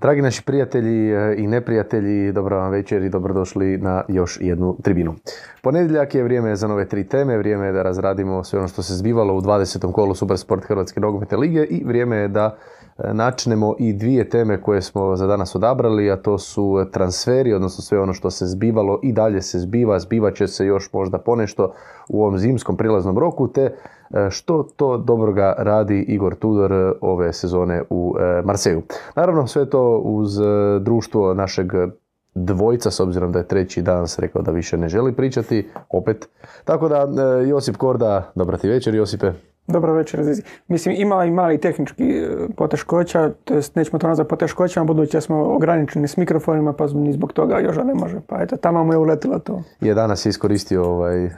dragi naši prijatelji e, i neprijatelji, dobro vam večer i dobrodošli na još jednu tribinu. Ponedjeljak je vrijeme za nove tri teme, vrijeme je da razradimo sve ono što se zbivalo u 20. kolu Supersport Hrvatske nogometne lige i vrijeme je da e, načnemo i dvije teme koje smo za danas odabrali, a to su transferi, odnosno sve ono što se zbivalo i dalje se zbiva, zbivat će se još možda ponešto u ovom zimskom prilaznom roku, te E, što to dobroga radi Igor Tudor e, ove sezone u e, Marseju. Naravno, sve to uz društvo našeg dvojca, s obzirom da je treći danas rekao da više ne želi pričati, opet. Tako da, Josip Korda, dobra ti večer, Josipe. Dobro večer, Mislim, ima i mali tehnički e, poteškoća, to jest nećemo to nazvati poteškoćama, budući da smo ograničeni s mikrofonima, pa ni zbog toga još ne može. Pa eto, tamo mu je uletilo to. Je danas iskoristio ovaj, e,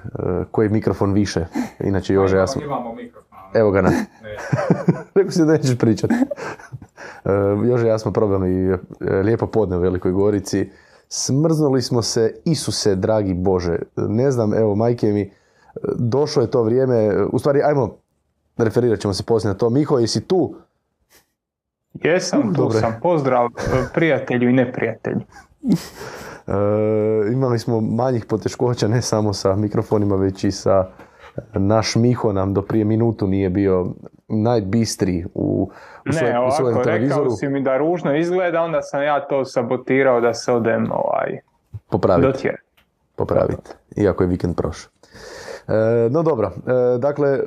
koji mikrofon više. Inače, Jože, ja sam... Imamo mikrofon. Evo ga na. Rekao si da nećeš pričati. E, Jože, ja smo probali lijepo podne u Velikoj Gorici. Smrznuli smo se, Isuse, dragi Bože. Ne znam, evo, majke mi, došlo je to vrijeme, u stvari, ajmo referirat ćemo se poslije na to. Miho, jesi tu? Jesam, tu sam. Pozdrav e, prijatelju i neprijatelju. E, imali smo manjih poteškoća ne samo sa mikrofonima, već i sa naš Miho nam do prije minutu nije bio najbistri u, u, ne, ovako, rekao si mi da ružno izgleda, onda sam ja to sabotirao da se odem ovaj, popraviti. Popraviti, iako je vikend prošao. E, no dobro, e, dakle,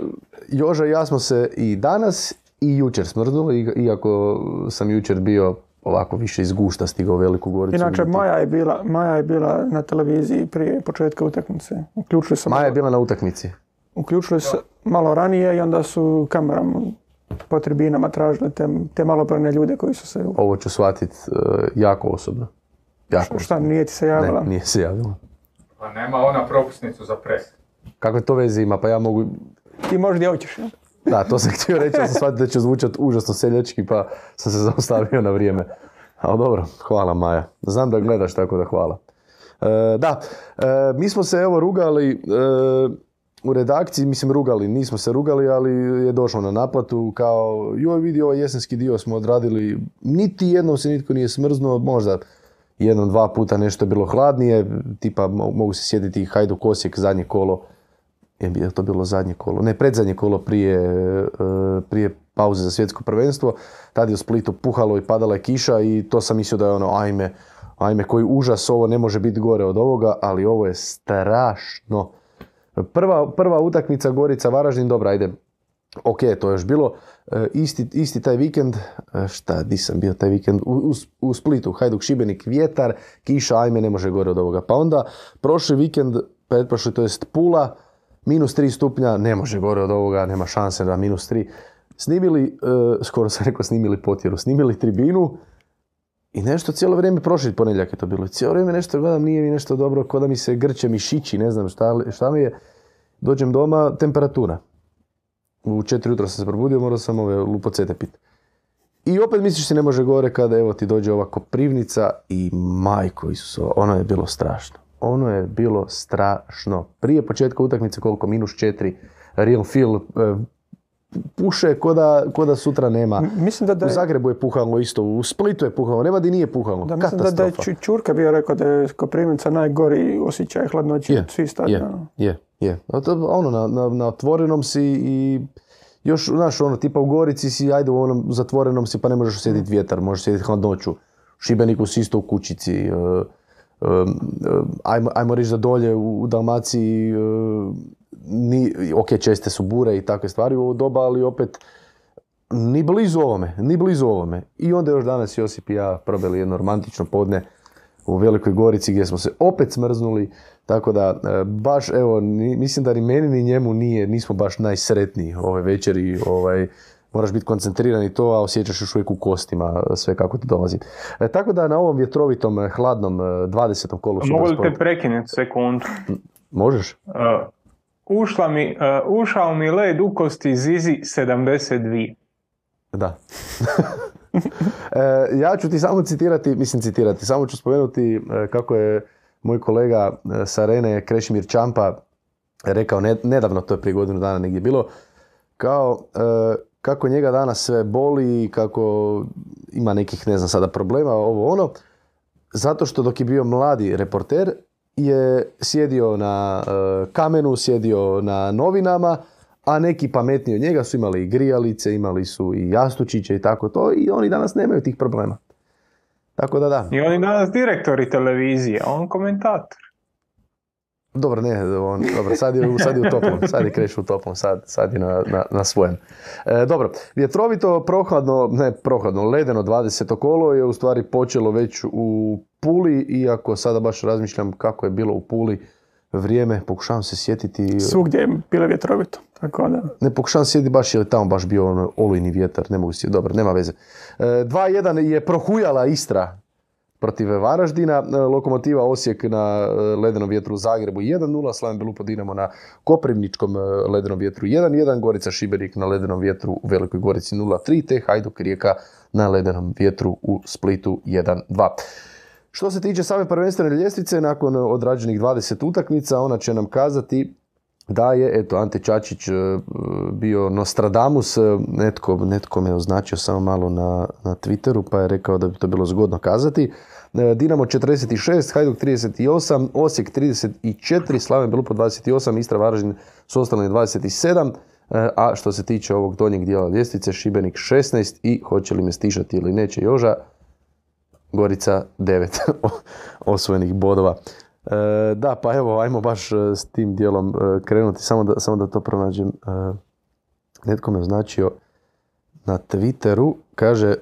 Joža i ja smo se i danas i jučer smrznuli, iako sam jučer bio ovako više iz gušta stigao Veliku Goricu. Inače, Maja je, bila, Maja je bila na televiziji prije početka utakmice. Uključili se Maja je bila na utakmici? Uključili se malo ranije i onda su kamerama po tribinama tražili te, te malobrojne ljude koji su se... Ovo ću shvatiti uh, jako osobno. Jako šta, nije ti se javila? Ne, nije se javila. Pa nema ona propusnicu za pres. Kakve to veze ima? Pa ja mogu... Ti možeš gdje hoćeš, ja? Da, to sam htio reći, ja sam shvatio da će zvučati užasno seljački, pa sam se zaustavio na vrijeme. Ali dobro, hvala Maja. Znam da gledaš, tako da hvala. E, da, e, mi smo se evo rugali e, u redakciji, mislim rugali, nismo se rugali, ali je došlo na naplatu kao, joj vidi ovaj jesenski dio smo odradili, niti jednom se nitko nije smrznuo, možda jednom, dva puta nešto je bilo hladnije, tipa mogu se sjediti Hajduk Osijek, zadnje kolo, je to bilo zadnje kolo, ne predzadnje kolo prije, e, prije pauze za svjetsko prvenstvo, tad je u Splitu puhalo i padala je kiša i to sam mislio da je ono, ajme, ajme, koji užas, ovo ne može biti gore od ovoga, ali ovo je strašno. Prva, prva utakmica Gorica Varaždin, dobra, ajde, ok, to je još bilo. E, isti, isti taj vikend, e, šta, di sam bio taj vikend, u, u, Splitu, Hajduk Šibenik, vjetar, kiša, ajme, ne može gore od ovoga. Pa onda, prošli vikend, pretprošli, to jest Pula, minus 3 stupnja, ne može gore od ovoga, nema šanse da minus 3. Snimili, e, skoro sam rekao snimili potjeru, snimili tribinu i nešto cijelo vrijeme, prošli ponedjeljak je to bilo, cijelo vrijeme nešto gledam, nije mi nešto dobro, ko da mi se grče mišići, ne znam šta, šta mi je. Dođem doma, temperatura. U četiri jutra sam se probudio, morao sam ove lupocete pit. I opet misliš se ne može gore kada evo ti dođe ova koprivnica i majko Isuso, ono je bilo strašno ono je bilo strašno. Prije početka utakmice koliko minus četiri, real feel, e, puše ko da, ko da sutra nema. Mislim da, da je... U Zagrebu je puhalo isto, u Splitu je puhalo, nema di nije puhalo. Da, mislim da, da je Čurka bio rekao da je Koprivnica najgori osjećaj hladnoći od svih stadiona. Je, je, Ono, na, na, na otvorenom si i još, znaš, ono, tipa u Gorici si, ajde u onom zatvorenom si, pa ne možeš sjediti vjetar, možeš sjediti hladnoću. Šibeniku si isto u kućici. Uh, ajmo, ajmo reći da dolje u Dalmaciji ni, ok, česte su bure i takve stvari u ovo doba, ali opet ni blizu ovome, ni blizu ovome. I onda još danas Josip i ja probali jedno romantično podne u Velikoj Gorici gdje smo se opet smrznuli, tako da e, baš evo, mislim da ni meni ni njemu nije, nismo baš najsretniji ove večeri, ovaj, moraš biti koncentriran i to, a osjećaš još uvijek u kostima sve kako ti dolazi. E, tako da na ovom vjetrovitom, e, hladnom 20. E, kolu Mogu li te prekinuti sekundu? Možeš? Uh, ušla mi, ušao mi led u kosti Zizi 72. Da. ja ću ti samo citirati, mislim citirati, samo ću spomenuti kako je moj kolega sa Arene Krešimir Čampa rekao nedavno, to je prije godinu dana negdje bilo, kao kako njega danas sve boli, kako ima nekih, ne znam sada, problema, ovo ono, zato što dok je bio mladi reporter je sjedio na e, kamenu, sjedio na novinama, a neki pametniji od njega su imali i grijalice, imali su i jastučiće i tako to i oni danas nemaju tih problema. Tako da da. I oni danas direktori televizije, on komentator. Dobro, ne, on, dobro, sad je, sad je u toplom, sad je kreš u toplom, sad, sad je na, na, na svojem. E, dobro, vjetrovito, prohladno, ne prohladno, ledeno 20. kolo je u stvari počelo već u Puli, iako sada baš razmišljam kako je bilo u Puli vrijeme, pokušavam se sjetiti, Svugdje je bilo vjetrovito. Tako da. ne pokušavam se sjetiti baš je li tamo baš bio ono olujni vjetar, ne mogu se, dobro, nema veze. E, 2-1 je prohujala Istra protiv Varaždina, e, Lokomotiva Osijek na e, ledenom vjetru u Zagrebu 1-0, Slaven Belupo Dinamo na Koprivničkom e, ledenom vjetru 1-1, Gorica Šibenik na ledenom vjetru u Velikoj Gorici 0-3, te Hajduk Rijeka na ledenom vjetru u Splitu 1-2. Što se tiče same prvenstvene ljestvice, nakon odrađenih 20 utakmica, ona će nam kazati da je, eto, Ante Čačić bio Nostradamus, netko, netko me označio samo malo na, na Twitteru, pa je rekao da bi to bilo zgodno kazati. E, Dinamo 46, Hajduk 38, Osijek 34, Slaven Belupo 28, Istra Varaždin s ostalim 27, e, a što se tiče ovog donjeg dijela ljestvice, Šibenik 16 i hoće li me stišati ili neće Joža, Gorica 9 osvojenih bodova. E, da, pa evo, ajmo baš e, s tim dijelom krenuti, samo da, samo da to pronađem. E, netko me označio na Twitteru, kaže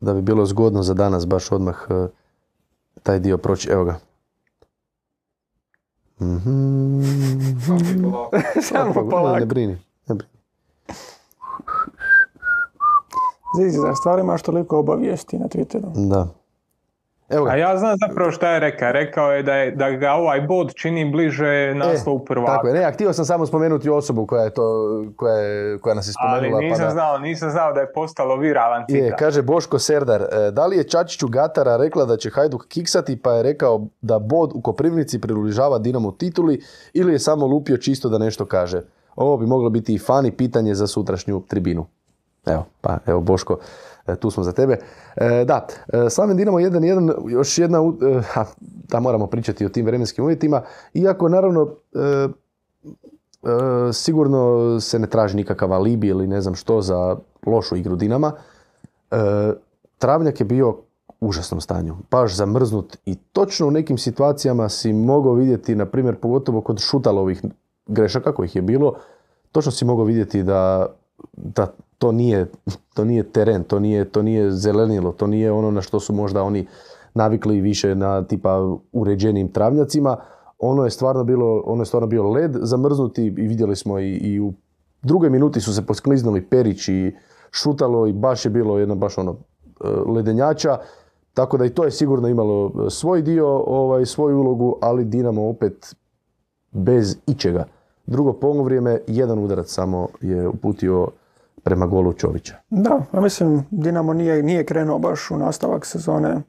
da bi bilo zgodno za danas baš odmah taj dio proći. Evo ga. Mhm. Samo Ne, ne polako. brini. Ne brini. Zizi, za stvari imaš toliko obavijesti na Twitteru. Da. Evo ga. A ja znam zapravo šta je rekao. Rekao je da, je, da ga ovaj bod čini bliže naslovu prvaka. E, Tako je, ne, a htio sam samo spomenuti osobu koja je to, koja, je, koja nas je Ali spomenula. nisam, pa da- znao, nisam znao da je postalo viralan Je, citat. kaže Boško Serdar, e, da li je Čačiću Gatara rekla da će Hajduk kiksati pa je rekao da bod u Koprivnici približava Dinamo tituli ili je samo lupio čisto da nešto kaže? Ovo bi moglo biti i fani pitanje za sutrašnju tribinu. Evo, pa evo Boško, e, tu smo za tebe. E, da, e, Slaven Dinamo 1-1, još jedna, e, da moramo pričati o tim vremenskim uvjetima, iako naravno e, e, sigurno se ne traži nikakav alibi ili ne znam što za lošu igru Dinama. E, travnjak je bio u užasnom stanju, baš zamrznut i točno u nekim situacijama si mogao vidjeti, na primjer, pogotovo kod šutalovih grešaka kojih je bilo, točno si mogao vidjeti da, da to nije, to nije teren, to nije, to nije zelenilo, to nije ono na što su možda oni navikli više na tipa uređenim travnjacima. Ono je stvarno bilo, ono je stvarno bio led zamrznuti i vidjeli smo i, i u drugoj minuti su se poskliznuli Perić i Šutalo i baš je bilo jedno baš ono e, ledenjača. Tako da i to je sigurno imalo e, svoj dio, ovaj, svoju ulogu, ali Dinamo opet bez ičega. Drugo polovrijeme, jedan udarac samo je uputio prema golu Čovića. Da, ja mislim Dinamo nije, nije krenuo baš u nastavak sezone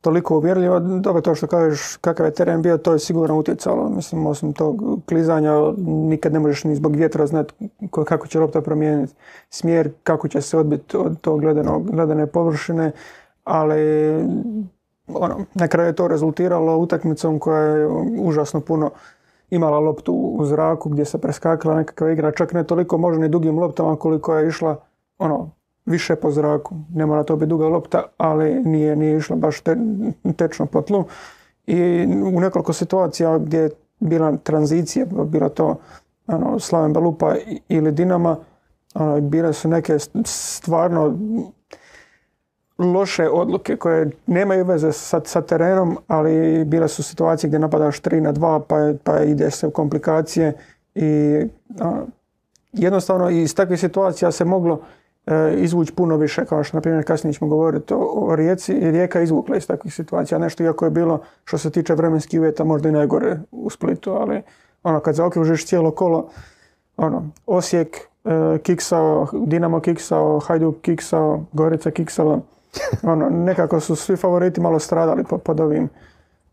toliko uvjerljivo. Dobro, to što kažeš kakav je teren bio, to je sigurno utjecalo. Mislim, osim tog klizanja, nikad ne možeš ni zbog vjetra znati ko- kako će lopta promijeniti smjer, kako će se odbiti od tog ledenog, ledene površine, ali ono, na kraju je to rezultiralo utakmicom koja je užasno puno imala loptu u zraku gdje se preskakala nekakva igra, čak ne toliko možda ni dugim loptama koliko je išla ono, više po zraku. Ne mora to biti duga lopta, ali nije, nije išla baš te, tečno po tlu. I u nekoliko situacija gdje je bila tranzicija, bilo to ono, Slaven Belupa ili Dinama, ono, bile su neke stvarno loše odluke koje nemaju veze sa, sa terenom, ali bile su situacije gdje napadaš 3 na 2 pa, pa ide se u komplikacije i a, jednostavno iz takvih situacija se moglo e, izvući puno više, kao što na primjer kasnije ćemo govoriti o, o Rijeci. Rijeka je izvukla iz takvih situacija, nešto iako je bilo što se tiče vremenskih uvjeta možda i najgore u Splitu, ali ono kad zaokružiš cijelo kolo, ono, Osijek e, kiksao, Dinamo kiksao, Hajduk kiksao, Gorica kiksala, ono, nekako su svi favoriti malo stradali po- pod ovim,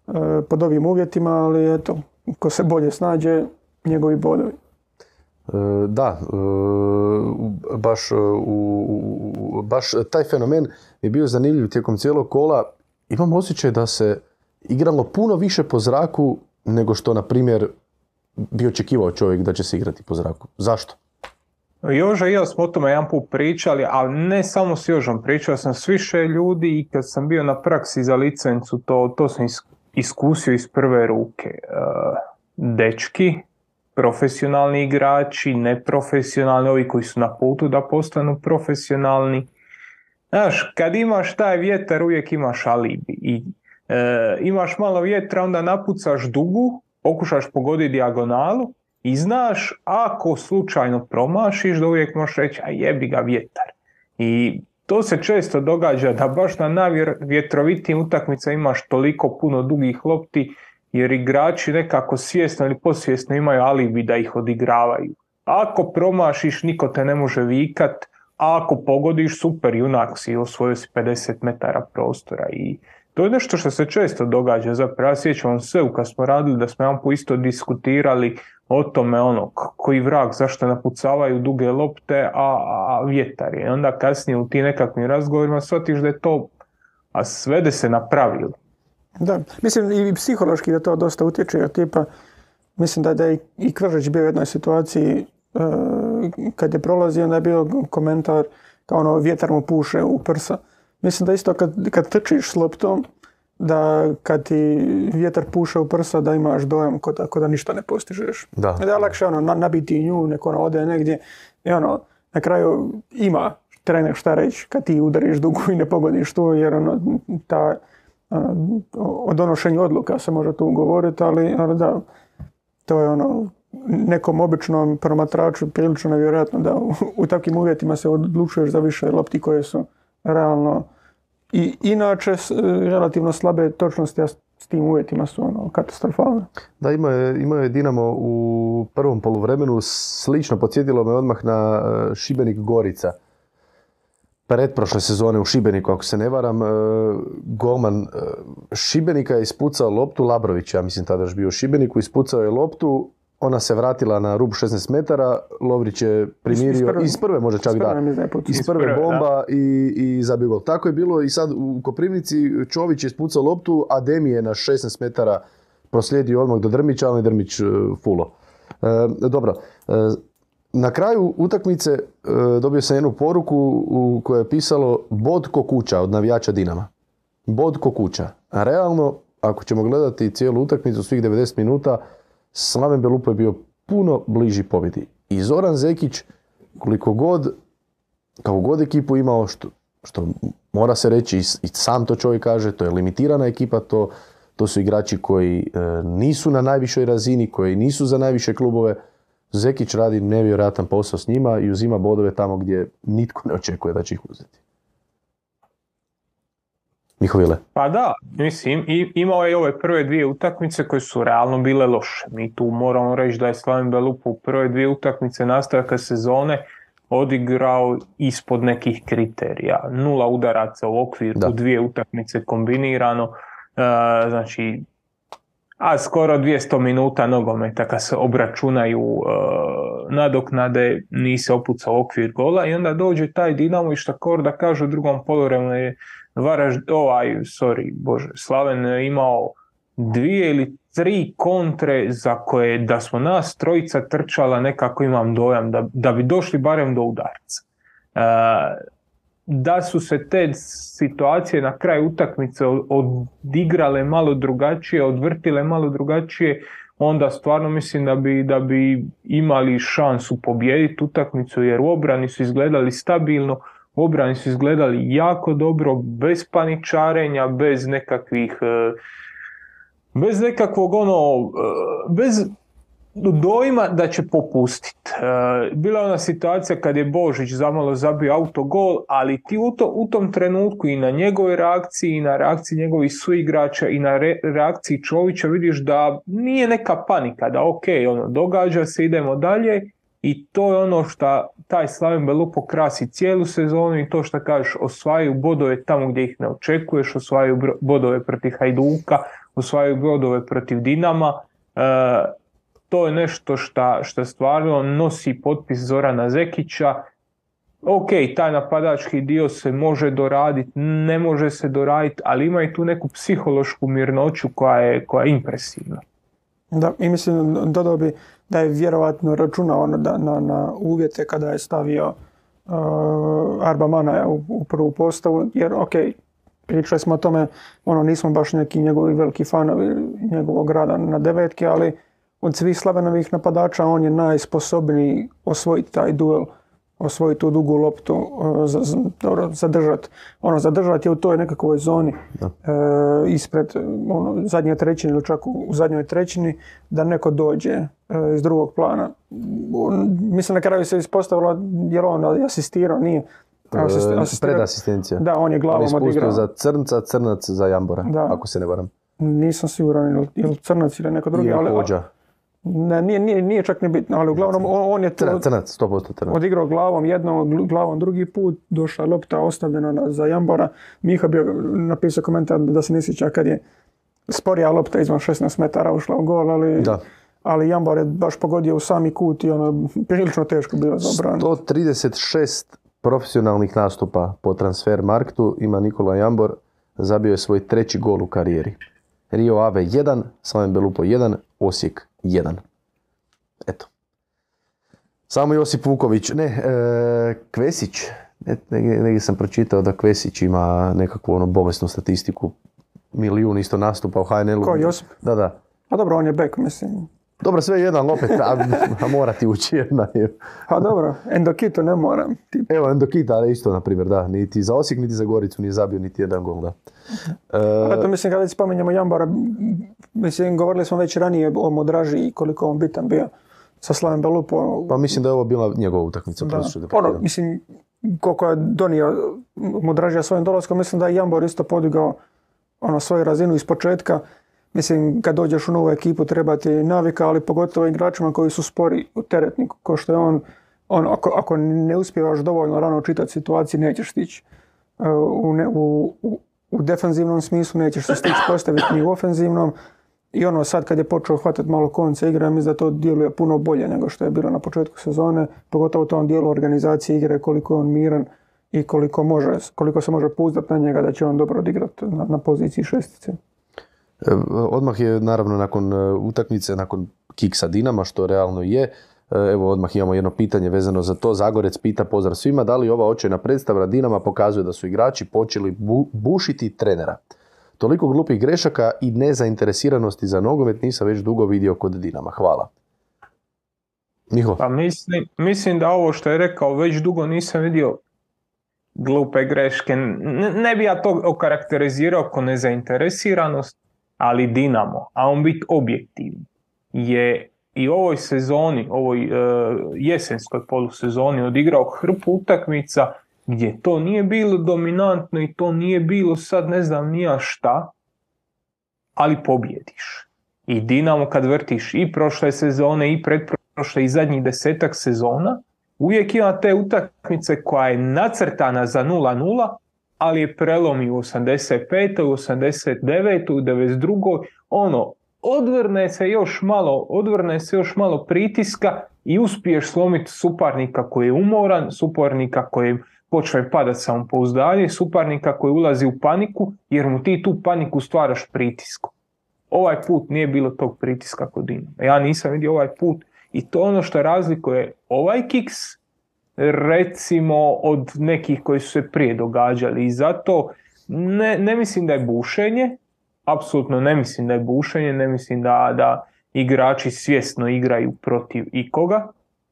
e, pod ovim uvjetima, ali eto, ko se bolje snađe, njegovi bodovi. da, baš, baš taj fenomen je bio zanimljiv tijekom cijelog kola. Imam osjećaj da se igralo puno više po zraku nego što, na primjer, bi očekivao čovjek da će se igrati po zraku. Zašto? Joža i ja smo o tome jedan put pričali, ali ne samo s Jožom, pričao sam s više ljudi i kad sam bio na praksi za licencu, to, to sam iskusio iz prve ruke. E, dečki, profesionalni igrači, neprofesionalni, ovi koji su na putu da postanu profesionalni. Znaš, kad imaš taj vjetar uvijek imaš alibi i e, imaš malo vjetra, onda napucaš dugu, pokušaš pogoditi dijagonalu i znaš ako slučajno promašiš da uvijek možeš reći a jebi ga vjetar. I to se često događa da baš na najvjetrovitijim utakmica imaš toliko puno dugih lopti jer igrači nekako svjesno ili posvjesno imaju alibi da ih odigravaju. Ako promašiš niko te ne može vikat, a ako pogodiš super junak si osvojio si 50 metara prostora i to je nešto što se često događa, zapravo ja sjećam se kad smo radili da smo jedan isto diskutirali o tome ono, koji vrag, zašto napucavaju duge lopte, a, a vjetar je. onda kasnije u tim nekakvim razgovorima shvatiš da je to, a svede se na pravilo. Da, mislim i psihološki da to dosta utječe, jer tipa, mislim da, da je i Kvržić bio u jednoj situaciji uh, kad je prolazio, onda je bio komentar kao ono vjetar mu puše u prsa. Mislim da isto kad, kad trčiš s loptom, da kad ti vjetar puše u prsa da imaš dojam kod da, da ništa ne postižeš. Da. Da je lakše ono, nabiti nju, neko ono ode negdje i ono, na kraju ima trener šta reći kad ti udariš dugu i ne pogodiš tu jer ono, ta, ono, o donošenju odluka se može tu govoriti, ali ono, da, to je ono, nekom običnom promatraču prilično nevjerojatno da u, u takvim uvjetima se odlučuješ za više lopti koje su realno i inače relativno slabe točnosti, a s tim uvjetima su ono, katastrofalne. Da, imao je, imao je Dinamo u prvom poluvremenu, slično podsjetilo me odmah na e, Šibenik Gorica. Pretprošle sezone u Šibeniku, ako se ne varam, e, golman e, Šibenika je ispucao loptu, Labrović, ja mislim tada još bio u Šibeniku, ispucao je loptu, ona se vratila na rub 16 metara, Lovrić je primirio, iz prve, može čak da, iz prve bomba i, i zabio gol. Tako je bilo i sad u Koprivnici, Čović je ispucao loptu, a Demi je na 16 metara proslijedio odmah do Drmića, ali Drmić uh, fulo. E, dobro, e, na kraju utakmice dobio sam jednu poruku u kojoj je pisalo bod ko kuća od navijača Dinama. Bod ko kuća. A realno, ako ćemo gledati cijelu utakmicu, svih 90 minuta, Slaven Belupo je bio puno bliži pobjedi. I Zoran Zekić, koliko god, kako god ekipu imao, što, što mora se reći, i, sam to čovjek kaže, to je limitirana ekipa, to, to su igrači koji e, nisu na najvišoj razini, koji nisu za najviše klubove. Zekić radi nevjerojatan posao s njima i uzima bodove tamo gdje nitko ne očekuje da će ih uzeti. Mihovile? Pa da, mislim, imao je ove prve dvije utakmice koje su realno bile loše. Mi tu moramo reći da je Slaven Belup u prve dvije utakmice nastavaka sezone odigrao ispod nekih kriterija. Nula udaraca u okviru, u dvije utakmice kombinirano. E, znači, a skoro 200 minuta nogometa kad se obračunaju uh, nadoknade, nisi opucao okvir gola i onda dođe taj Dinamo i štakor da kaže u drugom polovremenu je Varaž, ovaj, sorry, bože, Slaven je imao dvije ili tri kontre za koje da smo nas trojica trčala nekako imam dojam da, da bi došli barem do udarca. E, da su se te situacije na kraju utakmice odigrale malo drugačije, odvrtile malo drugačije, onda stvarno mislim da bi, da bi imali šansu pobijediti utakmicu jer u obrani su izgledali stabilno, obrani su izgledali jako dobro, bez paničarenja, bez nekakvih e, bez nekakvog ono, e, bez dojma da će popustiti. E, bila je ona situacija kad je Božić zamalo zabio autogol, ali ti u, to, u tom trenutku i na njegovoj reakciji i na reakciji njegovih suigrača i na reakciji Čovića vidiš da nije neka panika, da ok, ono, događa se, idemo dalje i to je ono što taj Slaven Belupo krasi cijelu sezonu i to što kažeš osvajaju bodove tamo gdje ih ne očekuješ, osvajaju bodove protiv Hajduka, osvajaju bodove protiv Dinama. E, to je nešto šta stvarno nosi potpis Zorana Zekića. Ok, taj napadački dio se može doraditi, ne može se doraditi, ali ima i tu neku psihološku mirnoću koja je, koja je impresivna. Da, i mislim, dodao bi da je vjerovatno računao na, na, na uvjete kada je stavio uh, Arba Manaja u, u prvu postavu, jer ok, pričali smo o tome, ono, nismo baš neki njegovi veliki fanovi njegovog rada na devetke, ali od svih Slavenovih napadača on je najsposobniji osvojiti taj duel, osvojiti tu dugu loptu, za- dobro, zadržati. Ono, zadržati je u toj nekakvoj zoni e, ispred ono, zadnje trećine ili čak u, zadnjoj trećini da neko dođe e, iz drugog plana. On- mislim na kraju se ispostavilo jer on asistirao, nije. Asist- E, asistirao- Predasistencija. Da, on je On je glavom ispustio odigrao. za Crnca, Crnac za Jambora, Da. ako se ne varam. Nisam siguran ili, Crnac ili neko drugi, Ili ali. Ne, nije, nije, nije čak ni bitno, ali uglavnom on, on je Crnac, Crnac, 100% Crnac. odigrao glavom jednom, gl- glavom drugi put, došla lopta ostavljena na- za Jambora. Miha bio napisao komentar da se ne sjeća kad je sporija lopta izvan 16 metara ušla u gol, ali, Da. ali Jambor je baš pogodio u sami kut i ono, prilično teško bilo za obranu. 136 profesionalnih nastupa po transfer marktu ima Nikola Jambor, zabio je svoj treći gol u karijeri. Rio Ave 1, Slaven Belupo 1, Osijek 1. Eto. Samo Josip Vuković, ne, e, Kvesić, ne, negdje, negdje sam pročitao da Kvesić ima nekakvu ono bolesnu statistiku, milijun isto nastupa u HNL-u. Ko, Josip? Da, da. A dobro, on je bek, mislim. Dobro, sve jedan opet, a, a mora ti ući jedna. Pa dobro, Endokito ne moram. Ti- Evo, Endokita ali isto, na primjer, da. Niti za Osijek, niti za Goricu nije zabio niti jedan gol, da. E, Eto, mislim, kada već spominjemo Jambora, mislim, govorili smo već ranije o Modraži i koliko on bitan bio sa Slaven Belupo. pa mislim da je ovo bila njegova utakmica. Da. te Ono, mislim, koliko je donio Modražija svojim dolaskom, mislim da je Jambor isto podigao ono, svoju razinu iz početka. Mislim, kad dođeš u novu ekipu treba ti navika, ali pogotovo igračima koji su spori u teretniku, kao što je on, on ako, ako ne uspijevaš dovoljno rano čitati situacije, nećeš stići uh, u, u, u, u defensivnom smislu, nećeš se stići postaviti ni u ofenzivnom. I ono sad kad je počeo hvatati malo konce igre, mislim da to djeluje puno bolje nego što je bilo na početku sezone, pogotovo u tom dijelu organizacije igre, koliko je on miran i koliko, može, koliko se može pouzdati na njega da će on dobro odigrati na, na poziciji šestice. E, Odmah je, naravno, nakon e, utakmice, nakon kiksa Dinama, što realno je, e, evo odmah imamo jedno pitanje vezano za to. Zagorec pita pozdrav svima, da li ova očajna predstava Dinama pokazuje da su igrači počeli bu- bušiti trenera? Toliko glupih grešaka i nezainteresiranosti za nogomet nisam već dugo vidio kod Dinama. Hvala. Miho, Pa mislim, mislim da ovo što je rekao već dugo nisam vidio glupe greške. Ne, ne bi ja to okarakterizirao kao nezainteresiranost, ali Dinamo, a on biti objektivni, je i ovoj sezoni, ovoj e, jesenskoj polusezoni odigrao hrpu utakmica gdje to nije bilo dominantno i to nije bilo sad ne znam nija šta, ali pobjediš. I Dinamo kad vrtiš i prošle sezone i pretprošle i zadnjih desetak sezona, uvijek ima te utakmice koja je nacrtana za 0-0, ali je prelomi u 85. u 89. u 92. Ono, odvrne se još malo, odvrne se još malo pritiska i uspiješ slomiti suparnika koji je umoran, suparnika koji počne padati samopouzdanje, suparnika koji ulazi u paniku jer mu ti tu paniku stvaraš pritiskom. Ovaj put nije bilo tog pritiska kod Dinama. Ja nisam vidio ovaj put i to je ono što razlikuje ovaj kiks recimo od nekih koji su se prije događali. I zato ne, ne mislim da je bušenje, apsolutno ne mislim da je bušenje, ne mislim da, da igrači svjesno igraju protiv ikoga,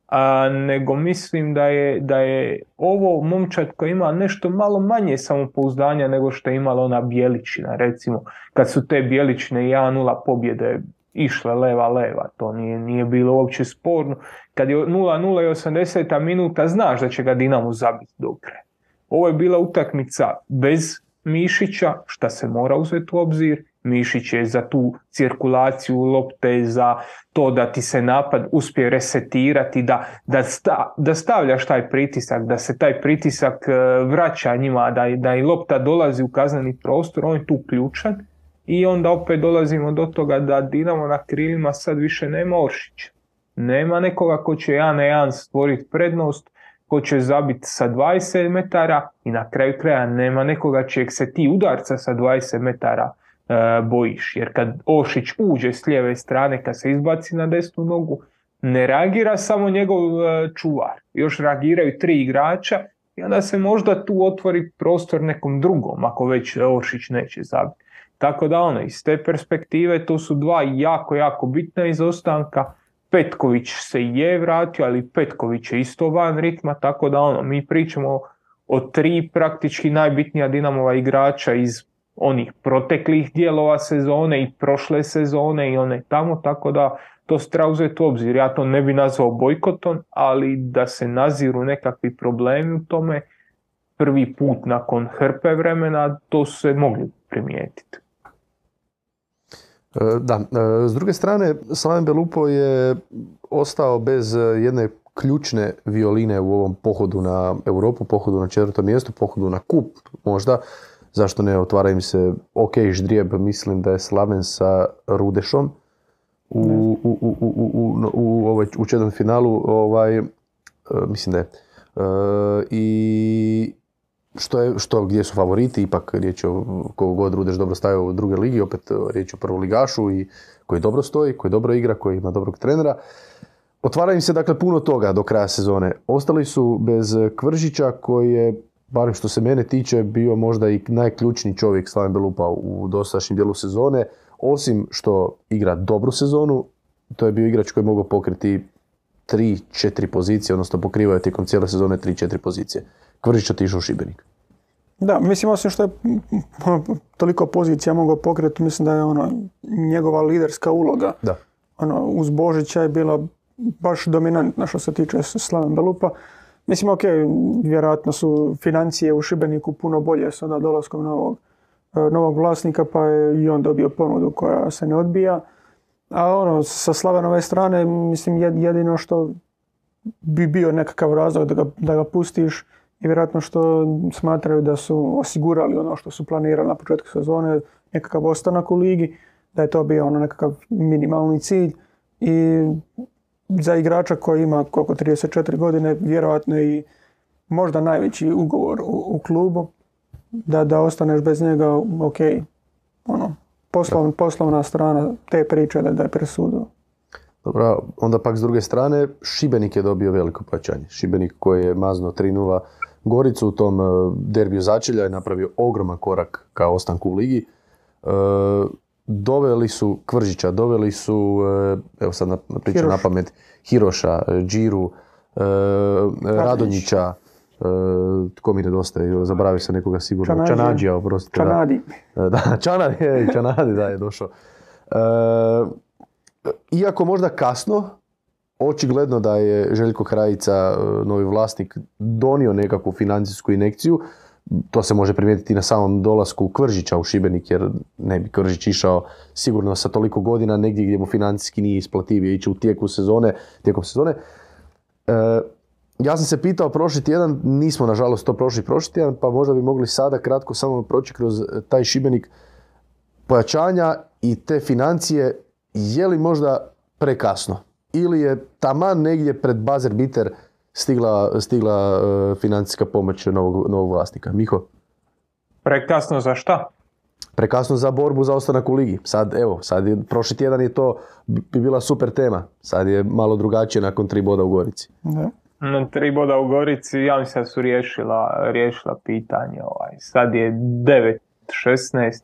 a, nego mislim da je, da je ovo momčad koji ima nešto malo manje samopouzdanja nego što je imala ona Bjeličina, recimo, kad su te Bjeličine 1-0 pobjede išle leva leva, to nije, nije bilo uopće sporno. Kad je 0-0 i 80 minuta, znaš da će ga Dinamo zabiti do kraja. Ovo je bila utakmica bez Mišića, šta se mora uzeti u obzir. Mišić je za tu cirkulaciju lopte, za to da ti se napad uspije resetirati, da, da, sta- da stavljaš taj pritisak, da se taj pritisak e, vraća njima, da, da i lopta dolazi u kazneni prostor, on je tu ključan I onda opet dolazimo do toga da Dinamo na krilima sad više nema Oršića. Nema nekoga ko će jedan na jedan stvoriti prednost, ko će zabiti sa 20 metara i na kraju kraja nema nekoga čijeg se ti udarca sa 20 metara e, bojiš. Jer kad Ošić uđe s lijeve strane, kad se izbaci na desnu nogu, ne reagira samo njegov e, čuvar. Još reagiraju tri igrača i onda se možda tu otvori prostor nekom drugom, ako već Ošić neće zabiti. Tako da ono, iz te perspektive to su dva jako, jako bitna izostanka. Petković se je vratio, ali Petković je isto van ritma, tako da ono, mi pričamo o tri praktički najbitnija Dinamova igrača iz onih proteklih dijelova sezone i prošle sezone i one tamo, tako da to se treba uzeti u obzir. Ja to ne bi nazvao bojkotom, ali da se naziru nekakvi problemi u tome, prvi put nakon hrpe vremena, to se mogli primijetiti. E, da, e, s druge strane, Slaven Belupo je ostao bez jedne ključne violine u ovom pohodu na Europu, pohodu na četvrto mjesto, pohodu na kup možda. Zašto ne, otvara im se ok ždrijeb, mislim da je Slaven sa Rudešom u, u, u, u, u, ovaj, u četvrtom finalu, ovaj, e, mislim da je. I što je, što, gdje su favoriti, ipak riječ je o kogo god Rudeš dobro stavio u druge ligi, opet riječ je o prvoligašu i koji dobro stoji, koji dobro igra, koji ima dobrog trenera. Otvara im se dakle puno toga do kraja sezone. Ostali su bez Kvržića koji je, barem što se mene tiče, bio možda i najključniji čovjek Slaven Belupa u dosadašnjem dijelu sezone. Osim što igra dobru sezonu, to je bio igrač koji je mogao pokriti 3-4 pozicije, odnosno pokrivaju tijekom cijele sezone 3-4 pozicije. Kvržić otišao u Šibenik. Da, mislim osim što je toliko pozicija mogao pokrenuti, mislim da je ono njegova liderska uloga. Da. Ono, uz Božića je bila baš dominantna što se tiče Slaven Belupa. Mislim, ok, vjerojatno su financije u Šibeniku puno bolje sada dolaskom novog, e, novog vlasnika, pa je i on dobio ponudu koja se ne odbija. A ono, sa Slavenove strane, mislim, jedino što bi bio nekakav razlog da ga, da ga pustiš, i vjerojatno što smatraju da su osigurali ono što su planirali na početku sezone, nekakav ostanak u ligi, da je to bio ono nekakav minimalni cilj i za igrača koji ima koliko 34 godine, vjerojatno i možda najveći ugovor u, u klubu, da, da ostaneš bez njega, ok, ono, poslovna, poslovna strana te priče da, da je presudio. Dobro, onda pak s druge strane, Šibenik je dobio veliko pojačanje. Šibenik koji je mazno 3 Goricu u tom e, derbiju začelja je napravio ogroman korak ka ostanku u ligi. E, doveli su Kvržića, doveli su, e, evo sad na, pričam na pamet, Hiroša, Džiru, Radonjića, tko mi nedostaje, zaboravio se nekoga sigurno, Čanadžija, oprostite. Čanadi. Da, da Čanadi, je, Čanadi da je došao. Iako možda kasno, očigledno da je Željko Krajica, e, novi vlasnik, donio nekakvu financijsku inekciju. To se može primijetiti na samom dolasku Kvržića u Šibenik, jer ne bi Kvržić išao sigurno sa toliko godina negdje gdje mu financijski nije isplativio ići u tijeku sezone, tijekom sezone. E, ja sam se pitao prošli tjedan, nismo nažalost to prošli prošli tjedan, pa možda bi mogli sada kratko samo proći kroz taj Šibenik pojačanja i te financije, je li možda prekasno? Ili je taman negdje pred bazer biter stigla, stigla uh, financijska pomoć novog, novog vlasnika. Miho? Prekasno za šta? Prekasno za borbu za ostanak u ligi. Sad, evo, sad je, prošli tjedan je to bi bila super tema. Sad je malo drugačije nakon tri boda u Gorici. Da. No, tri boda u Gorici, ja mislim da su riješila, riješila pitanje. Ovaj. Sad je 9-16,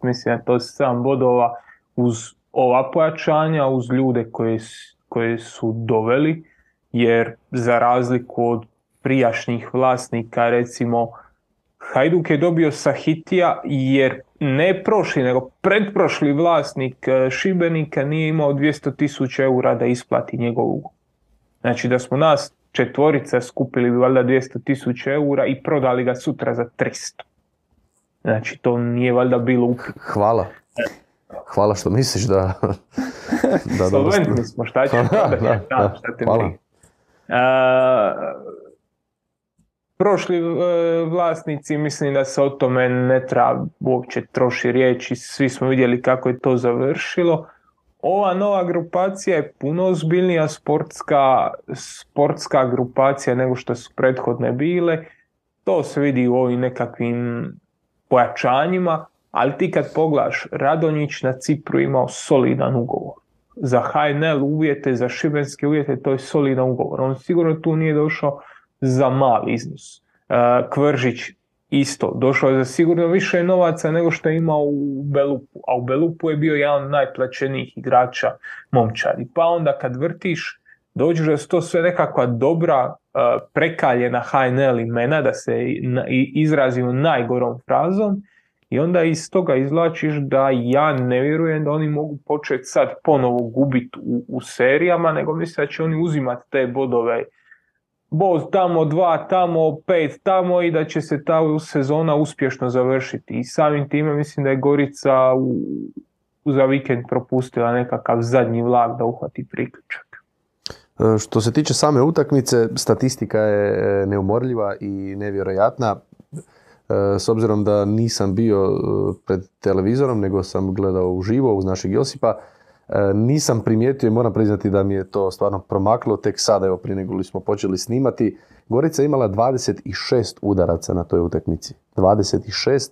mislim da to 7 bodova uz ova pojačanja, uz ljude koji koje su doveli, jer za razliku od prijašnjih vlasnika, recimo Hajduk je dobio Sahitija jer ne prošli, nego predprošli vlasnik e, Šibenika nije imao 200 tisuća eura da isplati njegov ugovor. Znači da smo nas četvorica skupili bi valjda 200 tisuća eura i prodali ga sutra za 300. Znači to nije valjda bilo. Hvala. Hvala što misliš da... da Solventni smo, šta će da, da, da, šta te Hvala. prošli e, vlasnici, mislim da se o tome ne treba uopće troši riječi, svi smo vidjeli kako je to završilo. Ova nova grupacija je puno ozbiljnija sportska, sportska grupacija nego što su prethodne bile. To se vidi u ovim nekakvim pojačanjima, ali ti kad poglaš, Radonjić na Cipru imao solidan ugovor. Za HNL uvjete, za šibenske uvjete, to je solidan ugovor. On sigurno tu nije došao za mali iznos. E, Kvržić isto, došao je za sigurno više novaca nego što je imao u Belupu, a u Belupu je bio jedan od najplaćenijih igrača momčadi. Pa onda kad vrtiš, dođeš da su to sve nekakva dobra e, prekaljena HNL imena, da se izrazimo najgorom frazom, i onda iz toga izvlačiš da ja ne vjerujem da oni mogu početi sad ponovo gubiti u, u serijama, nego mislim da će oni uzimati te bodove bod tamo, dva tamo, pet tamo i da će se ta sezona uspješno završiti. I samim time mislim da je Gorica u, za vikend propustila nekakav zadnji vlak da uhvati priključak. E, što se tiče same utakmice, statistika je e, neumorljiva i nevjerojatna. E, s obzirom da nisam bio pred televizorom, nego sam gledao uživo uz našeg Josipa, E, nisam primijetio i moram priznati da mi je to stvarno promaklo tek sada, evo prije nego li smo počeli snimati. Gorica je imala 26 udaraca na toj utakmici. 26,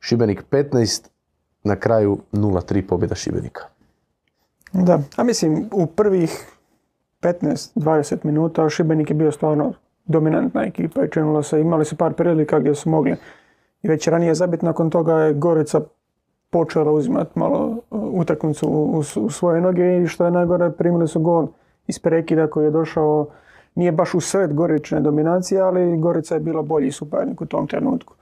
Šibenik 15, na kraju 0-3 pobjeda Šibenika. Da, a mislim u prvih 15-20 minuta Šibenik je bio stvarno dominantna ekipa i činilo se, imali su par prilika gdje su mogli i već ranije zabiti, nakon toga je Gorica počela uzimati malo uh, utakmicu u, svoje noge i što je najgore primili su gol iz prekida koji je došao nije baš u sred Gorične dominacije, ali Gorica je bila bolji suparnik u tom trenutku.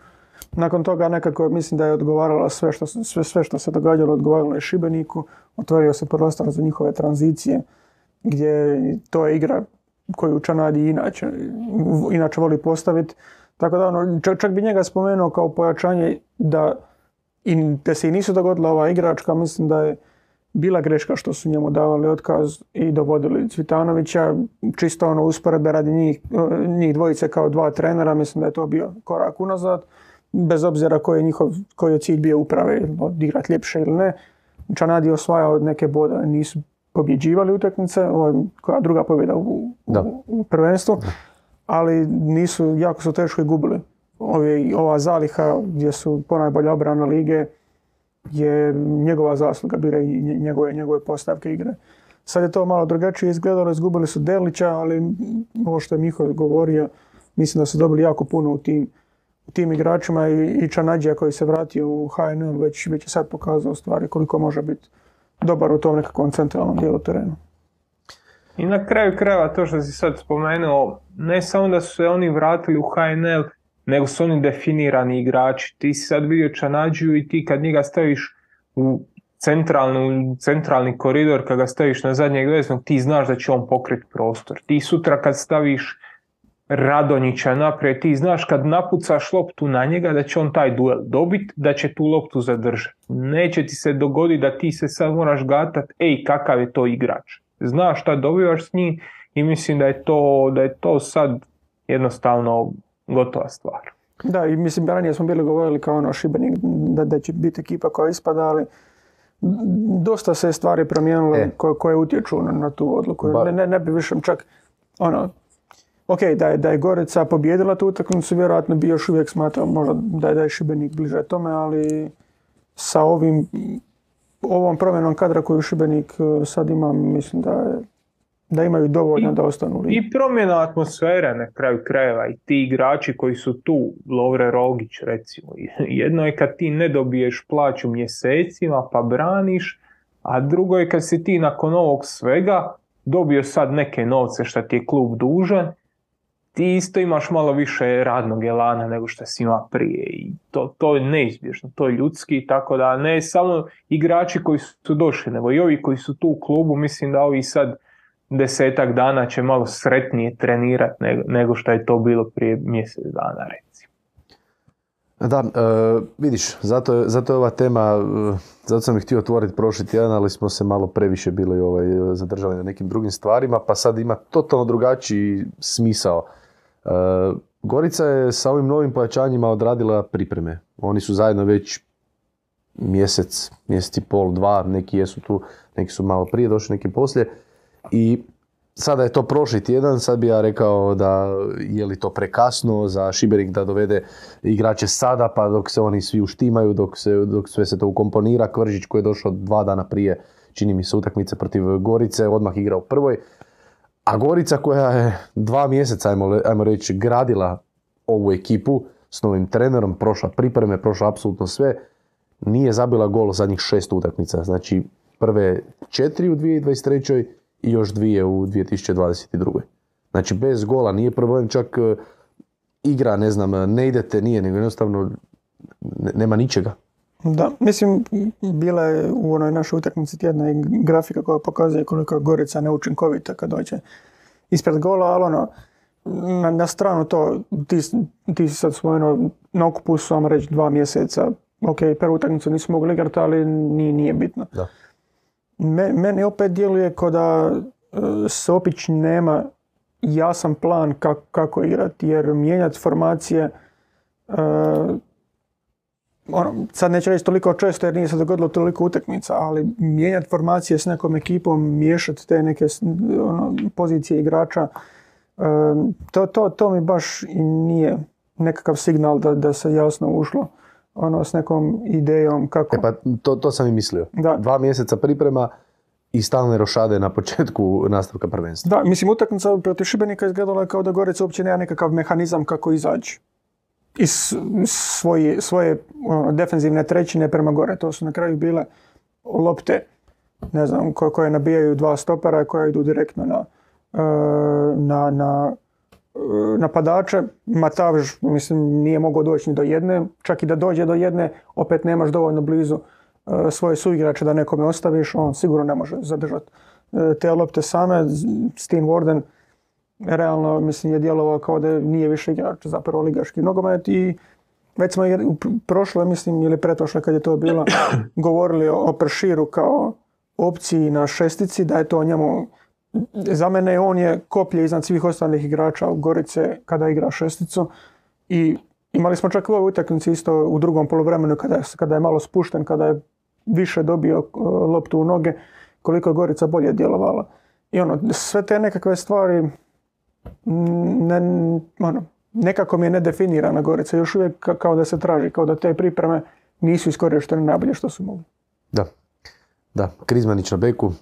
Nakon toga nekako mislim da je odgovarala sve što, sve, sve što se događalo, odgovaralo je Šibeniku, otvorio se prostor za njihove tranzicije, gdje to je igra koju Čanadi inače, inače voli postaviti. Tako da ono, čak, čak bi njega spomenuo kao pojačanje da i da se i nisu dogodila ova igračka, mislim da je bila greška što su njemu davali otkaz i dovodili Cvitanovića. Čisto ono usporedbe radi njih, njih dvojice kao dva trenera, mislim da je to bio korak unazad. Bez obzira koji je njihov, koji je cilj bio uprave, odigrati ljepše ili ne. Čanadi osvajao neke bode, nisu pobjeđivali utakmice, koja druga pobjeda u, u, prvenstvu, ali nisu, jako su teško i gubili. Ova zaliha gdje su ponajbolja obrana lige je njegova zasluga bila i njegove, njegove postavke igre. Sad je to malo drugačije izgledalo, izgubili su Delića, ali ovo što je Miho govorio, mislim da su dobili jako puno u tim, u tim igračima i, i Čanađija koji se vratio u HNL već, već je sad pokazao stvari koliko može biti dobar u tom nekakvom centralnom dijelu terena. I na kraju krajeva to što si sad spomenuo, ne samo da su se oni vratili u HNL, nego su oni definirani igrači. Ti si sad vidio Čanađu i ti kad njega staviš u centralnu, centralni koridor, kad ga staviš na zadnjeg veznog, ti znaš da će on pokriti prostor. Ti sutra kad staviš Radonjića naprijed, ti znaš kad napucaš loptu na njega da će on taj duel dobiti, da će tu loptu zadržati. Neće ti se dogoditi da ti se sad moraš gatat, ej kakav je to igrač. Znaš šta dobivaš s njim i mislim da je to, da je to sad jednostavno gotova stvar. Da, i mislim, ranije smo bili govorili kao ono Šibenik da, da će biti ekipa koja ispada, ali dosta se stvari promijenilo e. koje, utječu na, na tu odluku. Ne, ne, ne bi više čak, ono, ok, da je, da je Gorica pobjedila tu utakmicu, vjerojatno bi još uvijek smatrao možda da je, da je Šibenik bliže tome, ali sa ovim ovom promjenom kadra koju Šibenik e, sad ima, mislim da je da imaju dovoljno da ostanu I promjena atmosfere na kraju krajeva i ti igrači koji su tu, Lovre Rogić recimo, jedno je kad ti ne dobiješ plaću mjesecima pa braniš, a drugo je kad si ti nakon ovog svega dobio sad neke novce što ti je klub dužan, ti isto imaš malo više radnog elana nego što si ima prije i to, to je neizbježno, to je ljudski, tako da ne samo igrači koji su došli, nego i ovi koji su tu u klubu, mislim da ovi sad desetak dana će malo sretnije trenirati nego, što je to bilo prije mjesec dana recimo. Da, e, vidiš, zato, zato je ova tema, e, zato sam ih htio otvoriti prošli tjedan, ali smo se malo previše bili ovaj, zadržali na nekim drugim stvarima, pa sad ima totalno drugačiji smisao. E, Gorica je sa ovim novim pojačanjima odradila pripreme. Oni su zajedno već mjesec, mjesec i pol, dva, neki jesu tu, neki su malo prije došli, neki poslije. I sada je to prošli tjedan, sad bi ja rekao da je li to prekasno za Šibenik da dovede igrače sada, pa dok se oni svi uštimaju, dok, se, dok sve se to ukomponira. Kvržić koji je došao dva dana prije, čini mi se utakmice protiv Gorice, odmah igra u prvoj. A Gorica koja je dva mjeseca, ajmo, ajmo reći, gradila ovu ekipu s novim trenerom, prošla pripreme, prošla apsolutno sve, nije zabila gol zadnjih šest utakmica. Znači prve četiri u 2023. i još dvije u 2022. Znači bez gola nije problem, čak e, igra, ne znam, ne idete, nije, nego jednostavno ne- nema ničega. Da, mislim, bila je u onoj našoj utakmici tjedna i grafika koja pokazuje koliko je Gorica neučinkovita kad dođe ispred gola, ali ono, na, na stranu to, ti, ti si sad spomenuo, na okupu su, vam reći, dva mjeseca, ok, prvu utakmicu nisu mogli igrati, ali nije, nije bitno. Da. Me, meni opet djeluje kao da e, Sopić nema jasan plan kako, kako igrati, jer mijenjati formacije e, ono, sad neću reći toliko često jer nije se dogodilo toliko utakmica, ali mijenjati formacije s nekom ekipom, miješati te neke ono, pozicije igrača, to, to, to mi baš i nije nekakav signal da, da se jasno ušlo ono, s nekom idejom kako... E pa to, to sam i mislio. Da. Dva mjeseca priprema i stalne rošade na početku nastavka prvenstva. Da, mislim, utakmica protiv Šibenika izgledala je kao da Gorica uopće nema nekakav mehanizam kako izaći iz svoje, svoje ono, defenzivne trećine prema gore. To su na kraju bile lopte, ne znam, koje, koje nabijaju dva stopera koje idu direktno na, e, na, na e, napadače. Matavž, mislim, nije mogao doći ni do jedne. Čak i da dođe do jedne, opet nemaš dovoljno blizu e, svoje suigrače da nekome ostaviš. On sigurno ne može zadržati te lopte same. Steen Warden realno mislim je djelovao kao da nije više igrač za prvoligaški nogomet i već smo u pr- prošle, mislim, ili pretprošle kad je to bilo, govorili o, o Prširu kao opciji na šestici, da je to njemu, za mene on je koplje iznad svih ostalih igrača u Gorice kada igra šesticu i imali smo čak u ovoj utakmici isto u drugom poluvremenu kada je, kada je malo spušten, kada je više dobio e, loptu u noge, koliko je Gorica bolje djelovala. I ono, sve te nekakve stvari ne, ono, nekako mi je nedefinirana Gorica. Još uvijek ka- kao da se traži, kao da te pripreme nisu iskorištene najbolje što su mogli. Da. Da, Krizmanić na beku,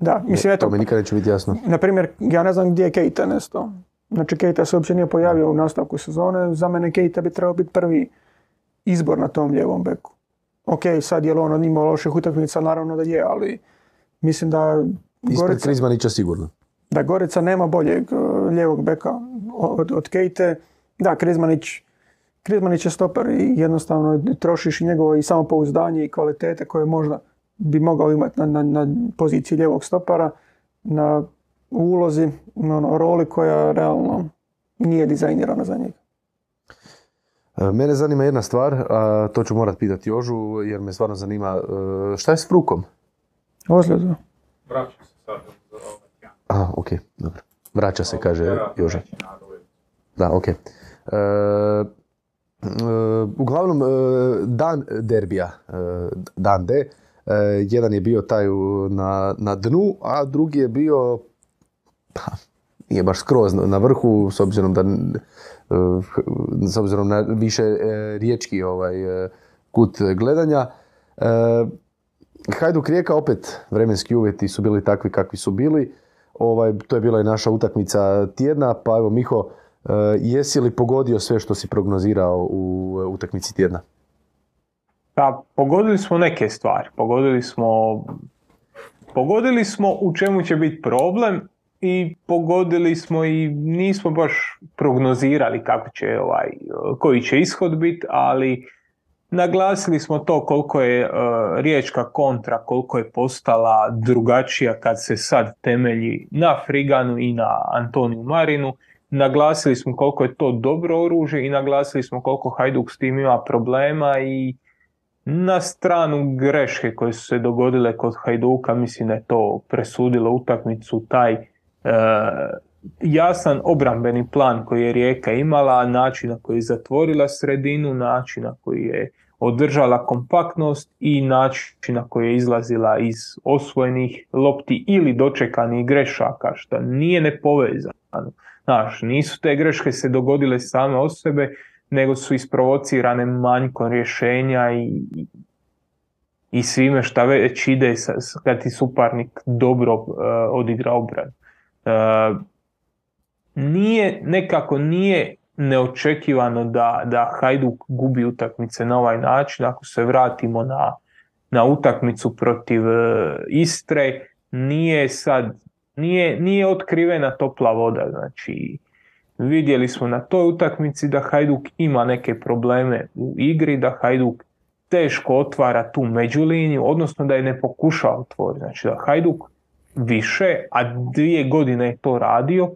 Da, mislim, eto, to mi nikad neće biti jasno. na primjer, ja ne znam gdje je Keita nestao. Znači, Keita se uopće nije pojavio u nastavku sezone. Za mene Keita bi trebao biti prvi izbor na tom lijevom beku. Ok, sad je li on imao loših utakmica, naravno da je, ali mislim da Ispred Gorica, Krizmanića sigurno. da Gorica nema boljeg lijevog beka od, od Kejte. Da, Krizmanić, Krizmanić je stoper i jednostavno trošiš i njegovo i samopouzdanje i kvalitete koje možda bi mogao imati na, na, na poziciji lijevog stopara, na ulozi, na ono, roli koja realno nije dizajnirana za njega. E, Mene zanima jedna stvar, a to ću morat pitati Jožu, jer me stvarno zanima, e, šta je s Frukom? Ozljeda. Vraća se sad za ovaj. Aha, ok, dobro. Vraća se, kaže Joža. Da, ok. E, e, uglavnom, e, dan derbija, e, dan D, jedan je bio taj na, na dnu, a drugi je bio, pa, nije baš skroz na- vrhu, s obzirom da, s obzirom na više riječki ovaj, kut gledanja. Hajduk Rijeka opet vremenski uvjeti su bili takvi kakvi su bili. Ovaj, to je bila i naša utakmica tjedna, pa evo Miho, e, jesi li pogodio sve što si prognozirao u e, utakmici tjedna? Pa, pogodili smo neke stvari. Pogodili smo, pogodili smo u čemu će biti problem i pogodili smo i nismo baš prognozirali kako će ovaj, koji će ishod biti, ali naglasili smo to koliko je e, riječka kontra, koliko je postala drugačija kad se sad temelji na Friganu i na Antoniju Marinu. Naglasili smo koliko je to dobro oružje i naglasili smo koliko Hajduk s tim ima problema i na stranu greške koje su se dogodile kod Hajduka, mislim da je to presudilo utakmicu, taj e, jasan obrambeni plan koji je Rijeka imala, način na koji je zatvorila sredinu, način na koji je održala kompaktnost i način na koji je izlazila iz osvojenih lopti ili dočekanih grešaka, što nije nepovezano. Znaš, nisu te greške se dogodile same od sebe, nego su isprovocirane manjkom rješenja i, i svime šta već ide kad ti suparnik dobro uh, odigra obran. Uh, nije, nekako nije neočekivano da, da Hajduk gubi utakmice na ovaj način. Ako se vratimo na, na utakmicu protiv uh, Istre, nije sad, nije, nije otkrivena topla voda. Znači, vidjeli smo na toj utakmici da Hajduk ima neke probleme u igri, da Hajduk teško otvara tu međuliniju, odnosno da je ne pokuša otvoriti. Znači da Hajduk više, a dvije godine je to radio,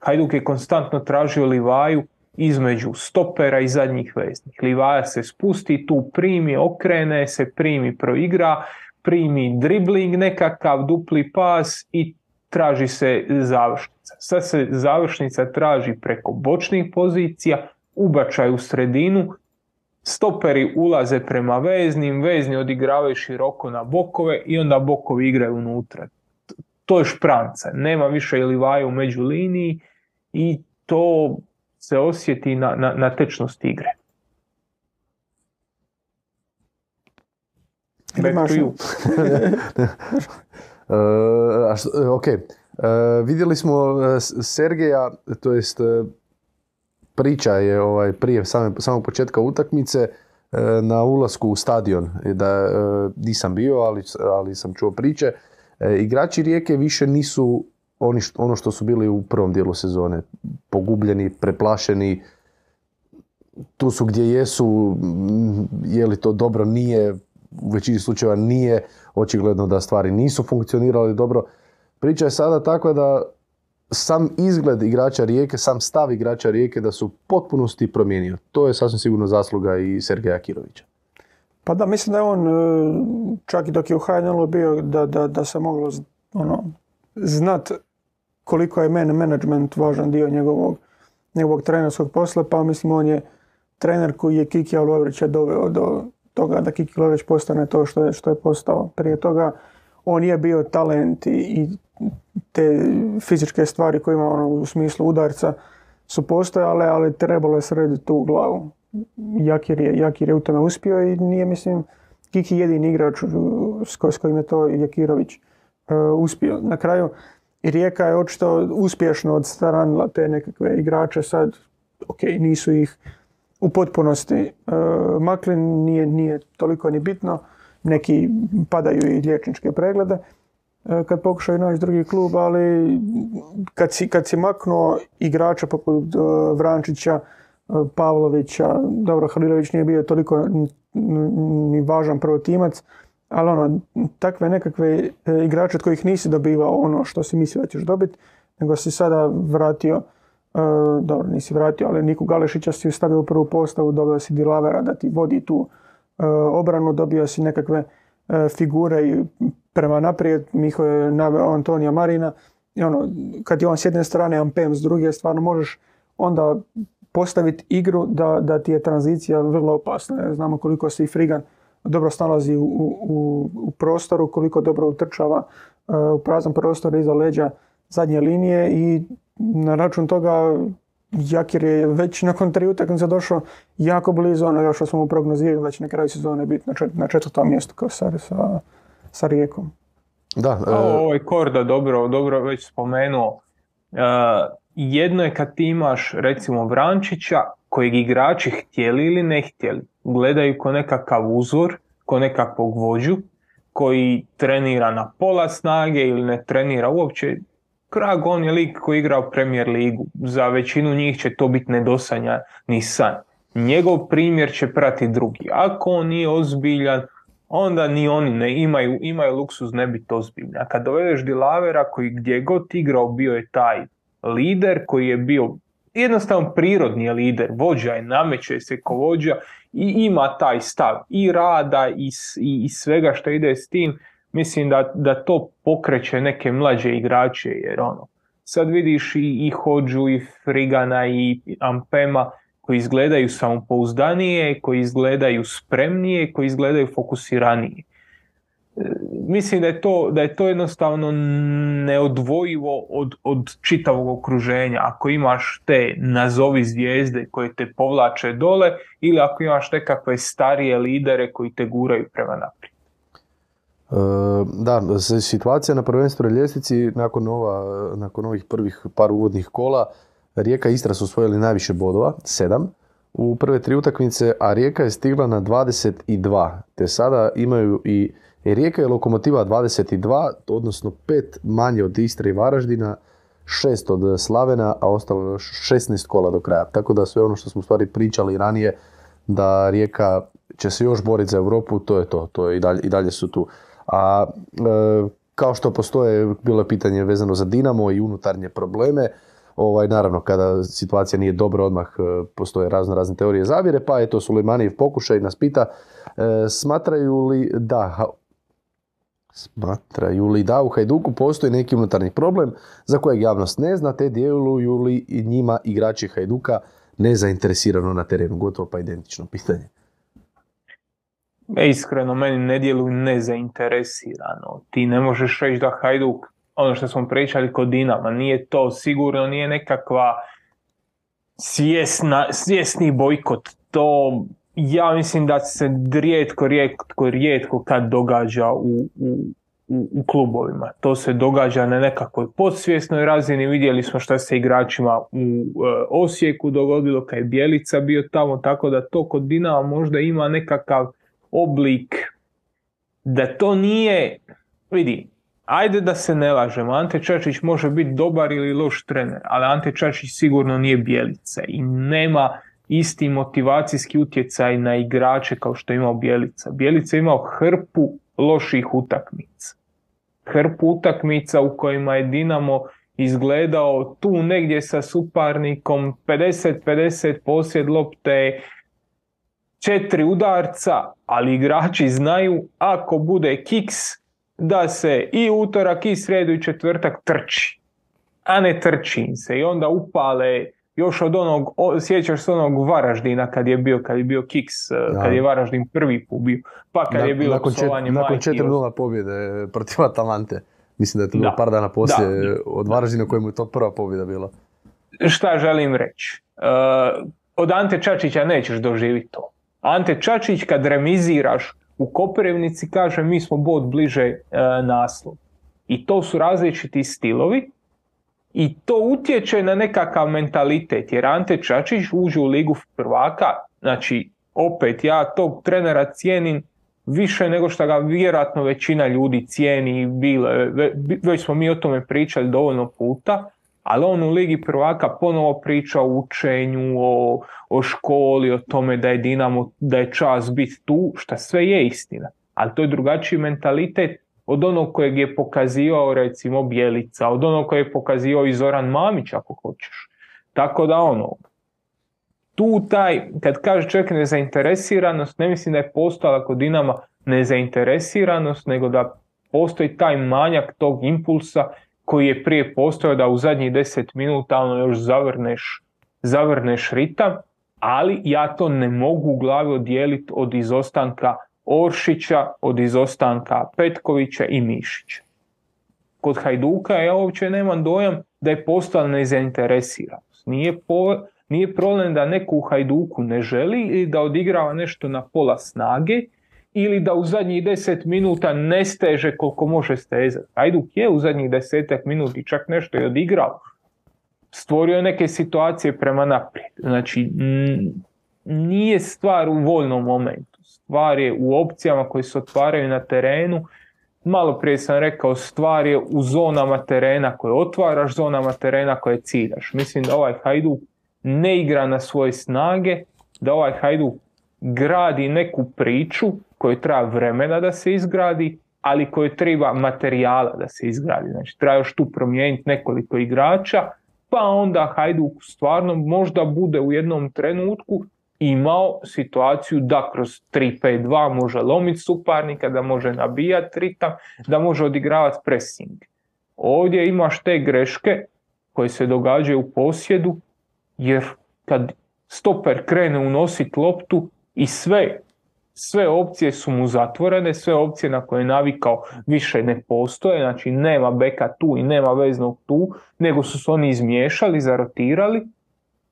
Hajduk je konstantno tražio Livaju između stopera i zadnjih veznih. Livaja se spusti, tu primi, okrene se, primi, proigra, primi dribling nekakav, dupli pas i traži se završnica. Sad se završnica traži preko bočnih pozicija, ubačaj u sredinu, stoperi ulaze prema veznim, vezni odigravaju široko na bokove i onda bokovi igraju unutra. To je špranca, nema više ilivaju među liniji i to se osjeti na, na, na tečnosti igre. Back to you. uh, ok, uh, vidjeli smo uh, Sergeja, to jest uh, priča je ovaj, prije same, samog početka utakmice na ulasku u stadion. Da, nisam bio, ali, ali sam čuo priče. Igrači Rijeke više nisu oni što, ono što su bili u prvom dijelu sezone. Pogubljeni, preplašeni, tu su gdje jesu, je li to dobro, nije, u većini slučajeva nije, očigledno da stvari nisu funkcionirale dobro. Priča je sada takva da sam izgled igrača Rijeke, sam stav igrača Rijeke da su potpunosti promijenio. To je sasvim sigurno zasluga i Sergeja Kirovića. Pa da, mislim da je on, e, čak i dok je u HNL-u bio, da, da, da se moglo ono, znat koliko je men management važan dio njegovog, njegovog trenerskog posla, pa mislim on je trener koji je Kiki Lovrića doveo do toga da Kiki Lovrić postane to što je, što je postao. Prije toga on je bio talent i, i te fizičke stvari koje ima ono, u smislu udarca su postojale, ali trebalo je srediti tu glavu. Jakir je, Jakir je u tome uspio i nije, mislim, Kiki jedini igrač s kojim je to Jakirović uh, uspio. Na kraju, Rijeka je očito uspješno odstranila te nekakve igrače sad, ok, nisu ih u potpunosti uh, makli, nije, nije toliko ni bitno, neki padaju i liječničke preglede, E, kad pokušaju naći drugi klub, ali kad si, kad si maknuo igrača poput e, Vrančića, e, Pavlovića, dobro, Halilović nije bio toliko ni važan protimac, ali ono, takve nekakve igrače od kojih nisi dobivao ono što si mislio da ćeš dobiti, nego si sada vratio, dobro, nisi vratio, ali Niku Galešića si stavio u prvu postavu, dobio si Dilavera da ti vodi tu obranu, dobio si nekakve figure i prema naprijed. Miho je naveo Antonija Marina. I ono, kad je on s jedne strane, Ampem s druge, stvarno možeš onda postaviti igru da, da ti je tranzicija vrlo opasna. Znamo koliko se i Frigan dobro snalazi u, u, u prostoru, koliko dobro utrčava uh, u prazan prostor iza leđa zadnje linije i na račun toga Jakir je već nakon tri utakmice došao jako blizu onoga što smo mu prognozirali da će na kraju sezone biti na četvrtom mjestu kao sa, sa sa Rijekom. Da, e... Ovo je Korda dobro, dobro već spomenuo. E, jedno je kad ti imaš recimo Vrančića kojeg igrači htjeli ili ne htjeli. Gledaju ko nekakav uzor, ko nekakvog vođu koji trenira na pola snage ili ne trenira uopće. Krag on je lik koji igra u Premier ligu. Za većinu njih će to biti nedosanja ni san. Njegov primjer će prati drugi. Ako on nije ozbiljan, onda ni oni ne imaju, imaju luksuz ne biti ozbiljni. A kad dovedeš Dilavera koji gdje god igrao bio je taj lider koji je bio jednostavno prirodni je lider, vođa je, nameće se ko vođa i ima taj stav i rada i, i, i svega što ide s tim. Mislim da, da to pokreće neke mlađe igrače jer ono, sad vidiš i, i Hođu i Frigana i Ampema koji izgledaju samopouzdanije, koji izgledaju spremnije, koji izgledaju fokusiranije. Mislim da je to, da je to jednostavno neodvojivo od, od čitavog okruženja. Ako imaš te nazovi zvijezde koje te povlače dole ili ako imaš nekakve starije lidere koji te guraju prema naprijed. E, da, situacija na prvenstvenoj ljestvici nakon, ova, nakon ovih prvih par uvodnih kola, Rijeka i Istra su osvojili najviše bodova, sedam, u prve tri utakmice, a Rijeka je stigla na 22, te sada imaju i Rijeka je lokomotiva 22, odnosno pet manje od Istre i Varaždina, šest od Slavena, a ostalo još 16 kola do kraja. Tako da sve ono što smo stvari pričali ranije, da Rijeka će se još boriti za Europu, to je to, to je i dalje, i dalje su tu. A e, kao što postoje, bilo je pitanje vezano za Dinamo i unutarnje probleme, ovaj, naravno kada situacija nije dobra odmah e, postoje razno razne teorije zavire, pa eto Sulejmanijev pokušaj nas pita e, smatraju li da smatraju li da u Hajduku postoji neki unutarnji problem za kojeg javnost ne zna, te djeluju li njima igrači Hajduka nezainteresirano na terenu, gotovo pa identično pitanje. E, iskreno, meni ne djeluju nezainteresirano. Ti ne možeš reći da Hajduk, ono što smo pričali kod Dinama, nije to sigurno, nije nekakva svjesna, svjesni bojkot. To ja mislim da se rijetko, rijetko, rijetko kad događa u, u, u, klubovima. To se događa na nekakvoj podsvjesnoj razini. Vidjeli smo što se igračima u e, Osijeku dogodilo kad je Bjelica bio tamo, tako da to kod Dinama možda ima nekakav oblik da to nije, vidi, ajde da se ne lažemo, Ante Čačić može biti dobar ili loš trener, ali Ante Čačić sigurno nije Bjelica i nema isti motivacijski utjecaj na igrače kao što je imao Bjelica. Bjelica je imao hrpu loših utakmica. Hrpu utakmica u kojima je Dinamo izgledao tu negdje sa suparnikom 50-50 posjed lopte, četiri udarca, ali igrači znaju ako bude kiks da se i utorak i sredu i četvrtak trči, a ne trči se i onda upale još od onog, sjećaš se onog Varaždina kad je bio, kad je bio Kiks, eh, kad je Varaždin prvi put bio, pa kad je bilo nakon, čet, nakon 4-0 pobjede protiv Atalante. Mislim da je to bilo par dana poslije od Varaždina kojemu je to prva pobjeda bila. Šta želim reći? Uh, od Ante Čačića nećeš doživjeti to. Ante Čačić kad remiziraš u Koprivnici kaže mi smo bod bliže e, naslov. I to su različiti stilovi i to utječe na nekakav mentalitet, jer Ante Čačić uđe u ligu prvaka, znači opet ja tog trenera cijenim više nego što ga vjerojatno većina ljudi cijeni, bile, već smo mi o tome pričali dovoljno puta, ali on u Ligi prvaka ponovo priča o učenju, o, o školi, o tome da je Dinamo, da je čas biti tu, što sve je istina. Ali to je drugačiji mentalitet od onog kojeg je pokazivao recimo Bjelica, od onog kojeg je pokazivao i Zoran Mamić ako hoćeš. Tako da ono, tu taj, kad kaže čovjek nezainteresiranost, ne mislim da je postala kod Dinama nezainteresiranost, nego da postoji taj manjak tog impulsa koji je prije postojao da u zadnjih deset minuta ono još zavrneš, zavrneš ritam, ali ja to ne mogu u glavi odijeliti od izostanka Oršića, od izostanka Petkovića i Mišića. Kod Hajduka ja uopće nemam dojam da je postala nezainteresiranost. Nije, po, nije problem da neko u Hajduku ne želi ili da odigrava nešto na pola snage ili da u zadnjih deset minuta ne steže koliko može stezati. Hajduk je u zadnjih desetak minuti čak nešto je odigrao. Stvorio je neke situacije prema naprijed. Znači, nije stvar u voljnom momentu. Stvar je u opcijama koje se otvaraju na terenu. Malo prije sam rekao, stvar je u zonama terena koje otvaraš, zonama terena koje ciljaš. Mislim da ovaj Hajduk ne igra na svoje snage, da ovaj Hajduk gradi neku priču koje treba vremena da se izgradi, ali koje treba materijala da se izgradi. Znači, treba još tu promijeniti nekoliko igrača, pa onda Hajduk stvarno možda bude u jednom trenutku imao situaciju da kroz 3-5-2 može lomiti suparnika, da može nabijati ritam, da može odigravati pressing. Ovdje imaš te greške koje se događaju u posjedu, jer kad stoper krene unositi loptu i sve, sve opcije su mu zatvorene, sve opcije na koje je navikao više ne postoje, znači nema beka tu i nema veznog tu, nego su se oni izmiješali, zarotirali,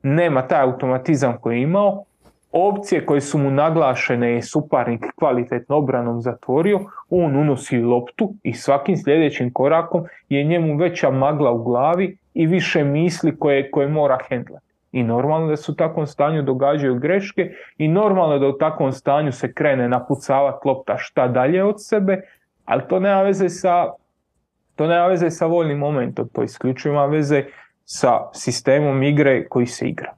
nema taj automatizam koji je imao, opcije koje su mu naglašene je suparnik kvalitetno obranom zatvorio, on unosi loptu i svakim sljedećim korakom je njemu veća magla u glavi i više misli koje, koje mora hendlati. I normalno da se u takvom stanju događaju greške i normalno da u takvom stanju se krene napucavati lopta šta dalje od sebe, ali to nema veze sa to nema veze sa voljnim momentom, to isključivo veze sa sistemom igre koji se igra.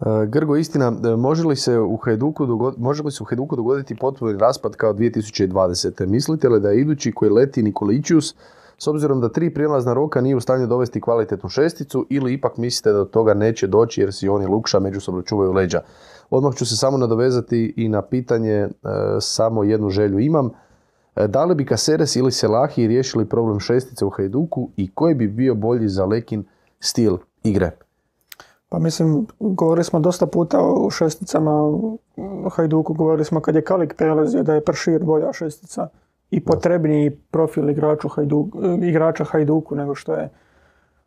E, Grgo, istina, e, može li se u Hajduku dogoditi, može li u Hajduku dogoditi potpuni raspad kao 2020. Mislite li da je idući koji leti Nikolićius, s obzirom da tri prijelazna roka nije u stanju dovesti kvalitetnu šesticu ili ipak mislite da do toga neće doći jer si oni Lukša međusobno čuvaju leđa? Odmah ću se samo nadovezati i na pitanje, e, samo jednu želju imam. Da li bi Kaseres ili Selahi riješili problem šestice u Hajduku i koji bi bio bolji za Lekin stil igre? Pa mislim, govorili smo dosta puta o šesticama u Hajduku, govorili smo kad je Kalik prelazio da je Pršir bolja šestica i potrebniji profil igraču Hajduku, igrača Hajduku nego što je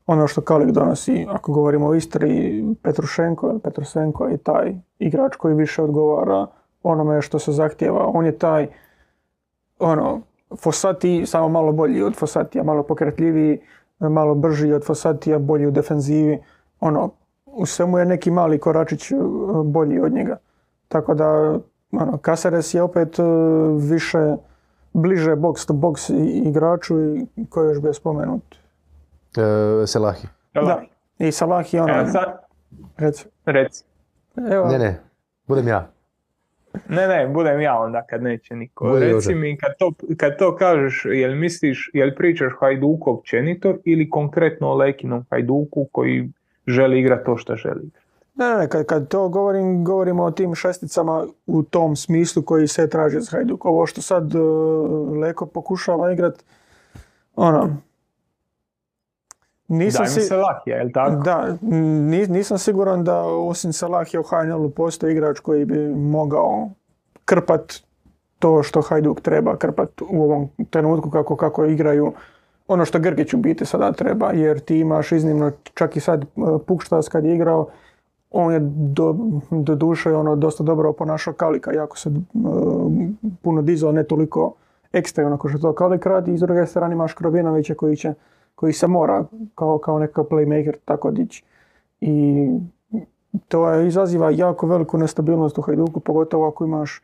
ono što Kalik donosi. Ako govorimo o Istri, Petrušenko Petrusenko je taj igrač koji više odgovara onome što se zahtjeva. On je taj ono, Fosati samo malo bolji od Fosatija, malo pokretljiviji, malo brži od Fosatija, bolji u defenzivi. Ono, u svemu je neki mali koračić e, bolji od njega. Tako da ono, Caceres je opet e, više bliže box to box igraču i koji još bio spomenut. E, Selahi. Da. I Salah je ono... Evo sad, Reci. reci. Evo, Ne, ne, budem ja. Ne, ne, budem ja onda kad neće niko. Bude Reci Jože. mi kad to, kad to kažeš, jel misliš, jel pričaš Hajduku općenito ili konkretno o Lekinom Hajduku koji želi igrati to što želi igrati? Ne, ne, kad, kad to govorim, govorimo o tim šesticama u tom smislu koji se traži za Hajduk. Ovo što sad e, Leko pokušava igrat, ono, nisam si- se Lahija, jel tako? Da, ni- nisam siguran da osim Salahija u HNL-u postoji igrač koji bi mogao krpat to što Hajduk treba krpat u ovom trenutku kako, kako igraju ono što Grgić u biti sada treba, jer ti imaš iznimno, čak i sad e, Pukštas kad je igrao, on je do, do duše ono, dosta dobro oponašao Kalika, jako se e, puno dizao, ne toliko ekstremno kao što to Kalik radi, i s druge strane imaš Krobinovića koji će koji se mora kao, kao nekakav playmaker tako dići. I to je, izaziva jako veliku nestabilnost u Hajduku, pogotovo ako imaš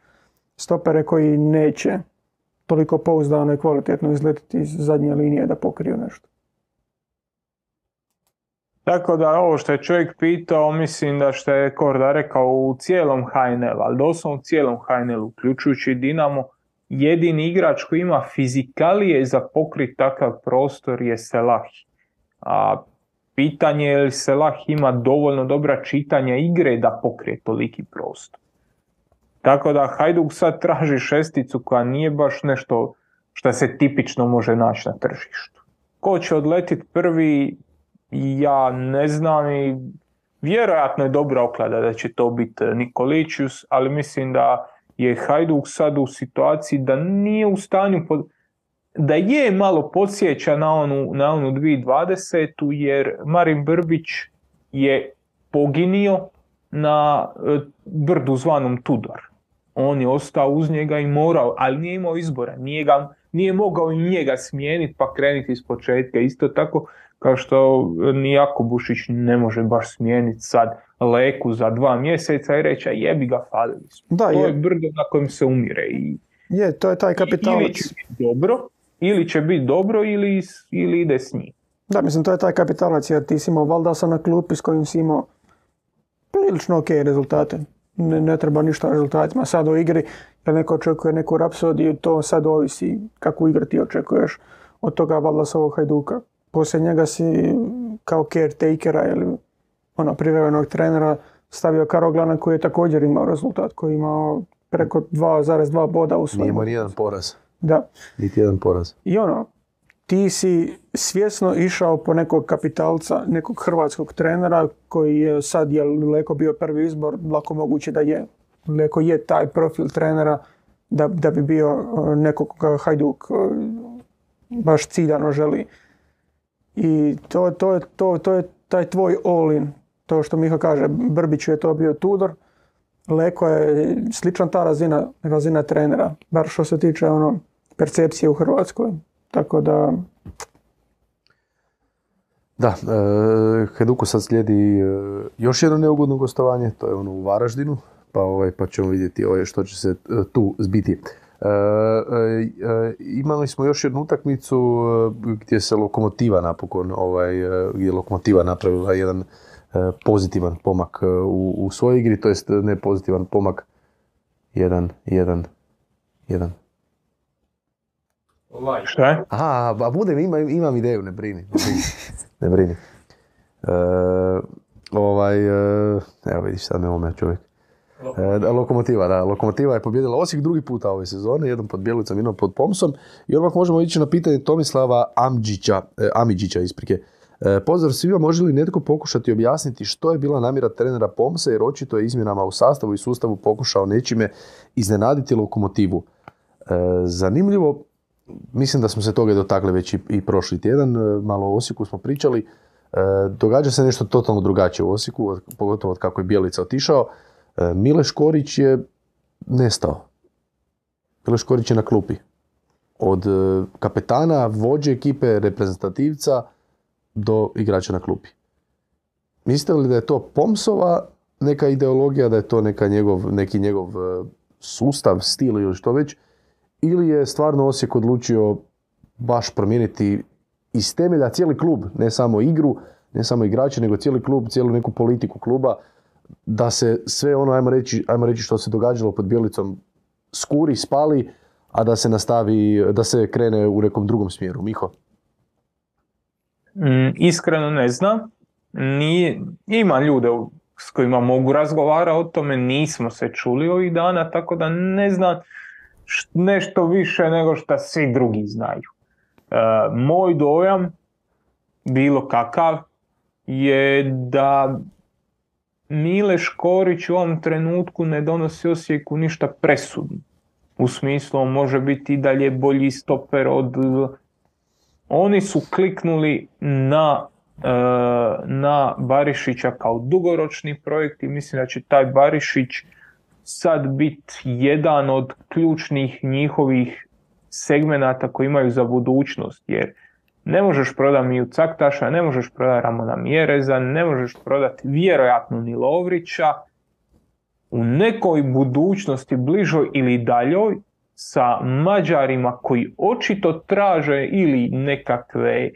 stopere koji neće toliko pouzdano i kvalitetno izletiti iz zadnje linije da pokriju nešto. Tako da ovo što je čovjek pitao, mislim da što je Korda rekao u cijelom HNL, ali doslovno u cijelom HNL, uključujući Dinamo, jedini igrač koji ima fizikalije za pokrit takav prostor je Selahi. A pitanje je li Selahi ima dovoljno dobra čitanja igre da pokrije toliki prostor. Tako da Hajduk sad traži šesticu koja nije baš nešto što se tipično može naći na tržištu. Ko će odletit prvi, ja ne znam i vjerojatno je dobra oklada da će to biti Nikolićius, ali mislim da je Hajduk sad u situaciji da nije u stanju, pod- da je malo podsjeća na onu, na onu 2020. jer Marin Brbić je poginio na e, brdu zvanom Tudor. On je ostao uz njega i morao, ali nije imao izbora, nije, ga, nije mogao i njega smijeniti pa krenuti iz početka. Isto tako kao što ni Jakobušić ne može baš smijeniti sad Leku za dva mjeseca i reći a jebi ga falili smo. Da, to je je, brdo na kojem se umire i je, to je taj ili kapitalac. će biti dobro, ili će biti dobro ili, ili ide s njim. Da, mislim, to je taj kapitalac, jer ti si imao Valdasa na klupi s kojim si imao prilično ok rezultate. Ne, ne treba ništa rezultatima. Sad o igri, kad neko očekuje neku rapsodiju, to sad ovisi kakvu igru ti očekuješ od toga Valdasovog Hajduka. Poslije njega si kao caretakera ili ono, privremenog trenera stavio Karoglana koji je također imao rezultat, koji je imao preko 2,2 boda u Nije svojim. imao nijedan poraz. Da. Niti jedan poraz. I ono, ti si svjesno išao po nekog kapitalca, nekog hrvatskog trenera koji je sad, je Leko bio prvi izbor, lako moguće da je. Leko je taj profil trenera da, da bi bio nekog koga Hajduk baš ciljano želi. I to, to, je, to, to je taj tvoj all-in. To što Miha kaže, Brbiću je to bio Tudor. Leko je slična ta razina, razina trenera, bar što se tiče ono, percepcije u Hrvatskoj. Tako da, Da, e, Hajduku sad slijedi e, još jedno neugodno gostovanje, to je ono u Varaždinu, pa, ovaj, pa ćemo vidjeti ovaj, što će se e, tu zbiti. E, e, imali smo još jednu utakmicu gdje se Lokomotiva napokon, ovaj, gdje je Lokomotiva napravila jedan pozitivan pomak u, u svojoj igri, to jest ne pozitivan pomak, jedan, jedan, jedan. Ovaj, Šta je? Aha, ba budem, imam, imam ideju, ne brini. Ne brini. Ne brini. E, ovaj, e, evo vidiš, sad me ome čovjek. E, da, lokomotiva, da. Lokomotiva je pobjedila Osijek drugi puta ove sezone, jednom pod Bjelicom, jednom pod Pomsom. I odmah možemo ići na pitanje Tomislava Amđića, e, Amidžića, isprike. E, pozdrav svima, može li netko pokušati objasniti što je bila namjera trenera Pomsa, jer očito je izmjenama u sastavu i sustavu pokušao nečime iznenaditi lokomotivu. E, zanimljivo, mislim da smo se toga dotakli već i, i prošli tjedan, e, malo o Osijeku smo pričali. E, događa se nešto totalno drugačije u Osijeku, od- pogotovo od kako je Bjelica otišao. E, Mile Škorić je nestao. Mile Škorić je na klupi. Od e, kapetana, vođe ekipe, reprezentativca do igrača na klupi. Mislite li da je to Pomsova neka ideologija, da je to neka njegov, neki njegov e, sustav, stil ili što već, ili je stvarno Osijek odlučio baš promijeniti iz temelja cijeli klub, ne samo igru, ne samo igrače, nego cijeli klub, cijelu neku politiku kluba, da se sve ono, ajmo reći, ajmo reći što se događalo pod Bjelicom, skuri, spali, a da se nastavi, da se krene u nekom drugom smjeru. Miho? Mm, iskreno ne znam. Nije, ima ljude s kojima mogu razgovarati o tome, nismo se čuli ovih dana, tako da ne znam nešto više nego što svi drugi znaju. E, moj dojam, bilo kakav, je da Mile Škorić u ovom trenutku ne donosi Osijeku ništa presudno. U smislu on može biti i dalje bolji stoper od oni su kliknuli na, e, na Barišića kao dugoročni projekt i mislim da će taj Barišić sad biti jedan od ključnih njihovih segmenata koji imaju za budućnost, jer ne možeš prodati Miju Caktaša, ne možeš prodati Ramona Mjereza, ne možeš prodati vjerojatno ni Lovrića, u nekoj budućnosti bližoj ili daljoj sa Mađarima koji očito traže ili nekakve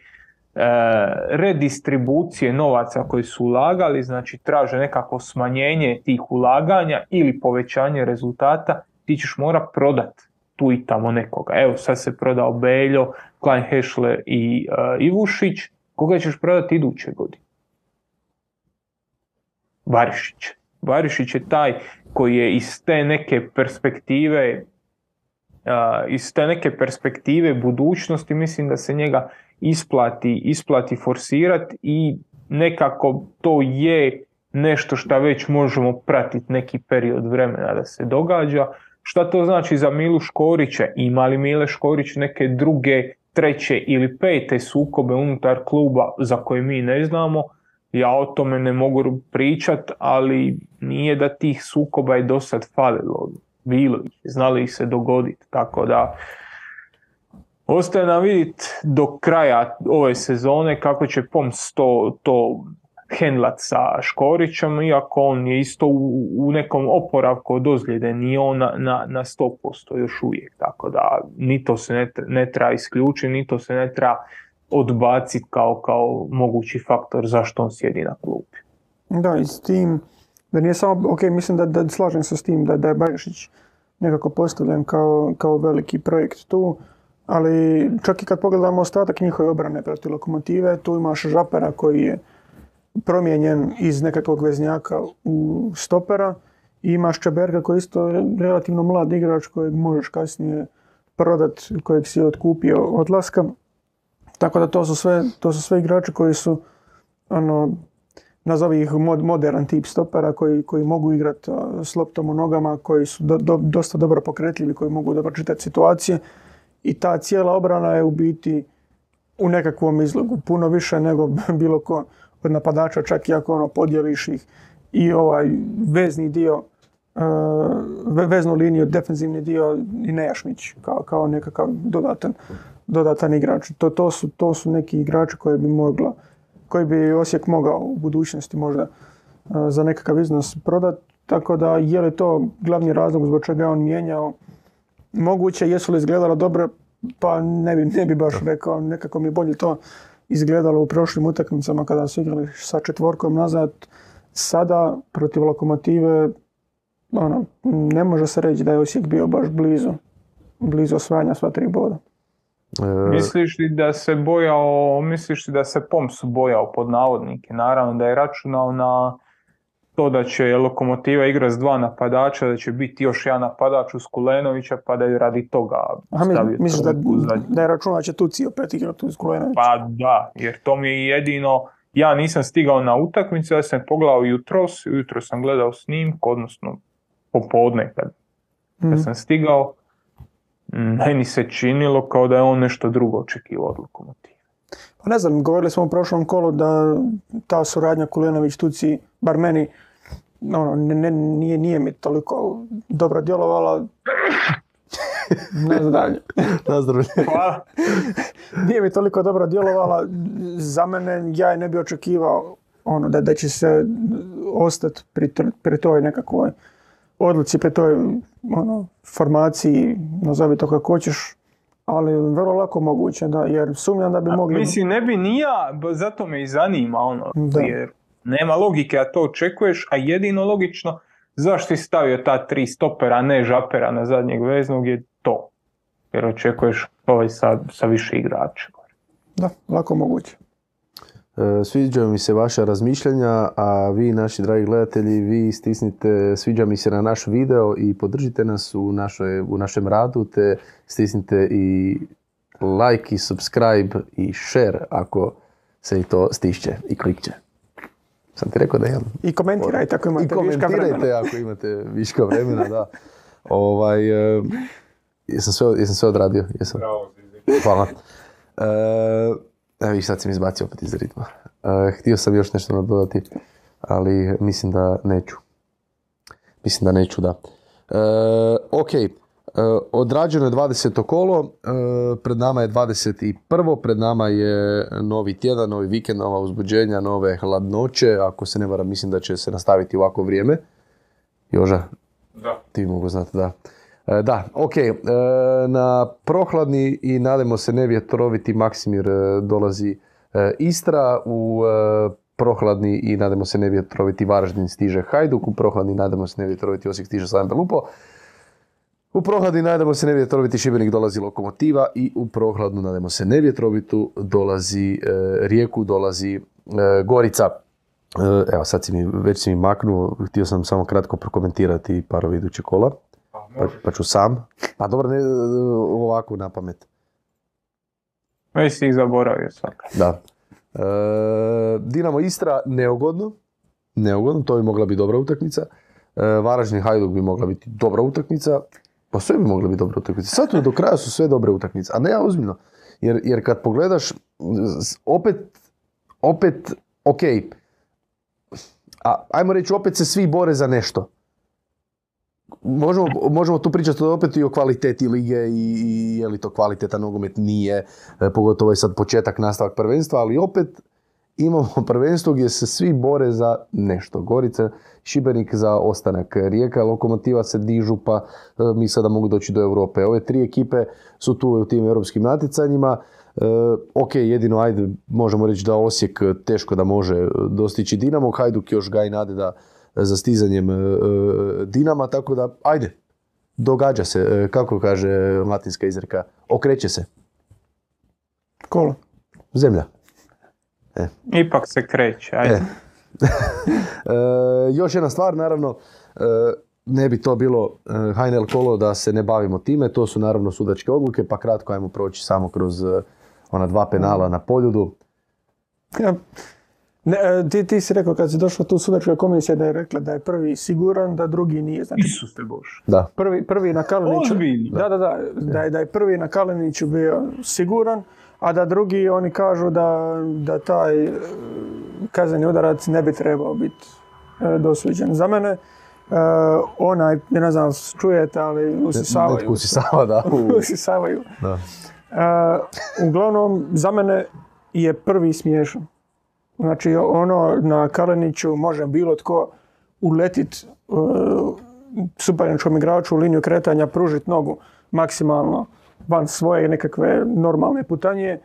redistribucije novaca koji su ulagali, znači traže nekako smanjenje tih ulaganja ili povećanje rezultata, ti ćeš mora prodat tu i tamo nekoga. Evo sad se prodao Beljo, Klein Hešle i e, Ivušić, koga ćeš prodati iduće godine? Barišić. Barišić je taj koji je iz te neke perspektive a, iz te neke perspektive budućnosti mislim da se njega isplati, isplati forsirati i nekako to je nešto što već možemo pratiti neki period vremena da se događa. Šta to znači za Milu Škorića? Ima li Mile Škorić neke druge, treće ili pete sukobe unutar kluba za koje mi ne znamo? Ja o tome ne mogu pričat, ali nije da tih sukoba je do sad falilo. Bilo ih, znali ih se dogoditi, tako da ostaje nam vidjeti do kraja ove sezone kako će Poms to, to hendlat sa Škorićem, iako on je isto u, u nekom oporavku od ozljede, nije on na, na, na 100% još uvijek, tako da ni to se ne, ne treba isključiti, ni to se ne treba odbaciti kao, kao mogući faktor zašto on sjedi na klupi. Da, i s tim, da nije samo, ok, mislim da, da slažem se s tim da, da je Barišić nekako postavljen kao, kao veliki projekt tu, ali čak i kad pogledamo ostatak njihove obrane protiv lokomotive, tu imaš Žapera koji je promijenjen iz nekakvog veznjaka u stopera i imaš Čeberga koji je isto relativno mlad igrač kojeg možeš kasnije prodat, kojeg si otkupio odlaska. Tako da to su sve, to su sve igrači koji su ono, nazovi ih mod, modern tip stopera koji, koji mogu igrati s loptom u nogama, koji su do- do- dosta dobro pokretljivi, koji mogu dobro čitati situacije i ta cijela obrana je u biti u nekakvom izlogu puno više nego bilo ko od napadača, čak i ako ono podijeliš ih i ovaj vezni dio, e, ve- veznu liniju, defensivni dio i Nejašmić kao, kao nekakav dodatan, dodatan igrač. To, to, su, to su neki igrači koji bi mogla, koji bi Osijek mogao u budućnosti možda e, za nekakav iznos prodat. Tako da je li to glavni razlog zbog čega je on mijenjao? Moguće, jesu li izgledalo dobro? Pa ne bi, ne bi baš rekao, nekako mi je bolje to izgledalo u prošlim utakmicama kada su igrali sa četvorkom nazad. Sada protiv lokomotive ono, ne može se reći da je Osijek bio baš blizu, blizu osvajanja sva tri boda. E, Misliš li da se bojao, misliš li da se Poms bojao pod navodnike? Naravno da je računao na to da će Lokomotiva igrati s dva napadača, da će biti još jedan napadač uz Kulenovića, pa da je radi toga stavio misliš da, da je računao da će Tuci opet igrati uz Kulenovića? Pa da, jer to mi je jedino, ja nisam stigao na utakmicu, ja sam pogledao jutros, jutro sam gledao snimku, odnosno popodne kad, kad Mhm. sam stigao, meni se činilo kao da je on nešto drugo očekivao od Lokomotive. Pa ne znam, govorili smo u prošlom kolu da ta suradnja Kulenović-Tuci, bar meni, ono, ne, ne- nije, nije mi toliko dobro djelovala. ne znam dalje. Nazdravlje. Hvala. Nije mi toliko dobro djelovala. Za mene ja je ne bi očekivao ono, da, da će se ostati pri, pri toj nekakvoj odluci, pri toj ono, formaciji, nazovi to kako hoćeš, ali vrlo lako moguće, da, jer sumnjam da bi mogli... Mislim, ne bi ni ja, zato me i zanima ono, Da. jer nema logike, a to očekuješ, a jedino logično zašto si stavio ta tri stopera, a ne žapera na zadnjeg veznog je to. Jer očekuješ ovaj sa, sa više igrača. Da, lako moguće. E, Sviđaju mi se vaša razmišljanja, a vi, naši dragi gledatelji, vi stisnite sviđa mi se na naš video i podržite nas u, našoj, u našem radu, te stisnite i like i subscribe i share ako se i to stišće i klikće. Sam ti rekao da imam. I komentirajte ako imate I viška vremena. komentirajte ako imate viška vremena, da. Ovaj, e, jesam, sve, jesam sve odradio? Jesam. Bravo. Hvala. E, evo i sad si mi izbacio opet iz ritma. E, htio sam još nešto nadodati, ali mislim da neću. Mislim da neću, da. E, ok, e, odrađeno je 20. kolo, e, pred nama je 21. Pred nama je novi tjedan, novi vikend, nova uzbuđenja, nove hladnoće. Ako se ne varam, mislim da će se nastaviti ovako vrijeme. Joža, Da. ti mogu znati, da. E, da, ok. na prohladni i nadajmo se ne vjetroviti Maksimir dolazi Istra. U prohladni i nadajmo se ne vjetroviti Varaždin stiže Hajduk. U prohladni nadajmo se ne vjetroviti Osijek stiže Slaven Belupo. U prohladni nadajmo se nevjetroviti Šibenik dolazi Lokomotiva i u prohladnu nadajmo se nevjetrovitu dolazi e, Rijeku, dolazi e, Gorica. E, evo sad si mi, već si mi maknuo, htio sam samo kratko prokomentirati parovi iduće kola, Pa pa, pa ću sam. Pa dobro, ne, ovako na pamet. Već si ih zaboravio svaka. Da. Dinamo Istra neugodno, neugodno, to bi mogla biti dobra utakmica. Varaždin Hajduk bi mogla biti dobra utakmica. Pa sve bi mogla biti dobra utakmica. Sad do kraja su sve dobre utakmice, a ne ja ozbiljno. Jer, jer kad pogledaš, opet, opet, ok, a, ajmo reći, opet se svi bore za nešto. Možemo, možemo tu pričati opet i o kvaliteti lige i, i je li to kvalitetan nogomet, nije, e, pogotovo je sad početak, nastavak prvenstva, ali opet imamo prvenstvo gdje se svi bore za nešto. Gorica, Šibenik za ostanak, Rijeka, Lokomotiva se dižu pa e, mi sada mogu doći do Europe. Ove tri ekipe su tu u tim europskim natjecanjima. E, ok, jedino ajde, možemo reći da Osijek teško da može dostići Dinamo, Hajduk još ga i nade da za stizanjem e, e, Dinama, tako da ajde, događa se, e, kako kaže latinska izreka, okreće se, Kolo. zemlja. Ipak se kreće, ajde. E. E, još jedna stvar, naravno, e, ne bi to bilo e, HNL kolo da se ne bavimo time, to su naravno sudačke odluke, pa kratko ajmo proći samo kroz e, ona dva penala na poljudu. Ja, ne, e, ti, ti si rekao kad si došla tu sudačka komisija da je rekla da je prvi siguran, da drugi nije. Znači, Isuse Bože. Da, prvi, prvi na Kaliniću, Ozbiljno? da, da, da, da, je, da je prvi na Kaliniću bio siguran, a da drugi oni kažu da, da taj e, kazneni udarac ne bi trebao biti e, dosuđen. Za mene, e, onaj, ne znam, čujete, ali usisavaju. netko usisava, da. usisavaju. da. Uglavnom, za mene je prvi smiješan. Znači, ono na Kaleniću može bilo tko uletit uh, suparničkom igraču u liniju kretanja, pružit nogu maksimalno van svoje nekakve normalne putanje,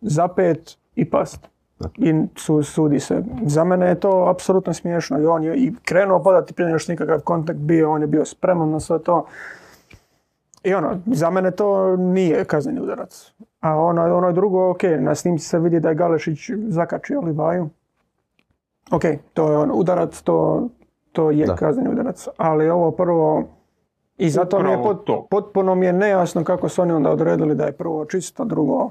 zapet i past. I su, sudi se. Za mene je to apsolutno smiješno. I on je i krenuo padati prije što nikakav kontakt bio, on je bio spreman na sve to. I ono, za mene to nije kazneni udarac. A ono, ono drugo, ok, na snimci se vidi da je Galešić zakačio Livaju. Ok, to je on udarac, to, to je Da. kazneni udarac. Ali ovo prvo, i zato mi je Upravo pot- to. potpuno mi je nejasno kako su oni onda odredili da je prvo čisto, drugo,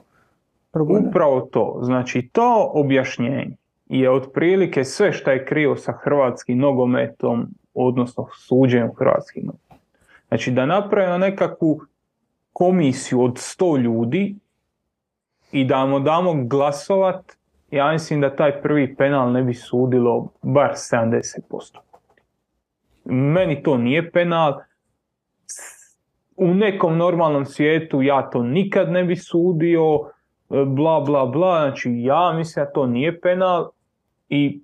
drugo ne. Upravo to. Znači, to objašnjenje je otprilike sve što je krivo sa hrvatskim nogometom, odnosno suđenjem hrvatskim nogometom. Znači, da napravimo nekakvu komisiju od 100 ljudi i da mu damo glasovat, ja mislim da taj prvi penal ne bi sudilo bar 70%. Meni to nije penal. U nekom normalnom svijetu ja to nikad ne bi sudio, e, bla bla bla, znači ja mislim da to nije penal i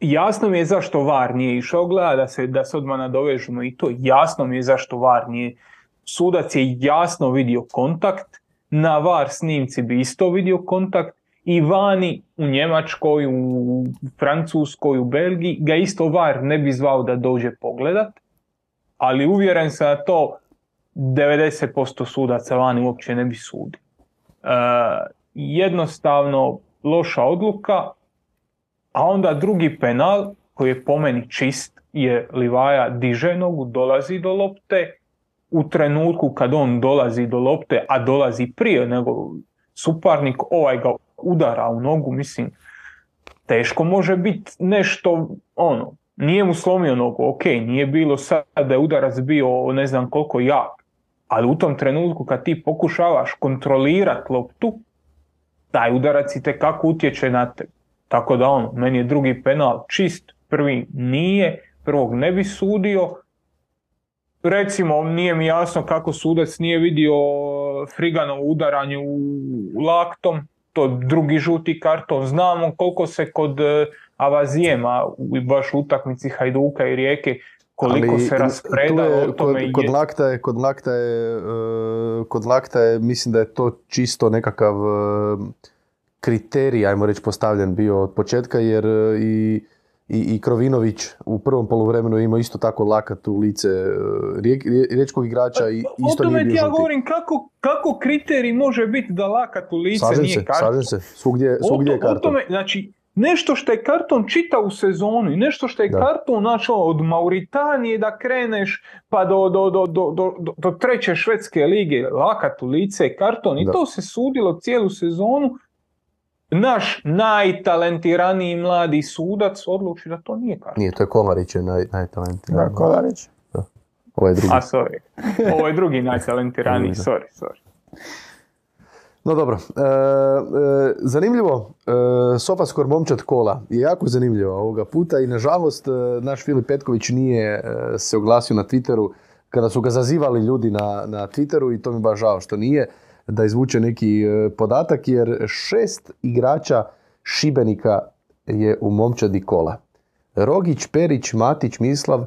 jasno mi je zašto VAR nije išao gleda da se, da se odmah nadovežemo i to. Jasno mi je zašto VAR nije. Sudac je jasno vidio kontakt, na VAR snimci bi isto vidio kontakt i vani u Njemačkoj, u Francuskoj, u Belgiji ga isto VAR ne bi zvao da dođe pogledat, ali uvjeren sam da to 90% sudaca vani uopće ne bi sudi. E, jednostavno loša odluka, a onda drugi penal koji je po meni čist je Livaja diže nogu, dolazi do lopte, u trenutku kad on dolazi do lopte, a dolazi prije nego suparnik, ovaj ga udara u nogu, mislim, teško može biti nešto, ono, nije mu slomio nogu, ok, nije bilo sad da je udarac bio ne znam koliko jak, ali u tom trenutku kad ti pokušavaš kontrolirat loptu, taj udarac i kako utječe na te. Tako da ono, meni je drugi penal čist, prvi nije, prvog ne bi sudio, recimo nije mi jasno kako sudac nije vidio Friganovo udaranje u laktom, to drugi žuti karton, znamo koliko se kod Avazijema, u- baš u utakmici Hajduka i Rijeke, koliko se tu raspredalo je, o tome. kod, kod je- lakta je, kod lakta je, e, kod lakta je, mislim da je to čisto nekakav e, kriterij, ajmo reći, postavljen bio od početka, jer e, i, i, i Krovinović u prvom poluvremenu imao isto tako lakat u lice rijek, rije- riječkog igrača i o isto tome nije ti bio ja žuti. govorim kako, kako kriterij može biti da lakat u lice Slažem nije se, karton. se, svugdje, O svugdje to- je o karton. tome, znači, nešto što je karton čita u sezonu i nešto što je Da. karton, znači ono, od Mauritanije da kreneš pa do, do, do, do, do, do- do treće švedske lige, lakat u lice je karton i Da. to se sudilo cijelu sezonu. Naš najtalentiraniji mladi sudac odluči da to nije karton. Nije, to je Kolarić je naj, Da, najtalentiraniji. Kolarić. Ovaj drugi. A sorry, ovo je drugi najtalentiraniji, Da. sorry, sorry. No dobro, e, e, zanimljivo, e, Sofaskor momčad kola je jako zanimljivo ovoga puta i nažalost e, naš Filip Petković nije e, se oglasio na Twitteru kada su ga zazivali ljudi na, na Twitteru i to mi baš žao što nije da izvuče neki e, podatak jer šest igrača Šibenika je u momčadi kola. Rogić, Perić, Matić, Mislav,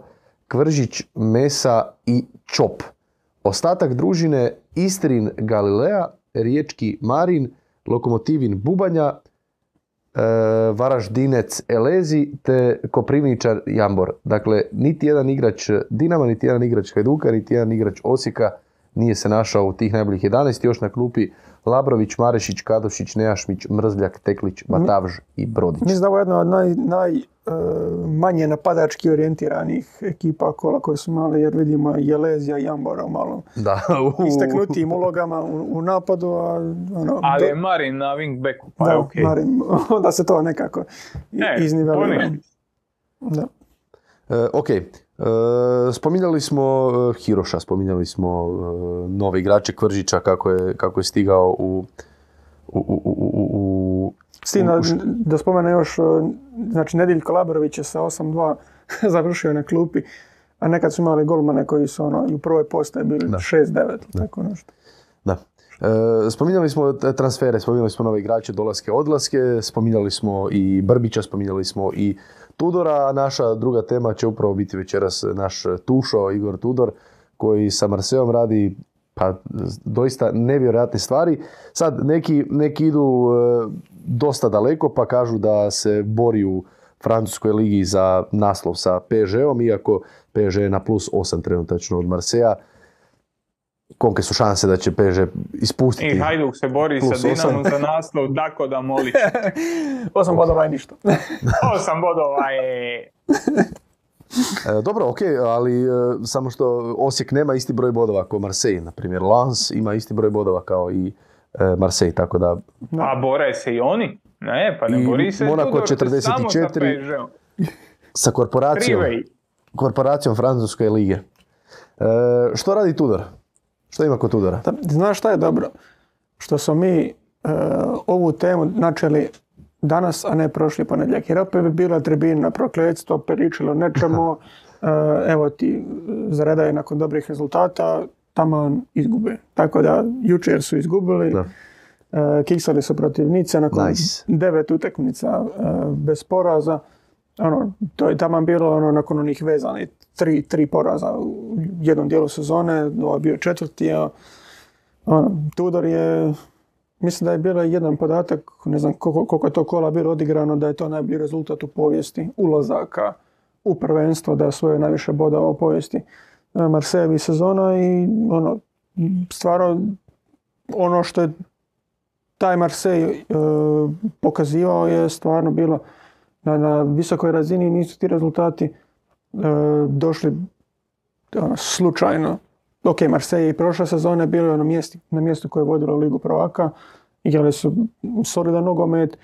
Kvržić, Mesa i Čop. Ostatak družine Istrin Galilea, Riječki Marin, Lokomotivin Bubanja, e, Varaždinec Elezi te Koprivničar Jambor. Dakle, niti jedan igrač Dinama, niti jedan igrač Hajduka, niti jedan igrač Osijeka nije se našao u tih najboljih 11, još na klupi Labrović, Marešić, Kadošić, Nejašmić, Mrzljak, Teklić, Batavž i Brodić. Mislim da je ovo jedna od naj, naj, manje napadački orijentiranih ekipa kola koje su imali, jer vidimo Jelezija i Jambora malo Da, isteknutijim ulogama u, u napadu, a ono, Ali je Marin na wingbacku, pa da, je okej. Marin, onda se to nekako Ne, iznivelira. Da. E, ok, e, spominjali smo e, Hiroša, spominjali smo e, nove igrače Kvržića kako je, kako je stigao u, u, u, u, u- u- S tim da, da spomene još, e, znači Nediljko Labrović je sa 8-2 završio na klupi, a nekad su imali golmane koji su ono, i u prvoj postaje bili Da. 6-9 ili tako nešto. Da. E, spominjali smo transfere, spominjali smo nove igrače, dolaske, odlaske, spominjali smo i Brbića, spominjali smo i Tudora, a naša druga tema će upravo biti večeras naš Tušo, Igor Tudor, koji sa Marseom radi pa doista nevjerojatne stvari. Sad neki, neki idu e, dosta daleko pa kažu da se bori u Francuskoj ligi za naslov sa PSG-om, iako PSG je na plus 8 trenutačno od Marseja. Kolike su šanse da će PSG ispustiti? I Hajduk se bori Plus sa Dinamom za naslov Dako da Molić. 8 bodova je ništa. Osam bodova je... E, dobro, ok, ali e, samo što Osijek nema isti broj bodova kao Marseille, na primjer Lens ima isti broj bodova kao i Marseille, tako da A bore se i oni? Ne, pa ne I bori se Monaco Tudor, samo sa 44. PSG-om. sa korporacijom, korporacijom Francuske lige. E, što radi Tudor? Što ima kod Tudora? Da, Znaš šta je dobro? Što smo mi e, ovu temu načeli danas, a ne prošli ponedjeljak. Jer opet bi bila tribina prokletstvo, pričalo nečemu. e, evo ti zaredaju nakon dobrih rezultata, tamo izgube. Tako da jučer su izgubili. Da. E, kiksali su protiv Nice nakon Nice. devet utakmica e, bez poraza. Ono, to je tamo bilo ono, nakon onih vezanih tri, tri poraza u jednom dijelu sezone, ovo je bio četvrti, a ono, Tudor je, mislim da je bilo jedan podatak, ne znam koliko, koliko je to kola bilo odigrano, da je to najbolji rezultat u povijesti ulazaka u prvenstvo, da je svoje najviše bodova u povijesti Marsejevi sezona i ono, stvarno ono što je taj Marseille e, pokazivao je stvarno bilo na, na visokoj razini nisu ti rezultati e, došli ono, slučajno. Ok, Marseille i prošle sezone bilo je na, mjesti, na mjestu koje je vodilo Ligu prvaka, igrali su solidan nogomet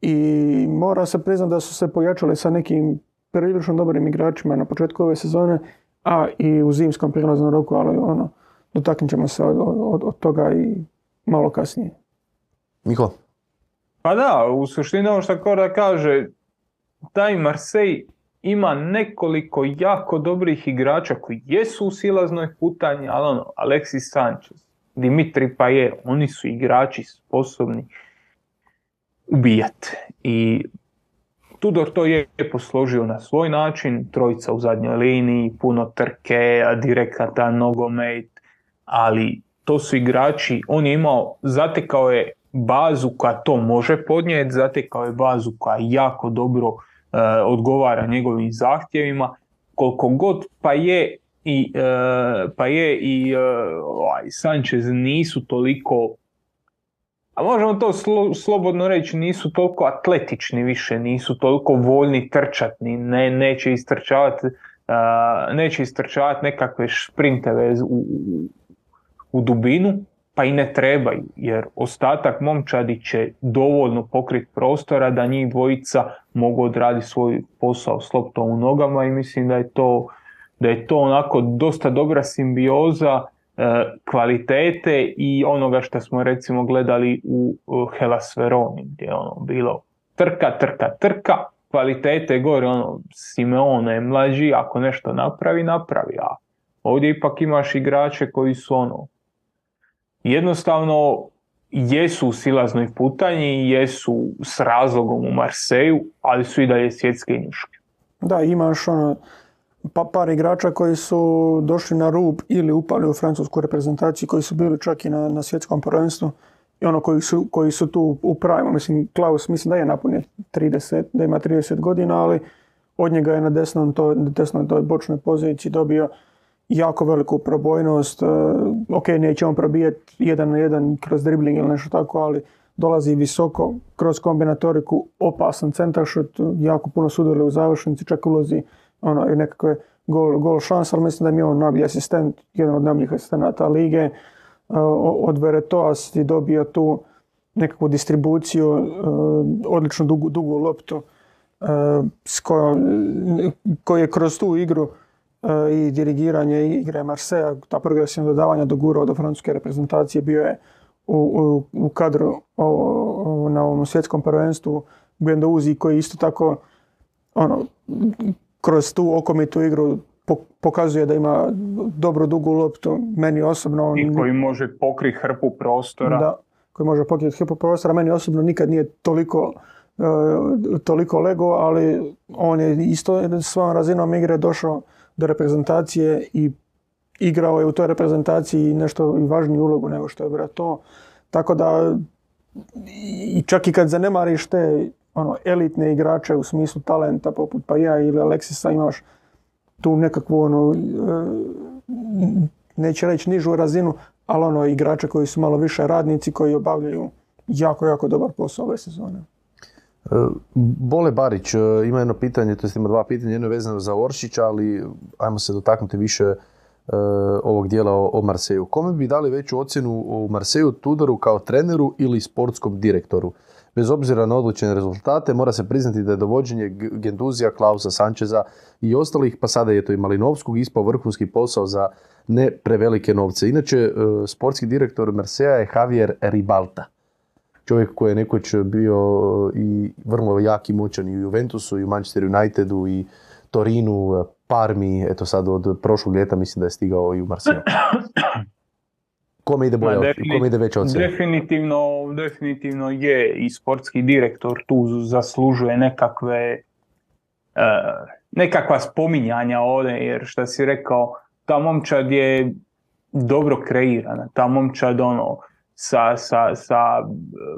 i mora se priznati da su se pojačali sa nekim prilično dobrim igračima na početku ove sezone, a i u zimskom prijelaznom roku, ali ono, dotaknut ćemo se od, od, od toga i malo kasnije. Miko? Pa da, u suštini ovo što Korda kaže, taj Marseille ima nekoliko jako dobrih igrača koji jesu u silaznoj putanji, ali ono, Alexis Sanchez, Dimitri Payet, oni su igrači sposobni ubijati. I Tudor to je posložio na svoj način, trojica u zadnjoj liniji, puno trke, direkatan nogomet, ali to su igrači, on je imao, zatekao je bazu koja to može podnijeti, zatekao je bazu koja jako dobro e, odgovara njegovim zahtjevima, koliko god pa je i, e, pa je i ovaj, Sanchez nisu toliko a možemo to slo- slobodno reći, nisu toliko atletični više, nisu toliko voljni trčatni, ne, neće istrčavati neće istrčavati nekakve šprinteve u, u, u dubinu, pa i ne trebaju, jer ostatak momčadi će dovoljno pokriti prostora da njih dvojica mogu odraditi svoj posao s loptom u nogama i mislim da je to, da je to onako dosta dobra simbioza kvalitete i onoga što smo recimo gledali u uh, Hellas Veroni, gdje je ono bilo trka, trka, trka, kvalitete gore, ono, Simeone je mlađi, ako nešto napravi, napravi, a ovdje ipak imaš igrače koji su ono, jednostavno jesu u silaznoj putanji, jesu s razlogom u Marseju, ali su i dalje svjetske njuške. Da, imaš ono, pa, par igrača koji su došli na rub ili upali u francusku reprezentaciju, koji su bili čak i na, na svjetskom prvenstvu i ono koji su, koji su tu u pravimu. Mislim, Klaus mislim da je napunio 30, da ima 30 godina, ali od njega je na desnom toj, desnoj toj bočnoj poziciji dobio jako veliku probojnost. E, ok, neće on probijeti jedan na jedan kroz dribling ili nešto tako, ali dolazi visoko kroz kombinatoriku, opasan centaršut, jako puno sudjeluje u završnici, čak ulazi ono, i nekakve gol, gol šanse, ali mislim da mi je on najbolji asistent, jedan od najboljih asistenata lige. E, od Veretoas je dobio tu nekakvu distribuciju, e, odličnu dugu, dugu loptu s kojom, koji je kroz tu igru i dirigiranje igre Marseja, ta progresivna dodavanja dogurao do francuske reprezentacije, bio je u, u, kadru na ovom svjetskom prvenstvu Guendouzi koji isto tako ono, kroz tu okomitu igru pokazuje da ima dobru dugu loptu, meni osobno... I koji može pokriti hrpu prostora. Da, koji može pokriti hrpu prostora. Meni osobno nikad nije toliko, uh, toliko lego, ali on je isto svojom razinom igre došao do reprezentacije i igrao je u toj reprezentaciji nešto i važniju ulogu nego što je to. Tako da i čak i kad zanemariš te ono, elitne igrače u smislu talenta poput pa ja ili Aleksisa imaš tu nekakvu ono, e, neće reći nižu razinu, ali ono igrače koji su malo više radnici koji obavljaju jako, jako dobar posao ove sezone. E, Bole Barić e, ima jedno pitanje, to ima dva pitanja, jedno je vezano za Oršića, ali ajmo se dotaknuti više ovog dijela o, o Marseju. Kome bi dali veću ocjenu u Marseju Tudoru kao treneru ili sportskom direktoru? Bez obzira na odlučene rezultate, mora se priznati da je dovođenje Genduzija, Klausa, Sančeza i ostalih, pa sada je to i Malinovskog, ispao vrhunski posao za ne prevelike novce. Inače, e, sportski direktor Marseja je Javier Ribalta. Čovjek koji je nekoć bio i vrlo jak i moćan i u Juventusu, i u Manchester Unitedu, i Torinu, Parmi, eto sad od prošlog ljeta mislim da je stigao i u Marseju. Kome ide bolje, kome ide veća ocjena? Definitivno, definitivno je i sportski direktor tu zaslužuje nekakve uh, nekakva spominjanja ovdje, jer što si rekao, ta momčad je dobro kreirana, ta momčad ono, sa, sa, sa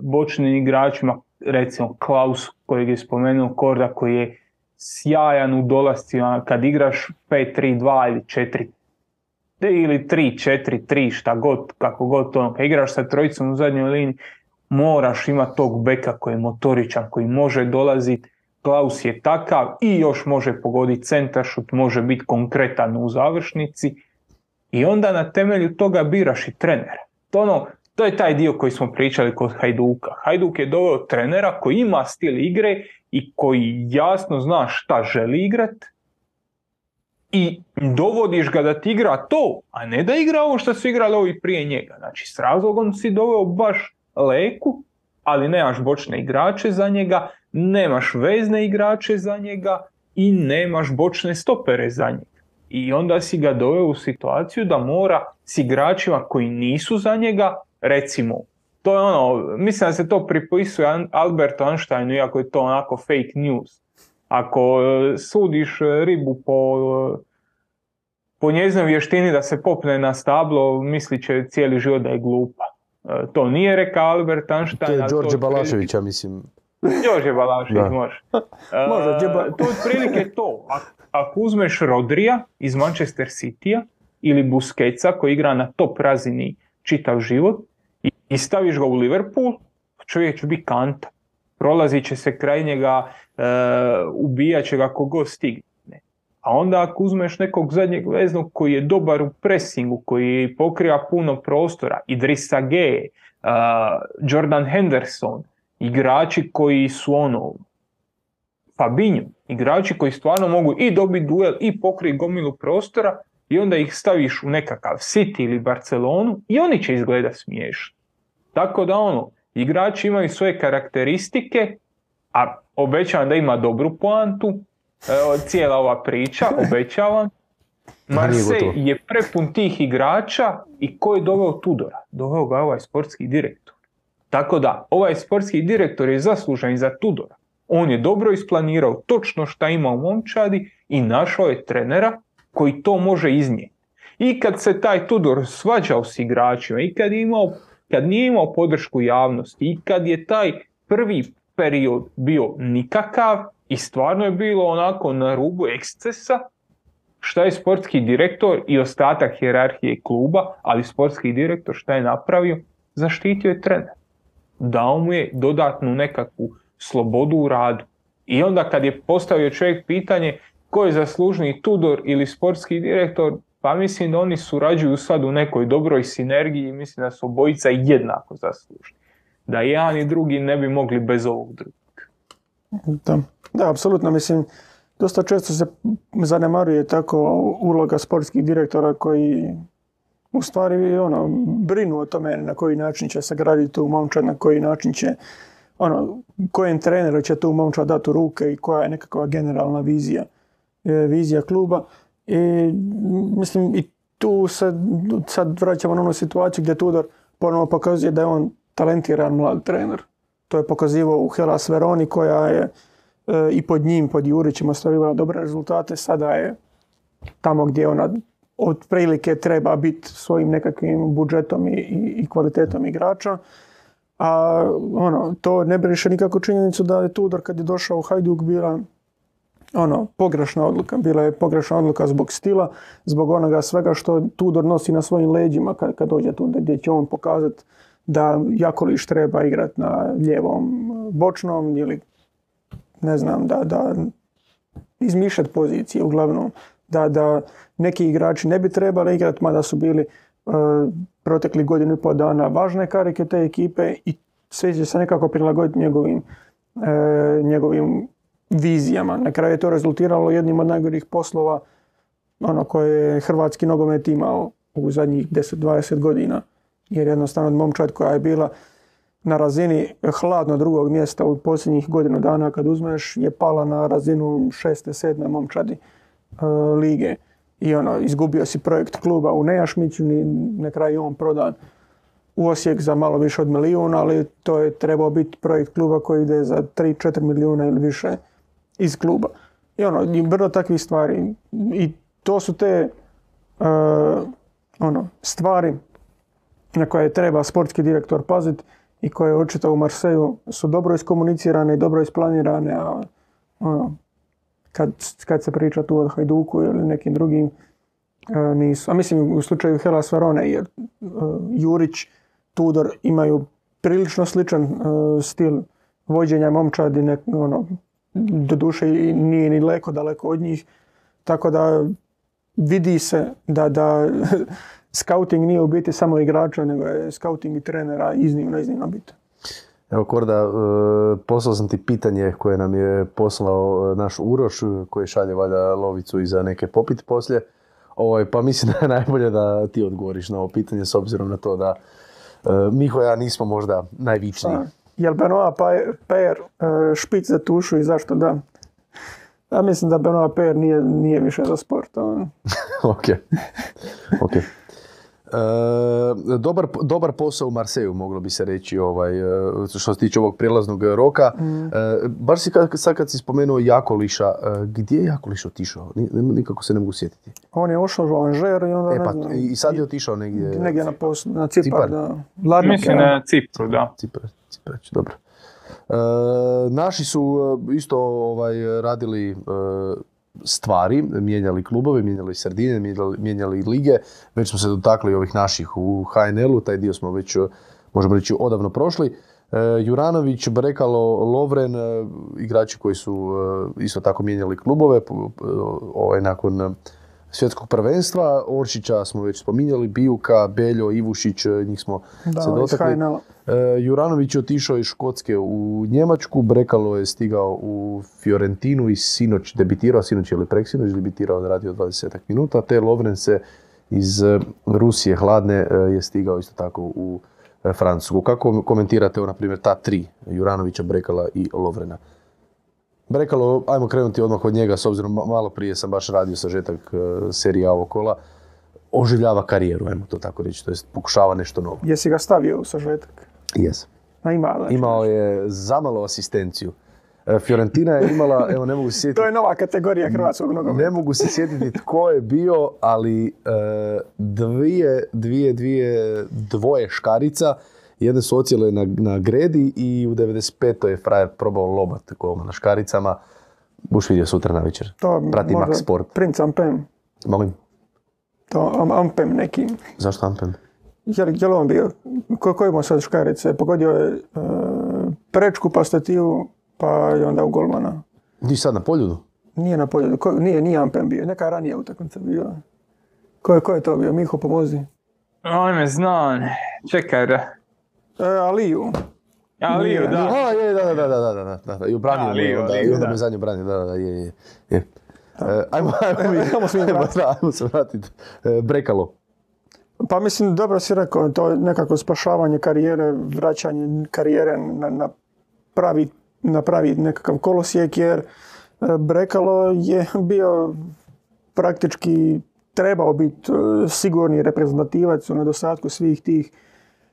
bočnim igračima, recimo Klaus kojeg je spomenuo, Korda koji je sjajan u dolascima kad igraš 5-3-2 ili 4 ili 3-4-3 šta god, kako god to, kad igraš sa trojicom u zadnjoj liniji, moraš imati tog beka koji je motoričan, koji može dolaziti, Klaus je takav i još može pogoditi centaršut, može biti konkretan u završnici i onda na temelju toga biraš i trenera. To, ono, to je taj dio koji smo pričali kod Hajduka. Hajduk je doveo trenera koji ima stil igre i koji jasno zna šta želi igrat i dovodiš ga da ti igra to, a ne da igra ovo što su igrali ovi prije njega. Znači s razlogom si doveo baš leku, ali nemaš bočne igrače za njega, nemaš vezne igrače za njega i nemaš bočne stopere za njega. I onda si ga doveo u situaciju da mora s igračima koji nisu za njega, recimo to je ono, mislim da se to pripisuje Albertu Einsteinu, iako je to onako fake news. Ako e, sudiš ribu po, e, po njezinoj vještini da se popne na stablo, mislit će cijeli život da je glupa. E, to nije rekao Albert Einstein. To je Đorđe Balašević, ja mislim. Đorđe Balašević, može. može to je otprilike to. Ako uzmeš Rodrija iz Manchester Citya ili Busquetsa koji igra na top razini čitav život, i staviš ga u Liverpool, čovjek će biti kanta. Prolazit će se kraj njega, e, ubijat će ga kogo stigne. A onda ako uzmeš nekog zadnjeg veznog koji je dobar u pressingu, koji pokriva puno prostora, Idrissa G, uh, Jordan Henderson, igrači koji su ono, Fabinho, igrači koji stvarno mogu i dobiti duel i pokriti gomilu prostora i onda ih staviš u nekakav City ili Barcelonu i oni će izgledati smiješno. Tako da ono, igrači imaju svoje karakteristike, a obećavam da ima dobru poantu, e, cijela ova priča, obećavam. Marseille je prepun tih igrača i ko je doveo Tudora? Doveo ga ovaj sportski direktor. Tako da, ovaj sportski direktor je zaslužan za Tudora. On je dobro isplanirao točno šta ima u momčadi i našao je trenera koji to može iznijeti. I kad se taj Tudor svađao s igračima, i kad je imao kad nije imao podršku javnosti i kad je taj prvi period bio nikakav i stvarno je bilo onako na rubu ekscesa, šta je sportski direktor i ostatak hjerarhije kluba, ali sportski direktor šta je napravio? Zaštitio je trener. Dao mu je dodatnu nekakvu slobodu u radu. I onda kad je postavio čovjek pitanje ko je zaslužniji Tudor ili sportski direktor, pa mislim da oni surađuju sad u nekoj dobroj sinergiji i mislim da su obojica jednako zaslužni. Da jedan i drugi ne bi mogli bez ovog drugog. Da, da apsolutno. Mislim, dosta često se zanemaruje tako uloga sportskih direktora koji u stvari ono, brinu o tome na koji način će se graditi tu momčad, na koji način će ono, kojem treneru će tu momčad dati u ruke i koja je nekakva generalna vizija, e, vizija kluba. I mislim i tu se sad vraćamo na onu situaciju gdje Tudor ponovo pokazuje da je on talentiran mlad trener. To je pokazivao u Hellas Veroni koja je e, i pod njim, pod Jurićem ostvarila dobre rezultate. Sada je tamo gdje ona otprilike treba biti svojim nekakvim budžetom i, i, i kvalitetom igrača. A ono, to ne briše nikako činjenicu da je Tudor kad je došao u Hajduk bila ono, pogrešna odluka. Bila je pogrešna odluka zbog stila, zbog onoga svega što Tudor nosi na svojim leđima kad, kad dođe tu gdje će on pokazati da Jakoliš treba igrati na lijevom bočnom ili ne znam, da, da izmišljati pozicije uglavnom. Da, da neki igrači ne bi trebali igrati, mada su bili uh, protekli godinu i pol dana važne karike te ekipe i sve će se nekako prilagoditi njegovim, uh, njegovim vizijama. Na kraju je to rezultiralo jednim od najgorih poslova ono koje je hrvatski nogomet imao u zadnjih 10-20 godina. Jer jednostavno momčad koja je bila na razini hladno drugog mjesta u posljednjih godinu dana kad uzmeš je pala na razinu šeste, sedme momčadi e, lige. I ono, izgubio si projekt kluba u Nejašmiću, ni na kraju on prodan u Osijek za malo više od milijuna, ali to je trebao biti projekt kluba koji ide za 3-4 milijuna ili više iz kluba. I ono, i brdo takvih stvari. I to su te uh, ono, stvari na koje treba sportski direktor paziti i koje očito u Marseju su dobro iskomunicirane i dobro isplanirane, a ono, kad, kad se priča tu o Hajduku ili nekim drugim uh, nisu. A mislim u slučaju Hellas Verone jer uh, Jurić, Tudor imaju prilično sličan stil vođenja momčadi, nek, ono, doduše nije ni leko daleko od njih, tako da vidi se da, da scouting nije u biti samo igrača, nego je scouting i trenera iznimno, iznimno bitan. Evo Korda, e, poslao sam ti pitanje koje nam je poslao e, naš Uroš, koji šalje valjda lovicu i za neke popit poslije. Ovaj, pa mislim da je najbolje da ti odgovoriš na ovo pitanje s obzirom na to da e, Miho i ja nismo možda najvičniji. Pa, Jel Benoit Per špic za tušu i zašto da? Ja mislim da Benoit Per nije, nije više za sport. On. ok. ok. E, dobar, dobar posao u Marseju, moglo bi se reći, ovaj, e, što se tiče ovog prijelaznog roka. Mm. E, baš si kad, sad kad si spomenuo Jakoliša, e, gdje je Jakoliš otišao? Nikako se ne mogu sjetiti. On je ošao u Anžer i onda e, pa, ne znam. I sad je otišao negdje... Negdje na, pos, na Cipar, Cipar. da. Mislim na Cipru, da. Cipar, Ciprać, dobro. E, naši su isto ovaj, radili stvari, mijenjali klubove, mijenjali sredine, mijenjali, mijenjali lige. Već smo se dotakli ovih naših u HNL-u, taj dio smo već, možemo reći, odavno prošli. E, Juranović, Brekalo, Lovren, e, igrači koji su e, isto tako mijenjali klubove ovaj, nakon svjetskog prvenstva. Oršića smo već spominjali, Bijuka, Beljo, Ivušić, njih smo da, se dotakli. Juranović je otišao iz Škotske u Njemačku, Brekalo je stigao u Fiorentinu i sinoć debitirao, sinoć ili preksinoć debitirao, radio 20 minuta, te Lovren se iz Rusije hladne je stigao isto tako u Francusku. Kako komentirate, na primjer, ta tri, Juranovića, Brekala i Lovrena? Brekalo, ajmo krenuti odmah od njega, s obzirom malo prije sam baš radio sažetak serije ovo kola. Oživljava karijeru, ajmo to tako reći, to jest pokušava nešto novo. Jesi ga stavio u sažetak? Jes. A ima, znači. Imao je zamalo asistenciju. Fiorentina je imala, evo ne mogu se sjetiti... to je nova kategorija hrvatskog nogometa. Ne mogu se sjetiti tko je bio, ali dvije, dvije, dvije, dvoje škarica, jedne su ocijele na, na gredi i u 95. je frajer probao lobat golma na škaricama. Buš vidio sutra na večer. To Prati Max Sport. Prince Ampem. Molim, To am- Ampem neki. zašto Ampem? Je li, je li on bio? Ko, koji mu sad škarice? Pogodio je e, prečku, pa stativu, pa i onda u golmana. Di sad na poljudu? Nije na polju, ko, nije, nije Ampem bio, neka ranija utakmica bila. Ko je, ko je to bio? Miho, pomozi. Ajme, znam. Čekaj, da. E, Aliju. Aliju, da. A, je, da, da, da, da, da, da, da, i obranio Da, me, onda, Lio, i onda da. me zadnje branio, da, da, da, je, je, je. E, ajmo, ajmo, mi, Ajmo se ajmo, vratiti. ajmo se vratiti. E, Brekalo. Pa mislim, dobro si rekao, to je nekako spašavanje karijere, vraćanje karijere na, na, pravi, na pravi nekakav kolosijek, jer e, Brekalo je bio praktički trebao biti e, sigurni reprezentativac u nedostatku svih tih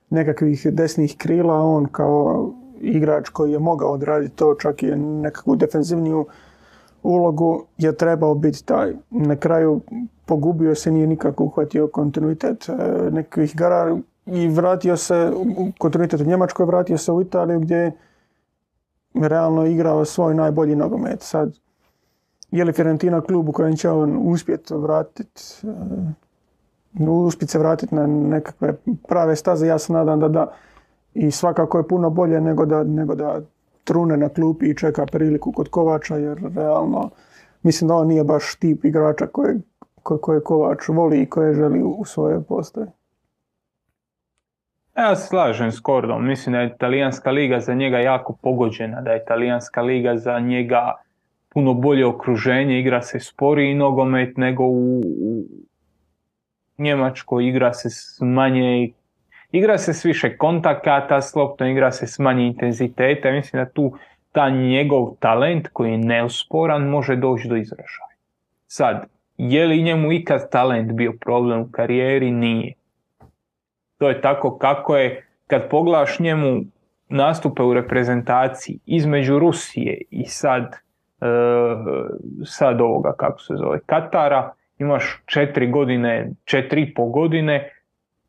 nekakvih desnih krila, on kao igrač koji je mogao odraditi to, čak i nekakvu defensivniju ulogu je trebao biti taj. Na kraju pogubio se, nije nikako uhvatio kontinuitet e, nekakvih igara i vratio se kontinuitet u Njemačkoj, vratio se u Italiju gdje je realno igrao svoj najbolji nogomet. Sad, je li Fiorentina klub u kojem će on uspjeti vratiti uspjeti se vratiti na nekakve prave staze, ja se nadam da da. I svakako je puno bolje nego da, nego da trune na klupi i čeka priliku kod Kovača, jer realno mislim da on nije baš tip igrača koje, koje, koje Kovač voli i koje želi u svoje postoje. Ja se slažem s Kordom, mislim da je italijanska liga za njega jako pogođena, da je italijanska liga za njega puno bolje okruženje, igra se sporiji nogomet nego u, u Njemačkoj, igra se s manje igra se s više kontakata, s loptom igra se s manje intenziteta, mislim da tu ta njegov talent koji je neosporan može doći do izražaja. Sad, je li njemu ikad talent bio problem u karijeri? Nije. To je tako kako je, kad pogledaš njemu nastupe u reprezentaciji između Rusije i sad, e, sad ovoga, kako se zove, Katara, imaš četiri godine, četiri i po godine,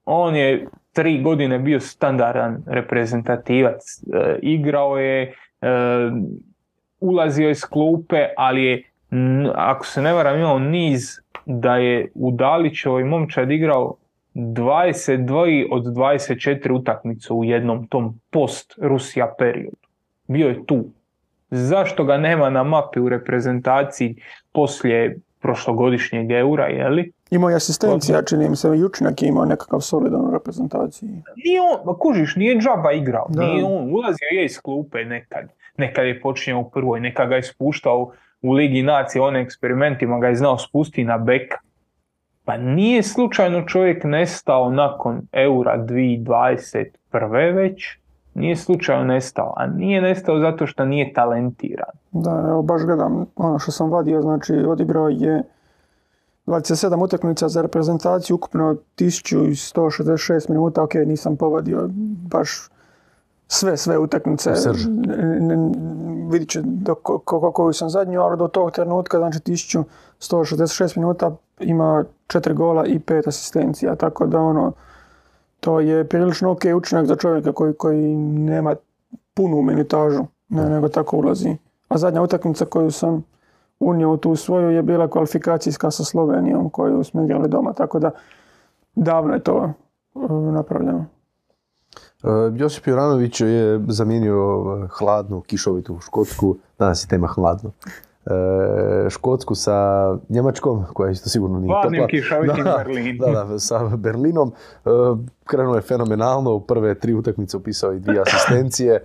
on je tri godine bio standardan reprezentativac, e, igrao je, e, ulazio iz klupe, ali je, n- ako se ne varam, imao niz da je u Dalićevoj momčad igrao 22 od 24 utakmice u jednom tom post-Rusija periodu. Bio je tu. Zašto ga nema na mapi u reprezentaciji poslije prošlogodišnjeg eura, je li? Imao je asistencija, čini mi se, Jučnak je imao nekakav solidan u reprezentaciji. Nije on, kužiš, nije džaba igrao, Da. nije on, ulazio je iz klupe nekad, nekad je počinjao u prvoj, nekad ga je spuštao u Ligi nacije, one eksperimentima ga je znao spustiti na beka. Pa nije slučajno čovjek nestao nakon Eura 2021. već, nije slučajno nestao, a nije nestao zato što nije talentiran. Da, evo baš gledam ono što sam vadio, znači odigrao je 27 utakmica za reprezentaciju, ukupno 1166 minuta, ok, nisam povadio baš sve, sve utakmice. Srž. N- n- Vidit će do ko- ko- koju sam zadnju, ali do tog trenutka, znači 1166 minuta ima 4 gola i 5 asistencija, tako da ono, to je prilično ok učinak za čovjeka koji, koji nema punu minutažu, ne, nego tako ulazi. A zadnja utakmica koju sam unio u tu svoju je bila kvalifikacijska sa Slovenijom koju smo igrali doma, tako da davno je to uh, napravljeno. E, Josip Juranović je zamijenio e, hladnu, kišovitu Škotsku, danas je tema hladno, e, Škotsku sa Njemačkom, koja isto sigurno nije Hladnim topla. kišovitim Da, Berlinom. Da, da, sa Berlinom. E, krenuo je fenomenalno, u prve tri utakmice upisao i dvije asistencije.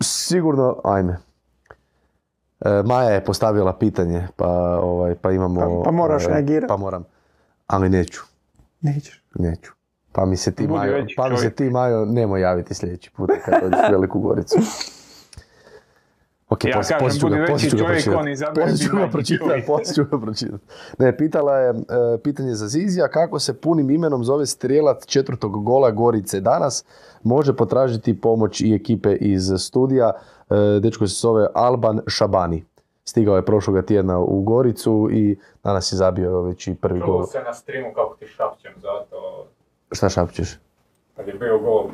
Sigurno, ajme. E, Maja je postavila pitanje, pa, ovaj, pa imamo... Pa- pa moraš ovaj. Pa moram. Ali neću. Nećeš. Neću. Pa mi se ti, Majo, pa mi se ti, Majo, nemoj javiti sljedeći put kad dođeš u Veliku Goricu. Ok, Ja poslije, kažem, budi ga, veći čovjek, pročitati. on izabere ga pročitati, poslije ću ga pročitati. Ne, pitala je e, pitanje za Zizija, kako se punim imenom zove strijelac četvrtog gola Gorice danas, može potražiti pomoć i ekipe iz studija, E, dečko se zove Alban Šabani. Stigao je prošloga tjedna u Goricu i danas je zabio već i prvi Čuo gol. se na streamu kako ti šapćem zato Šta šapćeš? kad je bio gol.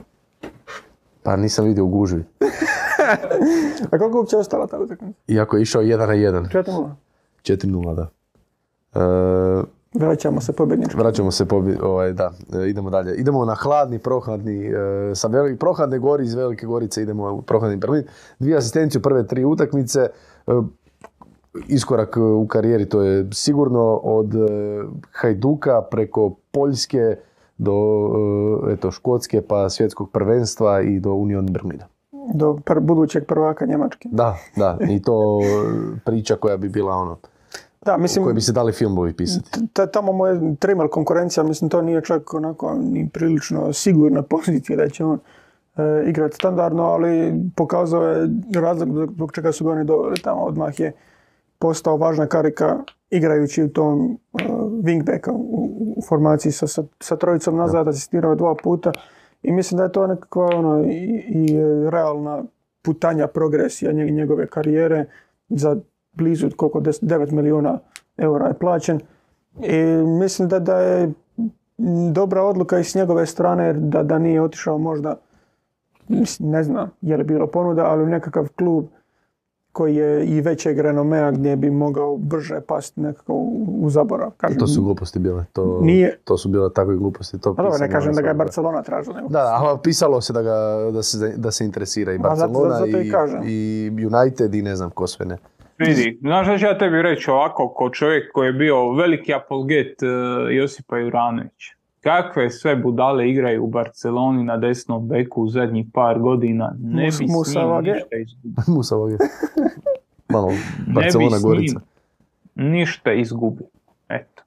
Pa nisam vidio u gužvi. A koliko uopće ostala ta utakmica? Iako je išao 1 na 1. 4-0. 4-0, da. E, Vraćamo se pobjednički. Vraćamo se, pobje, ovaj, da, e, idemo dalje. Idemo na hladni, prohladni, e, sa veli, prohladne gori iz Velike Gorice idemo u prohladni Berlin. Dvije asistencije u prve tri utakmice. E, iskorak u karijeri, to je sigurno od e, Hajduka preko Poljske do e, eto, Škotske pa svjetskog prvenstva i do Union Berlina. Do pr- budućeg prvaka Njemačke. Da, da, i to priča koja bi bila ono, Da, mislim, kojoj bi se dali filmovi pisati. ta- tamo mu je konkurencija, mislim to nije čak onako ni prilično sigurna pozicija da će on e, igrati standardno, ali pokazao je razlog zbog- zbog čega su ga oni doveli tamo. Odmah je postao važna karika igrajući u tom e, wingbacka u, u formaciji sa, sa, sa trojicom nazad, asistirao dva puta i mislim da je to nekakva ono, i, i realna putanja progresija nje- njegove karijere. Za blizu koliko 10 9 milijuna eura je plaćen. I mislim da, da je dobra odluka i s njegove strane da, da nije otišao možda mislim, ne znam je li bilo ponuda, ali u nekakav klub koji je i većeg renomea gdje bi mogao brže pasti nekako u, u zaborav. Kažem, To su gluposti bile. To, Nije- to su bile takve gluposti. To Pa dobro, ne kažem da ga je Barcelona tražila. Nego. Da, da, ali pisalo se da, ga, da, se, da se interesira i Ma, zato- Barcelona zato i i, i United i ne znam ko sve ne. Vidi, znaš šta ću ja tebi reći ovako, ko čovjek koji je bio veliki apologet eh, Josipa Juranovića. Kakve sve budale igraju u Barceloni na desnom beku u zadnjih par godina. Ne Mus- bi Musavage. ništa izgubio. Musa ovdje. Malo Ne bi Barcelona s Gorica. ništa izgubio. Eto.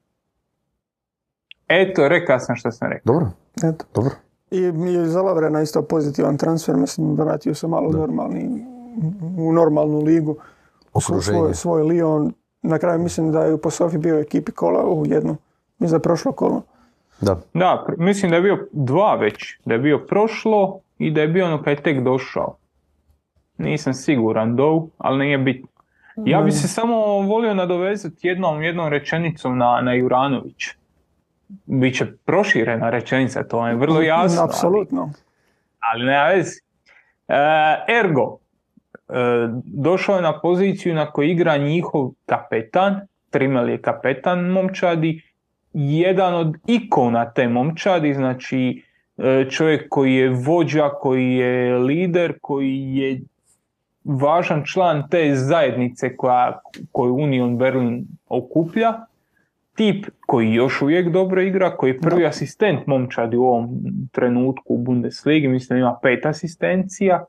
Eto, rekao sam što sam rekao. Dobro, Eto. dobro. I, I za Lavrena isto pozitivan transfer, mislim, vratio se malo u normalni, u normalnu ligu. Okruženje. Svoj, svoj Lyon, na kraju mislim da je po Sofi bio u ekipi kola u jednom, mislim da je prošlo kolo. Da. Da, mislim da je bio dva već. Da je bio prošlo i da je bio ono kad je tek došao. Nisam siguran do, ali nije bitno. Ja bi se samo volio nadovezati jednom, jednom rečenicom na, na Juranović. Biće proširena rečenica, to je vrlo jasno. ali- Apsolutno. ali nema veze. E, ergo, e, došao je na poziciju na kojoj igra njihov kapetan, Trimel je kapetan momčadi, jedan od ikona te momčadi, znači e, čovjek koji je vođa, koji je lider, koji je važan član te zajednice koja, koju Union Berlin okuplja, tip koji još uvijek dobro igra, koji je prvi asistent momčadi u ovom trenutku u Bundesligi, mislim da ima pet asistencija.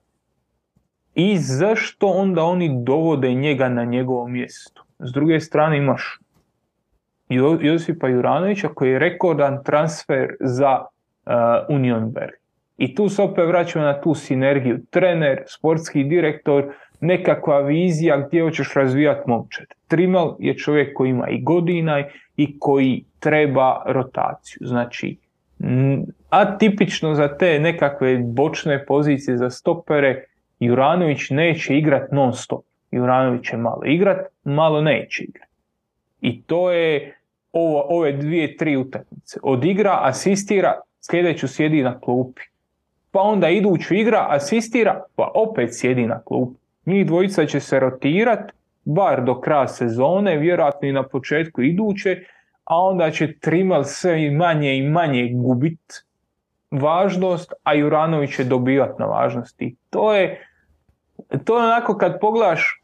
I zašto onda oni dovode njega na njegovo mjesto? S druge strane imaš Jo- Josipa Juranovića koji je rekordan transfer za uh, Union Berlin. I tu se opet vraćamo na tu sinergiju. Trener, sportski direktor, nekakva vizija gdje hoćeš razvijati momčad. Trimel je čovjek koji ima i godina i koji treba rotaciju. Znači, atipično za te nekakve bočne pozicije za stopere, Juranović neće igrat non stop. Juranović će malo igrat, malo neće igrat. I to je ovo, ove dvije, tri utakmice. Odigra, asistira, sljedeću sjedi na klupi. Pa onda iduću igra, asistira, pa opet sjedi na klupi. Njih dvojica će se rotirat, bar do kraja sezone, vjerojatno i na početku iduće, a onda će Trimel sve manje i manje gubit važnost, a Juranović će dobivat na važnosti. To je, to je onako kad pogledaš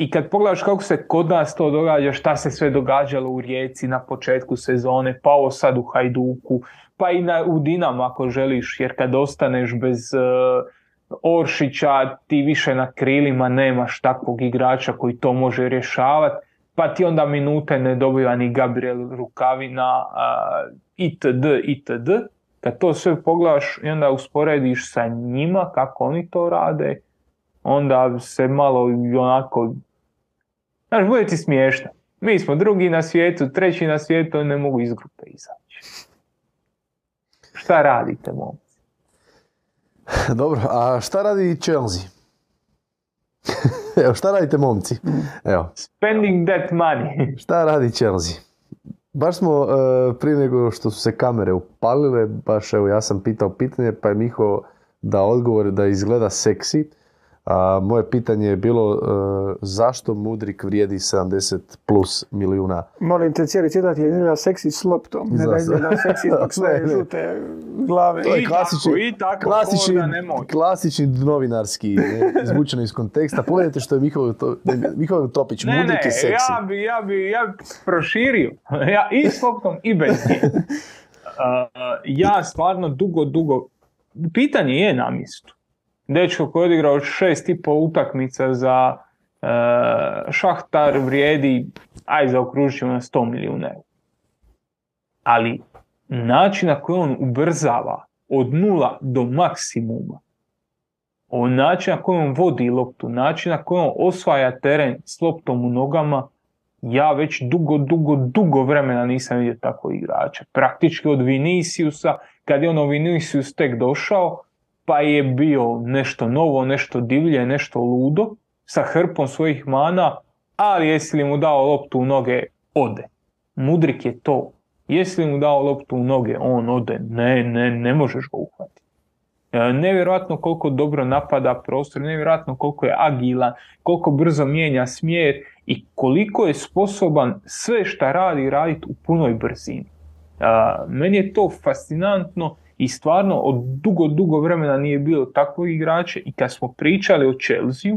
i kad pogledaš kako se kod nas to događa, šta se sve događalo u Rijeci na početku sezone, pa ovo sad u Hajduku, pa i na, u Dinamo ako želiš, jer kad ostaneš bez uh, Oršića, ti više na krilima nemaš takvog igrača koji to može rješavati, pa ti onda minute ne dobiva ni Gabriel Rukavina, uh, itd., itd. Kad to sve pogledaš i onda usporediš sa njima kako oni to rade, onda se malo onako, znaš, bude ti smiješno. Mi smo drugi na svijetu, treći na svijetu, ne mogu iz grupe izaći. Šta radite, momci? Dobro, a šta radi Chelsea? Evo, šta radite momci? Evo, Spending that money. šta radi Chelsea? Baš smo, e, prije nego što su se kamere upalile, baš evo ja sam pitao pitanje, pa je Miho da odgovor da izgleda seksi. A, moje pitanje je bilo e, zašto Mudrik vrijedi 70 plus milijuna? Molim te, cijeli citat je izgleda seksi s loptom. Ne da Izgleda- seksi zbog svoje žute glave. To je I klasični, tako, i tako, klasični, novinarski, izvučeno iz konteksta. Pogledajte što je Mihovil, to, Mihovil Topić, Ne, Mudrik ne, je seksi. ja bi, ja bi, ja bi proširio. Ja i s loptom i bez nje. Uh, ja stvarno dugo, dugo, pitanje je na mjestu. Dečko koji je odigrao šest i pol utakmica za uh, Šahtar vrijedi, aj zaokružit ćemo na 100 milijuna eura. Ali način na koji on ubrzava od nula do maksimuma, o način na koji on vodi loptu, način na koji on osvaja teren s loptom u nogama, ja već dugo, dugo, dugo vremena nisam vidio tako igrača. Praktički od Viniciusa, kad je ono Vinicius tek došao, pa je bio nešto novo, nešto divlje, nešto ludo, sa hrpom svojih mana, ali jesi mu dao loptu u noge, ode. Mudrik je to. Jesi mu dao loptu u noge, on ode. Ne, ne, ne možeš ga uhvatiti. E, Nevjerojatno koliko dobro napada prostor, nevjerojatno koliko je agilan, koliko brzo mijenja smjer i koliko je sposoban sve šta radi raditi u punoj brzini. A, meni je to fascinantno i stvarno od dugo, dugo vremena nije bilo takvog igrača i kad smo pričali o Chelsea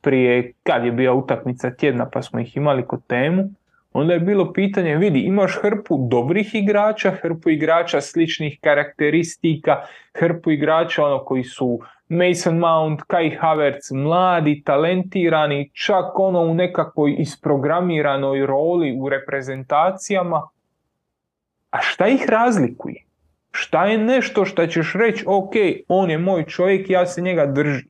prije kad je bila utakmica tjedna pa smo ih imali kod temu, onda je bilo pitanje, vidi, imaš hrpu dobrih igrača, hrpu igrača sličnih karakteristika, hrpu igrača ono koji su Mason Mount, Kai Havertz, mladi, talentirani, čak ono u nekakvoj isprogramiranoj roli u reprezentacijama. A šta ih razlikuje? Šta je nešto što ćeš reći, ok, on je moj čovjek, ja se njega držim.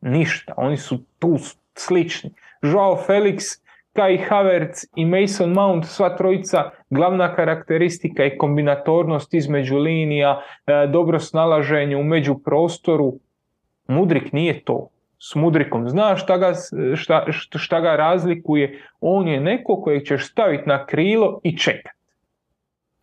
Ništa, oni su tu slični. Joao Felix, Kai Havertz i Mason Mount, sva trojica, glavna karakteristika je kombinatornost između linija, e, dobro snalaženje u međuprostoru. Mudrik nije to. S Mudrikom znaš šta ga, šta, šta ga razlikuje. On je neko kojeg ćeš staviti na krilo i čekat.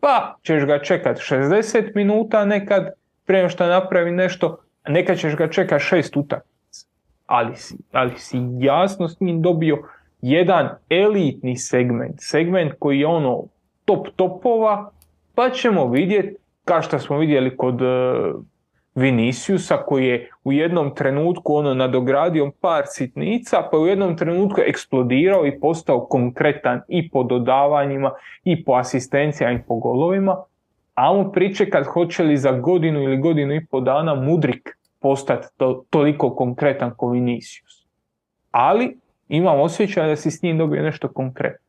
Pa ćeš ga čekat 60 minuta nekad, prije što napravi nešto, a nekad ćeš ga čekat šest utakmica. Ali si, ali si jasno s njim dobio jedan elitni segment, segment koji je ono top topova, pa ćemo vidjeti, kao što smo vidjeli kod uh, Viniciusa koji je u jednom trenutku ono nadogradio par sitnica, pa je u jednom trenutku eksplodirao i postao konkretan i po dodavanjima, i po asistencijama, i po golovima, a on priče kad hoće li za godinu ili godinu i po dana Mudrik postati to, toliko konkretan kao Vinicius. Ali imam osjećaj da si s njim dobio nešto konkretno.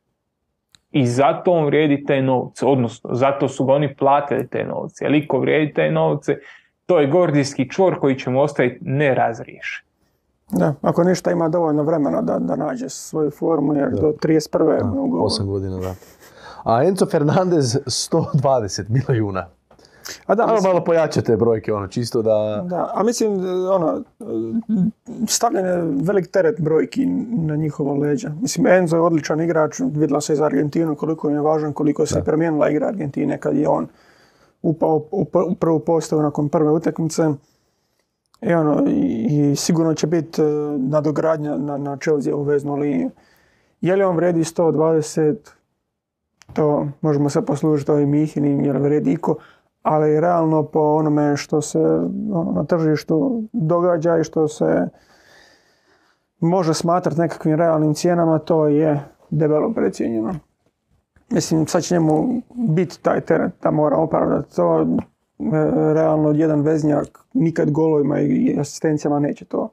I zato on vrijedi te novce, odnosno zato su ga oni platili te novce. Jer vrijedi te novce, to je gordijski čvor koji će mu ostaviti nerazriješen. Da, ako ništa ima dovoljno vremena da, da nađe svoju formu, jer do 31. Da, je ugovor. 8 godina, da. A Enzo Fernandez 120 milijuna. A da, mislim, malo pojačate brojke, ono, čisto da... da, a mislim, ono, stavljen je velik teret brojki na njihovo leđa. Mislim, Enzo je odličan igrač, vidjela se iz Argentinu koliko im je važan, koliko se je promijenila igra Argentine kad je on upao u pr- u prvu postavu nakon prve utakmice. I, ono, i, i sigurno će biti e, nadogradnja na, na Chelsea u veznu liniju. Je li on vredi 120, to možemo se poslužiti ovim Mihinim, jer vredi iko, ali realno po onome što se ono, na tržištu događa i što se može smatrati nekakvim realnim cijenama, to je debelo precijenjeno. Mislim, sad će njemu biti taj teret da mora opravdati to. E, Realno, jedan veznjak nikad golovima i asistencijama neće to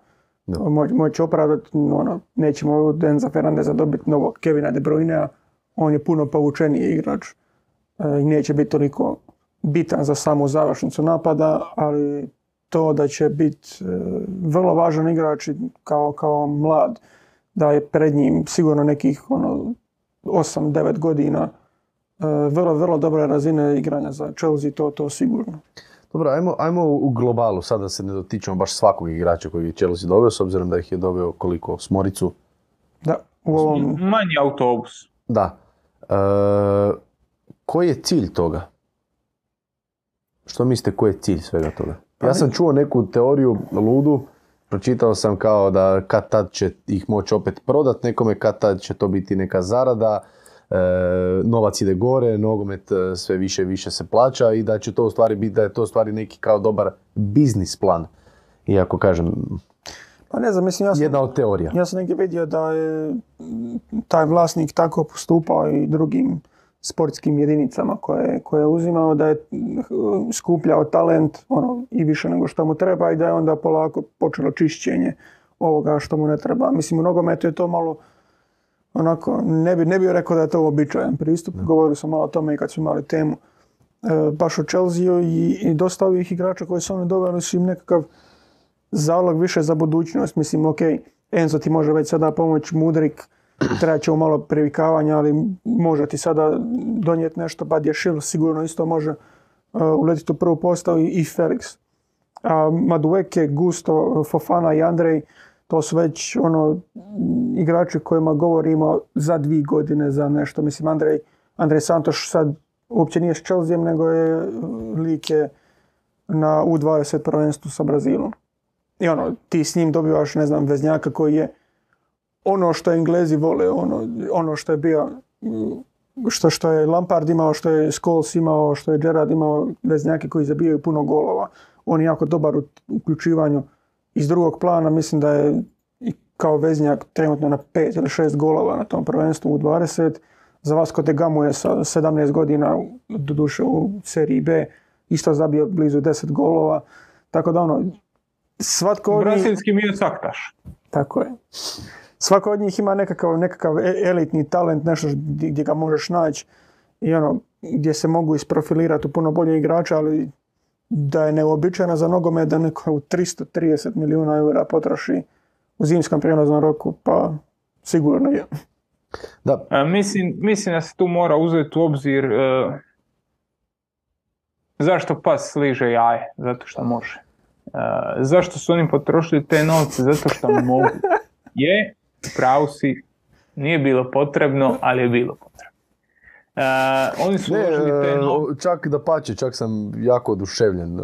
Da. moći opravdati. Ono, nećemo od Enza Fernandeza dobiti novog Kevina De Bruynea. On je puno povučeniji igrač e, i neće biti toliko bitan za samu završnicu napada, ali to da će biti e, vrlo važan igrač kao, kao mlad, da je pred njim sigurno nekih ono, 8-9 godina e, vrlo, vrlo dobre razine igranja za Chelsea, to, to sigurno. Dobro, ajmo, ajmo u globalu, sada se ne dotičemo baš svakog igrača koji je Chelsea doveo, s obzirom da ih je doveo koliko, smoricu. Da, u ovom, Manji autobus. Da. E, koji je cilj toga? Što mislite, koji je cilj svega toga? Ja sam čuo neku teoriju ludu pročitao sam kao da kad tad će ih moći opet prodat nekome, kad tad će to biti neka zarada, e, novac ide gore, nogomet e, sve više i više se plaća i da će to u stvari biti, da je to u stvari neki kao dobar biznis plan. Iako kažem, Pa ne znam, mislim, ja sam, jedna od teorija. ja sam negdje vidio da je taj vlasnik tako postupao i drugim sportskim jedinicama koje, koje je uzimao, da je mm, skupljao talent ono, i više nego što mu treba i da je onda polako počelo čišćenje ovoga što mu ne treba. Mislim, u nogometu je to malo onako, ne bi, ne bih rekao da je to uobičajen pristup. Govorili smo malo o tome i kad smo imali temu e, baš o Chelsea i, i dosta ovih igrača koji su oni doveli su im nekakav zalog više za budućnost. Mislim, ok, Enzo ti može već sada pomoći, Mudrik, trebat će mu malo privikavanja, ali može ti sada donijeti nešto. Badje Šil sigurno isto može uh, uletiti u prvu postavu i, i Felix. A Madueke, Gusto, Fofana i Andrej, to su već ono igrači kojima govorimo za dvije godine za nešto. Mislim, Andrej, Andrej Santoš sad uopće nije s Chelseaem, nego je lik je na U20 prvenstvu sa Brazilom. I ono, ti s njim dobivaš, ne znam, veznjaka koji je ono što Englezi vole, ono, ono što je bio, što, što je Lampard imao, što je Scholes imao, što je Gerrard imao, veznjake koji zabijaju puno golova. On je jako dobar u uključivanju iz drugog plana, mislim da je i kao veznjak trenutno na 5 ili 6 golova na tom prvenstvu u 20. Za Vasco de Gamu je sa 17 godina, doduše u seriji B, isto zabio blizu 10 golova. Tako da ono, svatko Brazilski mi je saktaš. tako je. Svako od njih ima nekakav, nekakav e- elitni talent, nešto gdje ga možeš naći i ono, gdje se mogu isprofilirati u puno bolje igrača, ali da je neuobičajeno za nogomet da neko u 330 milijuna eura potroši u zimskom prijelaznom roku, pa sigurno je. Da, E, mislim, mislim da se tu mora uzeti u obzir e, zašto pas sliže jaje, zato što može. E, zašto su oni potrošili te novce, zato što mogu. Je, pravu si, nije bilo potrebno, ali je bilo potrebno. E, oni su Ne, uložili te e, novce. čak da pače, čak sam jako oduševljen. e,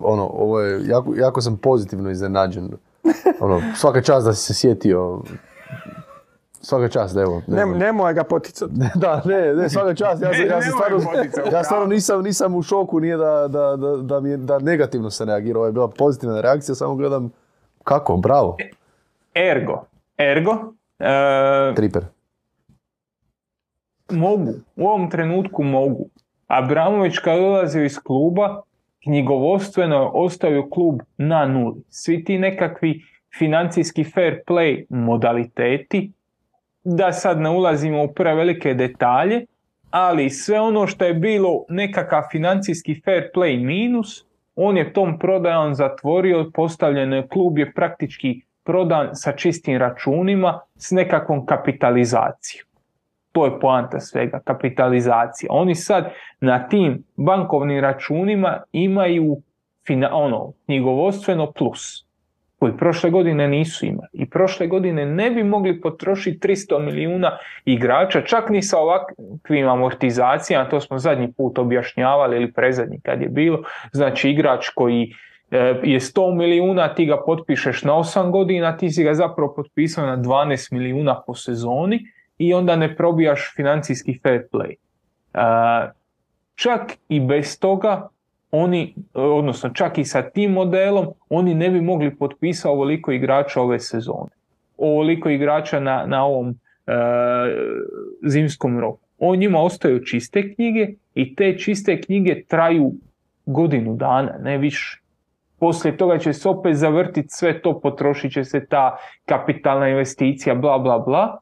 ono, ovo je, jako, jako sam pozitivno iznenađen. Ono, svaka čast da si se sjetio. Svaka čast, evo. ne nemoj ga poticati. Da, ne, ne, svaka čast. Ja, sam- ja, sam stvarno, ja stvarno nisam, nisam u šoku, nije da, da, da, da, mi je, da negativno se reagirao. Ovo je bila pozitivna reakcija, samo gledam kako, bravo, Ergo, ergo, e, triper. mogu, u ovom trenutku mogu. Abramović kad dolazio iz kluba, knjigovodstveno je ostavio klub na nuli. Svi ti nekakvi financijski fair play modaliteti, da sad ne ulazimo u prevelike detalje, ali sve ono što je bilo nekakav financijski fair play minus, on je tom prodajom zatvorio, postavljen je klub je praktički prodan sa čistim računima s nekakvom kapitalizacijom. To je poanta svega, kapitalizacija. Oni sad na tim bankovnim računima imaju fina, ono, knjigovodstveno plus, koji prošle godine nisu imali. I prošle godine ne bi mogli potrošiti 300 milijuna igrača, čak ni sa ovakvim amortizacijama, to smo zadnji put objašnjavali ili prezadnji kad je bilo. Znači igrač koji je 100 milijuna, ti ga potpišeš na 8 godina, ti si ga zapravo potpisao na 12 milijuna po sezoni i onda ne probijaš financijski fair play. E, čak i bez toga oni, odnosno čak i sa tim modelom, oni ne bi mogli potpisati ovoliko igrača ove sezone. Ovoliko igrača na, na ovom e, zimskom roku. On njima ostaju čiste knjige i te čiste knjige traju godinu dana, ne više. Poslije toga će se opet zavrtiti sve to, potrošit će se ta kapitalna investicija, bla, bla, bla.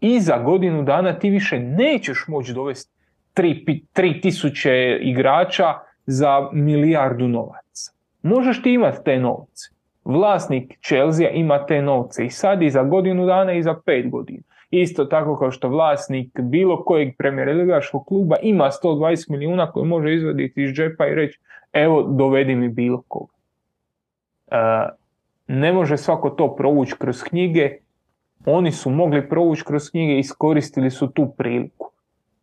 I za godinu dana ti više nećeš moći dovesti 3000 igrača za milijardu novaca. Možeš ti imati te novce. Vlasnik Chelsea ima te novce i sad i za godinu dana i za pet godina. Isto tako kao što vlasnik bilo kojeg premijer kluba ima 120 milijuna koje može izvaditi iz džepa i reći evo dovedi mi bilo koga. Ne može svako to provući kroz knjige. Oni su mogli provući kroz knjige i iskoristili su tu priliku.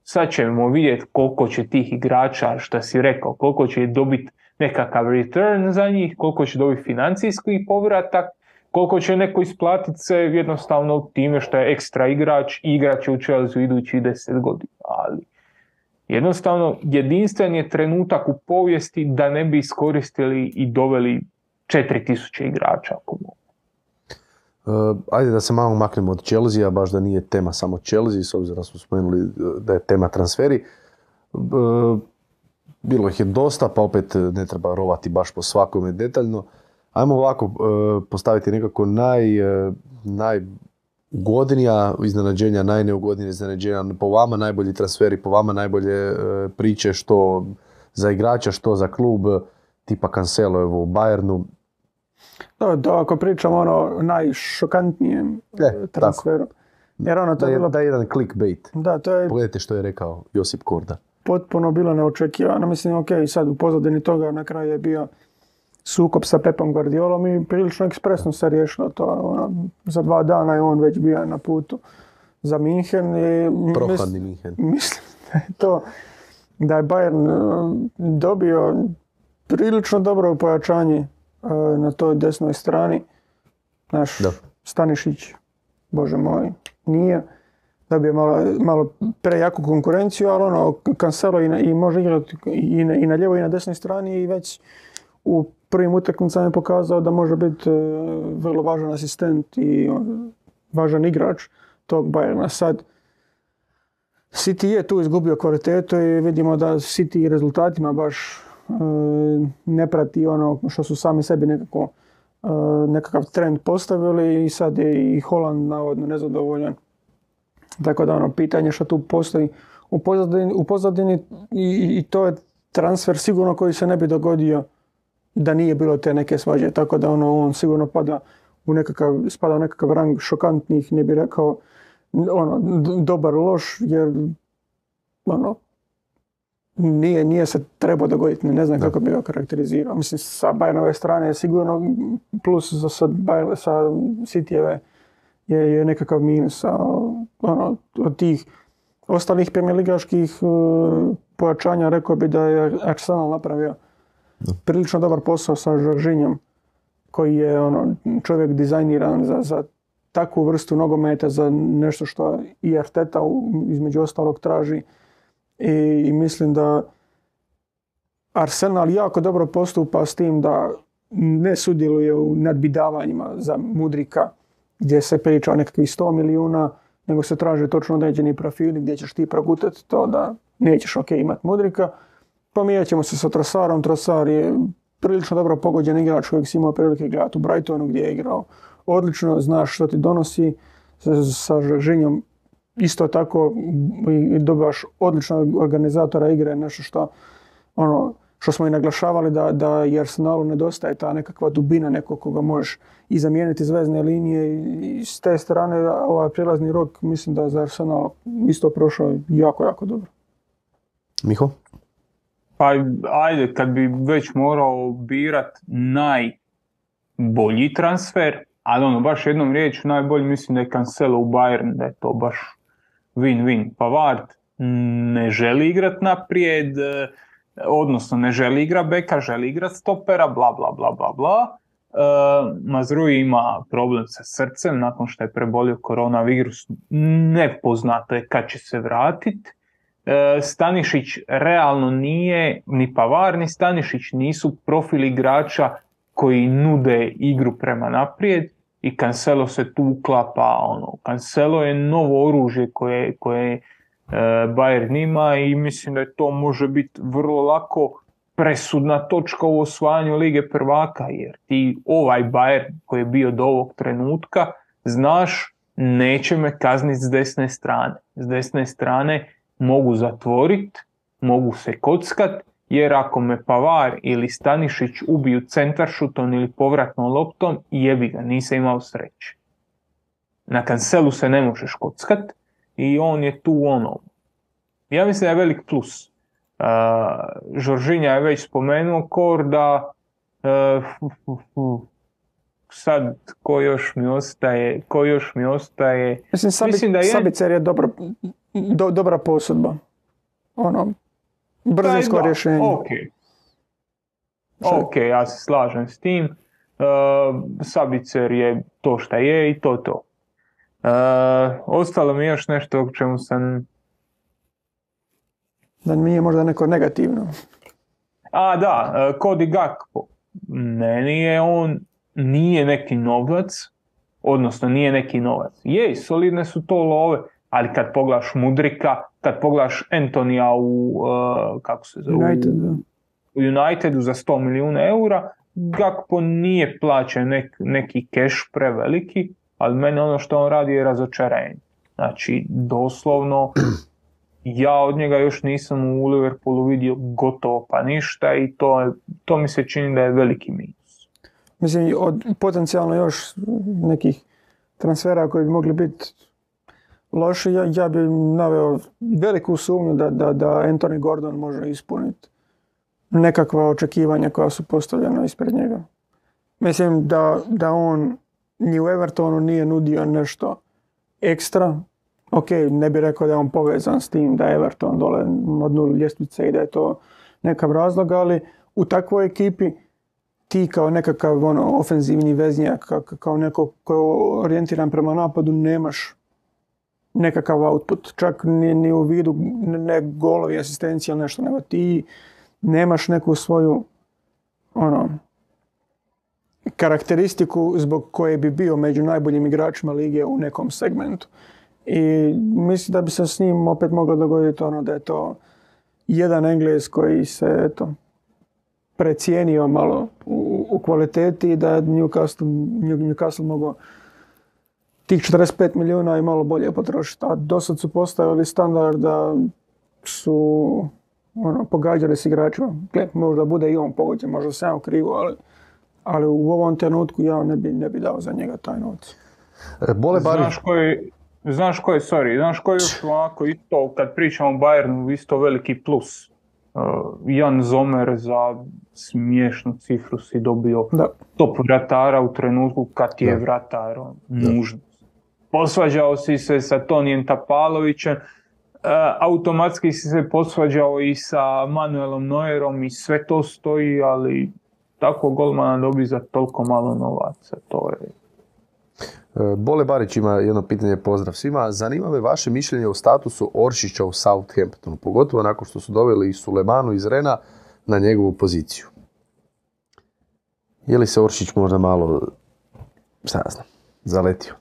Sad ćemo vidjeti koliko će tih igrača, što si rekao, koliko će dobiti nekakav return za njih, koliko će dobiti financijski povratak, koliko će neko isplatiti se jednostavno time što je ekstra igrač i igrač će u Chelsea idućih 10 godina. Ali jednostavno jedinstven je trenutak u povijesti da ne bi iskoristili i doveli 4000 igrača. ako mogu. Uh, ajde da se malo maknemo od Chelsea, baš da nije tema samo Chelsea, s obzirom da smo spomenuli uh, da je tema transferi. Uh, bilo ih je dosta, pa opet ne treba rovati baš po svakome detaljno. Ajmo ovako uh, postaviti nekako naj, najugodnija iznenađenja, najneugodnija iznenađenja, po vama najbolji transferi, po vama najbolje priče, što za igrača, što za klub, tipa Cancelo evo, u Bayernu, Da, da, ako pričamo ono najšokantnijem E, tako. transferu. Jer ono, to da je je, bilo, da je jedan clickbait. da, to je Pogledajte što je rekao Josip Korda. potpuno bilo neočekivano. Mislim, ok, sad u pozadini toga na kraju je bio sukob sa Pepom Guardiolom i prilično ekspresno se riješilo to. Ono, za dva dana je on već bio na putu za Minhen i Prohladni Minhen. mislim da je to da je Bayern e, dobio prilično dobro pojačanje e, na toj desnoj strani. Naš Da. Stanišić, bože moj, nije. Dobio malo, malo prejaku konkurenciju, ali ono, Cancelo i, na- i može igrati i na, i na lijevoj i na desnoj strani i već u prvim utakmicama je pokazao da može biti e, vrlo važan asistent i on, važan igrač tog Bayerna. Sad, City je tu izgubio kvalitetu i vidimo da City rezultatima baš e, ne prati ono što su sami sebi nekako e, nekakav trend postavili i sad je i Holland navodno nezadovoljan. Tako da ono pitanje što tu postoji u pozadini, u pozadini i, i to je transfer sigurno koji se ne bi dogodio da nije bilo te neke svađe. Tako da ono, on sigurno pada u nekakav, spada u nekakav rang šokantnih, ne bi rekao ono, dobar, loš, jer ono, nije, nije se trebao dogoditi, ne, znam kako bi ga karakterizirao. Mislim, sa Bayernove strane je sigurno plus za sa, Bayern- sa Cityjeve je, je nekakav minus. A, ono, od tih ostalih premijerligaških uh, pojačanja rekao bi da je Arsenal napravio prilično dobar posao sa Žoržinjom koji je ono, čovjek dizajniran za, za takvu vrstu nogometa, za nešto što i Arteta između ostalog traži. I, mislim da Arsenal jako dobro postupa s tim da ne sudjeluje u nadbidavanjima za Mudrika gdje se priča o nekakvih 100 milijuna, nego se traže točno određeni profili gdje ćeš ti progutati to da nećeš ok imat Mudrika. Pomijat ćemo se sa Trosarom. Trosar je prilično dobro pogođen igrač kojeg si imao prilike gledati u Brightonu gdje je igrao odlično, znaš što ti donosi sa, sa Žinjom isto tako dobivaš odličnog organizatora igre, nešto što ono, što smo i naglašavali da, da i Arsenalu nedostaje ta nekakva dubina nekog koga možeš i zamijeniti iz vezne linije i, i s te strane ovaj prijelazni rok mislim da je za Arsenal isto prošao jako, jako dobro. Miho? Pa ajde, kad bi već morao birat najbolji transfer, ali ono baš jednom riječu najbolji mislim da je Cancelo u Bayern, da je to baš win-win. Pavard ne želi igrat naprijed, e, odnosno ne želi igrat beka, želi igrat stopera, bla bla bla bla bla. E, Mazrui ima problem sa srcem nakon što je prebolio koronavirus, nepoznato je kad će se vratiti. E, Stanišić realno nije, ni Pavar ni Stanišić nisu profil igrača koji nude igru prema naprijed i Cancelo se tu uklapa. Ono. Cancelo je novo oružje koje, koje e, Bayern ima i mislim da je to može biti vrlo lako presudna točka u osvajanju Lige prvaka, jer ti ovaj Bayern koji je bio do ovog trenutka, znaš, neće me kazniti s desne strane. S desne strane mogu zatvorit, mogu se kockat, jer ako me Pavar ili Stanišić ubiju centaršutom ili povratnom loptom, jebi ga, nisam imao sreće. Na kancelu se ne možeš kockat i on je tu ono. Ja mislim da je velik plus. Uh, Žoržinja je već spomenuo Korda, uh, fu, fu, fu. sad ko još mi ostaje, ko još mi ostaje, Mislim, Sabi, Mislim da je- Sabicer je dobro, do, dobra posudba. Ono, brzinsko rješenje. ok. Ok, ja se slažem s tim. Uh, Sabicer je to šta je i to to. Uh, ostalo mi je još nešto o čemu sam... Da nije možda neko negativno. A da, uh, Cody Gakpo. Meni je on, nije neki novac, odnosno nije neki novac. Jej, solidne su to love, ali kad pogledaš Mudrika, kad pogledaš Antonija u, uh, kako se zove, United, u Unitedu za 100 milijuna eura, Gakpo nije plaćen nek, neki keš preveliki, ali mene ono što on radi je razočarenje. Znači, doslovno, ja od njega još nisam u Liverpoolu vidio gotovo pa ništa i to, je, to mi se čini da je veliki minus. Mislim, od potencijalno još nekih transfera koji bi mogli biti loši, ja, ja bi naveo veliku sumnju da, da, da Anthony Gordon može ispuniti nekakva očekivanja koja su postavljena ispred njega. Mislim da, da on ni u Evertonu nije nudio nešto ekstra. Ok, ne bih rekao da je on povezan s tim da je Everton dole od nul ljestvice i da je to nekav razlog, ali u takvoj ekipi ti kao nekakav ono, ofenzivni veznjak, ka- kao neko ko je orijentiran prema napadu, nemaš nekakav output. Čak ni, ni u vidu ne golovi, asistencija ili nešto, nego ti nemaš neku svoju ono, karakteristiku zbog koje bi bio među najboljim igračima lige u nekom segmentu. I mislim da bi se s njim opet moglo dogoditi ono da je to jedan Englez koji se eto, precijenio malo u, u kvaliteti i da je Newcastle, New- Newcastle mogao tih 45 milijuna i malo bolje potrošiti. A dosad su postavili standard da su ono, pogađali s igračima. Gle, možda bude i on pogođen, možda sam u krivu, ali, ali u ovom trenutku ja ne bi, ne bi dao za njega taj novac. E, Bole Barić, Znaš koji, znaš koji, sorry, znaš koji još ovako isto, kad pričamo o Bayernu, isto veliki plus. Uh, Jan Zomer za smiješnu cifru si dobio Da. top vratara u trenutku kad ti je Da. vratar on, nužno. Posvađao si se sa Tonijem Tapalovićem, e, automatski si se posvađao i sa Manuelom Neuerom i sve to stoji, ali tako golmana dobi za toliko malo novaca, to je... e, Bole Barić ima jedno pitanje, pozdrav svima. Zanima me vaše mišljenje o statusu Oršića u Southamptonu, pogotovo nakon što su doveli i Sulemanu iz Rena na njegovu poziciju. Je li se Oršić možda malo, šta znam, zaletio?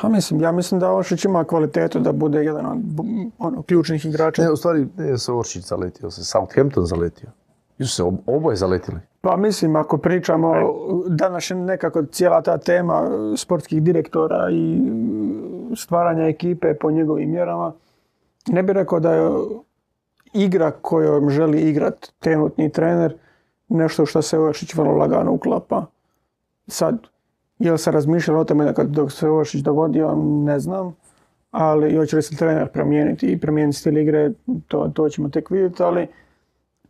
Ha, mislim, ja mislim da Ošić ima kvalitetu da bude jedan od ono, ključnih igrača. Ne, u stvari, ne se Oršić zaletio, se Southampton zaletio. Jesu se ob- oboje zaletili. Pa mislim, ako pričamo, danas je nekako cijela ta tema sportskih direktora i stvaranja ekipe po njegovim mjerama, ne bih rekao da je igra kojom želi igrat trenutni trener nešto što se Ošić vrlo lagano uklapa. Sad, je li se razmišljalo o tome kad dok se Ošić dovodio, ne znam, ali hoće li se trener promijeniti i promijeniti stil igre, to, to ćemo tek vidjeti, ali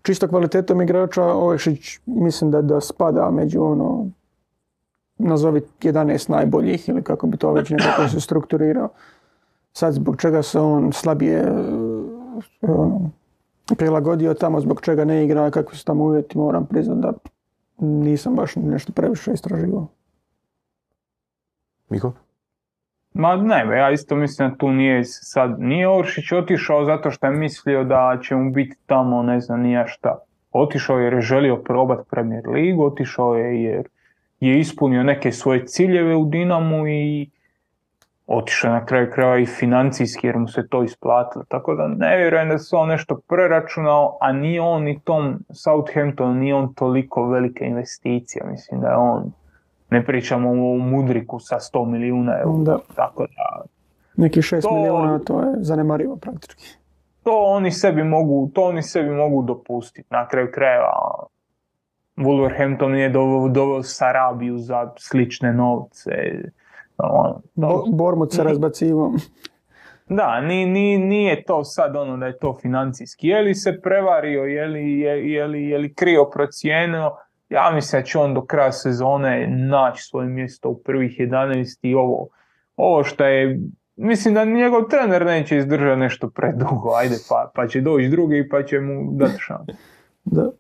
čisto kvalitetom igrača Ovešić mislim da, da spada među ono nazovi 11 najboljih ili kako bi to već nekako se strukturirao. Sad zbog čega se on slabije e, ono, prilagodio tamo, zbog čega ne igra, kakvi su tamo uvjeti, moram priznati da nisam baš nešto previše istraživao. Miko? Ma ne, ja isto mislim da tu nije sad, nije Oršić otišao zato što je mislio da će mu biti tamo ne znam nija šta. Otišao je jer je želio probati Premier ligu, otišao je jer je ispunio neke svoje ciljeve u Dinamu i otišao na kraju krajeva i financijski jer mu se to isplatilo. Tako da ne vjerujem da se on nešto preračunao, a nije on ni tom Southamptonu, nije on toliko velike investicije. Mislim da je on, ne pričamo o Mudriku sa 100 milijuna eura. Da, Tako da, neki 6 To- milijuna, to je zanemarivo praktički. to oni sebi mogu, to oni sebi mogu dopustiti. Na kraju krajeva Wolverhampton je doveo, doveo Sarabiju za slične novce. Ono, Bo, Bormut se razbacivo. Da, ni, ni, nije to sad ono da je to financijski. Je li se prevario, je li, je, je li, je li krio procijenio, ja mislim da će on do kraja sezone naći svoje mjesto u prvih 11 i ovo, ovo što je, mislim da njegov trener neće izdržati nešto predugo, ajde pa, pa će doći drugi pa će mu dati šansu. Da.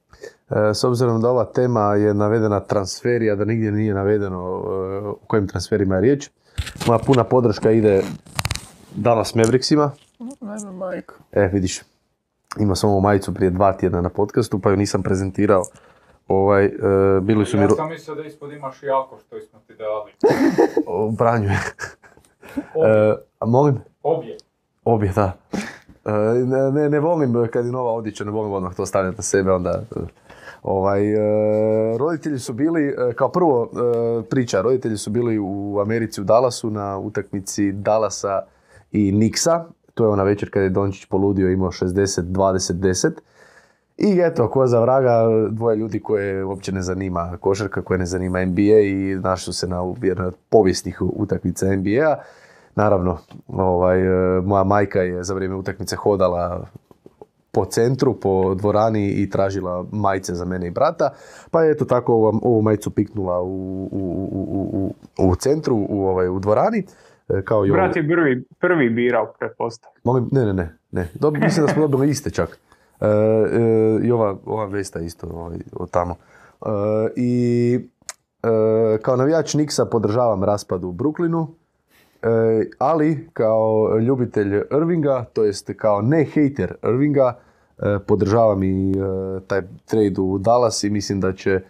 E, s obzirom da ova tema je navedena transferi, a da nigdje nije navedeno e, o kojim transferima je riječ, moja puna podrška ide Dallas Mavericksima. Ajme, majko. E, vidiš, imao sam ovu majicu prije dva tjedna na podcastu, pa ju nisam prezentirao. Ovaj, e, bili su mi... Ja sam mislio da ispod imaš jako što smo ti dali. u branju je. E, a molim? Obje. Obje, da. E, ne, ne, volim kad je nova odjeća, ne volim odmah to stavljati na sebe, onda... e, Ovaj, e, roditelji su bili, kao prvo e, priča, roditelji su bili u Americi u Dallasu na utakmici Dallasa i Nixa. To je ona večer kad je Dončić poludio, imao 60, 20, 10. I eto, ko za vraga, dvoje ljudi koje uopće ne zanima košarka, koje ne zanima NBA i našli se na jednoj od povijesnih utakmica NBA. Naravno, ovaj, e, moja majka je za vrijeme utakmice hodala po centru, po dvorani i tražila majice za mene i brata. Pa je eto tako ovu, ovu majicu piknula u, u, u, u, u, centru, u, ovaj, u dvorani. e, Kao i Brat je prvi, prvi birao, pretpostavljam. Molim, ne, ne, ne, ne. Dob, mislim da smo dobili iste čak. E, e, I ova, ova vesta isto ovaj, od tamo. E, I kao navijač Nixa podržavam raspad u Brooklynu, ali kao ljubitelj Irvinga, to jest kao ne hater Irvinga, podržavam i taj trade u Dallas i mislim da će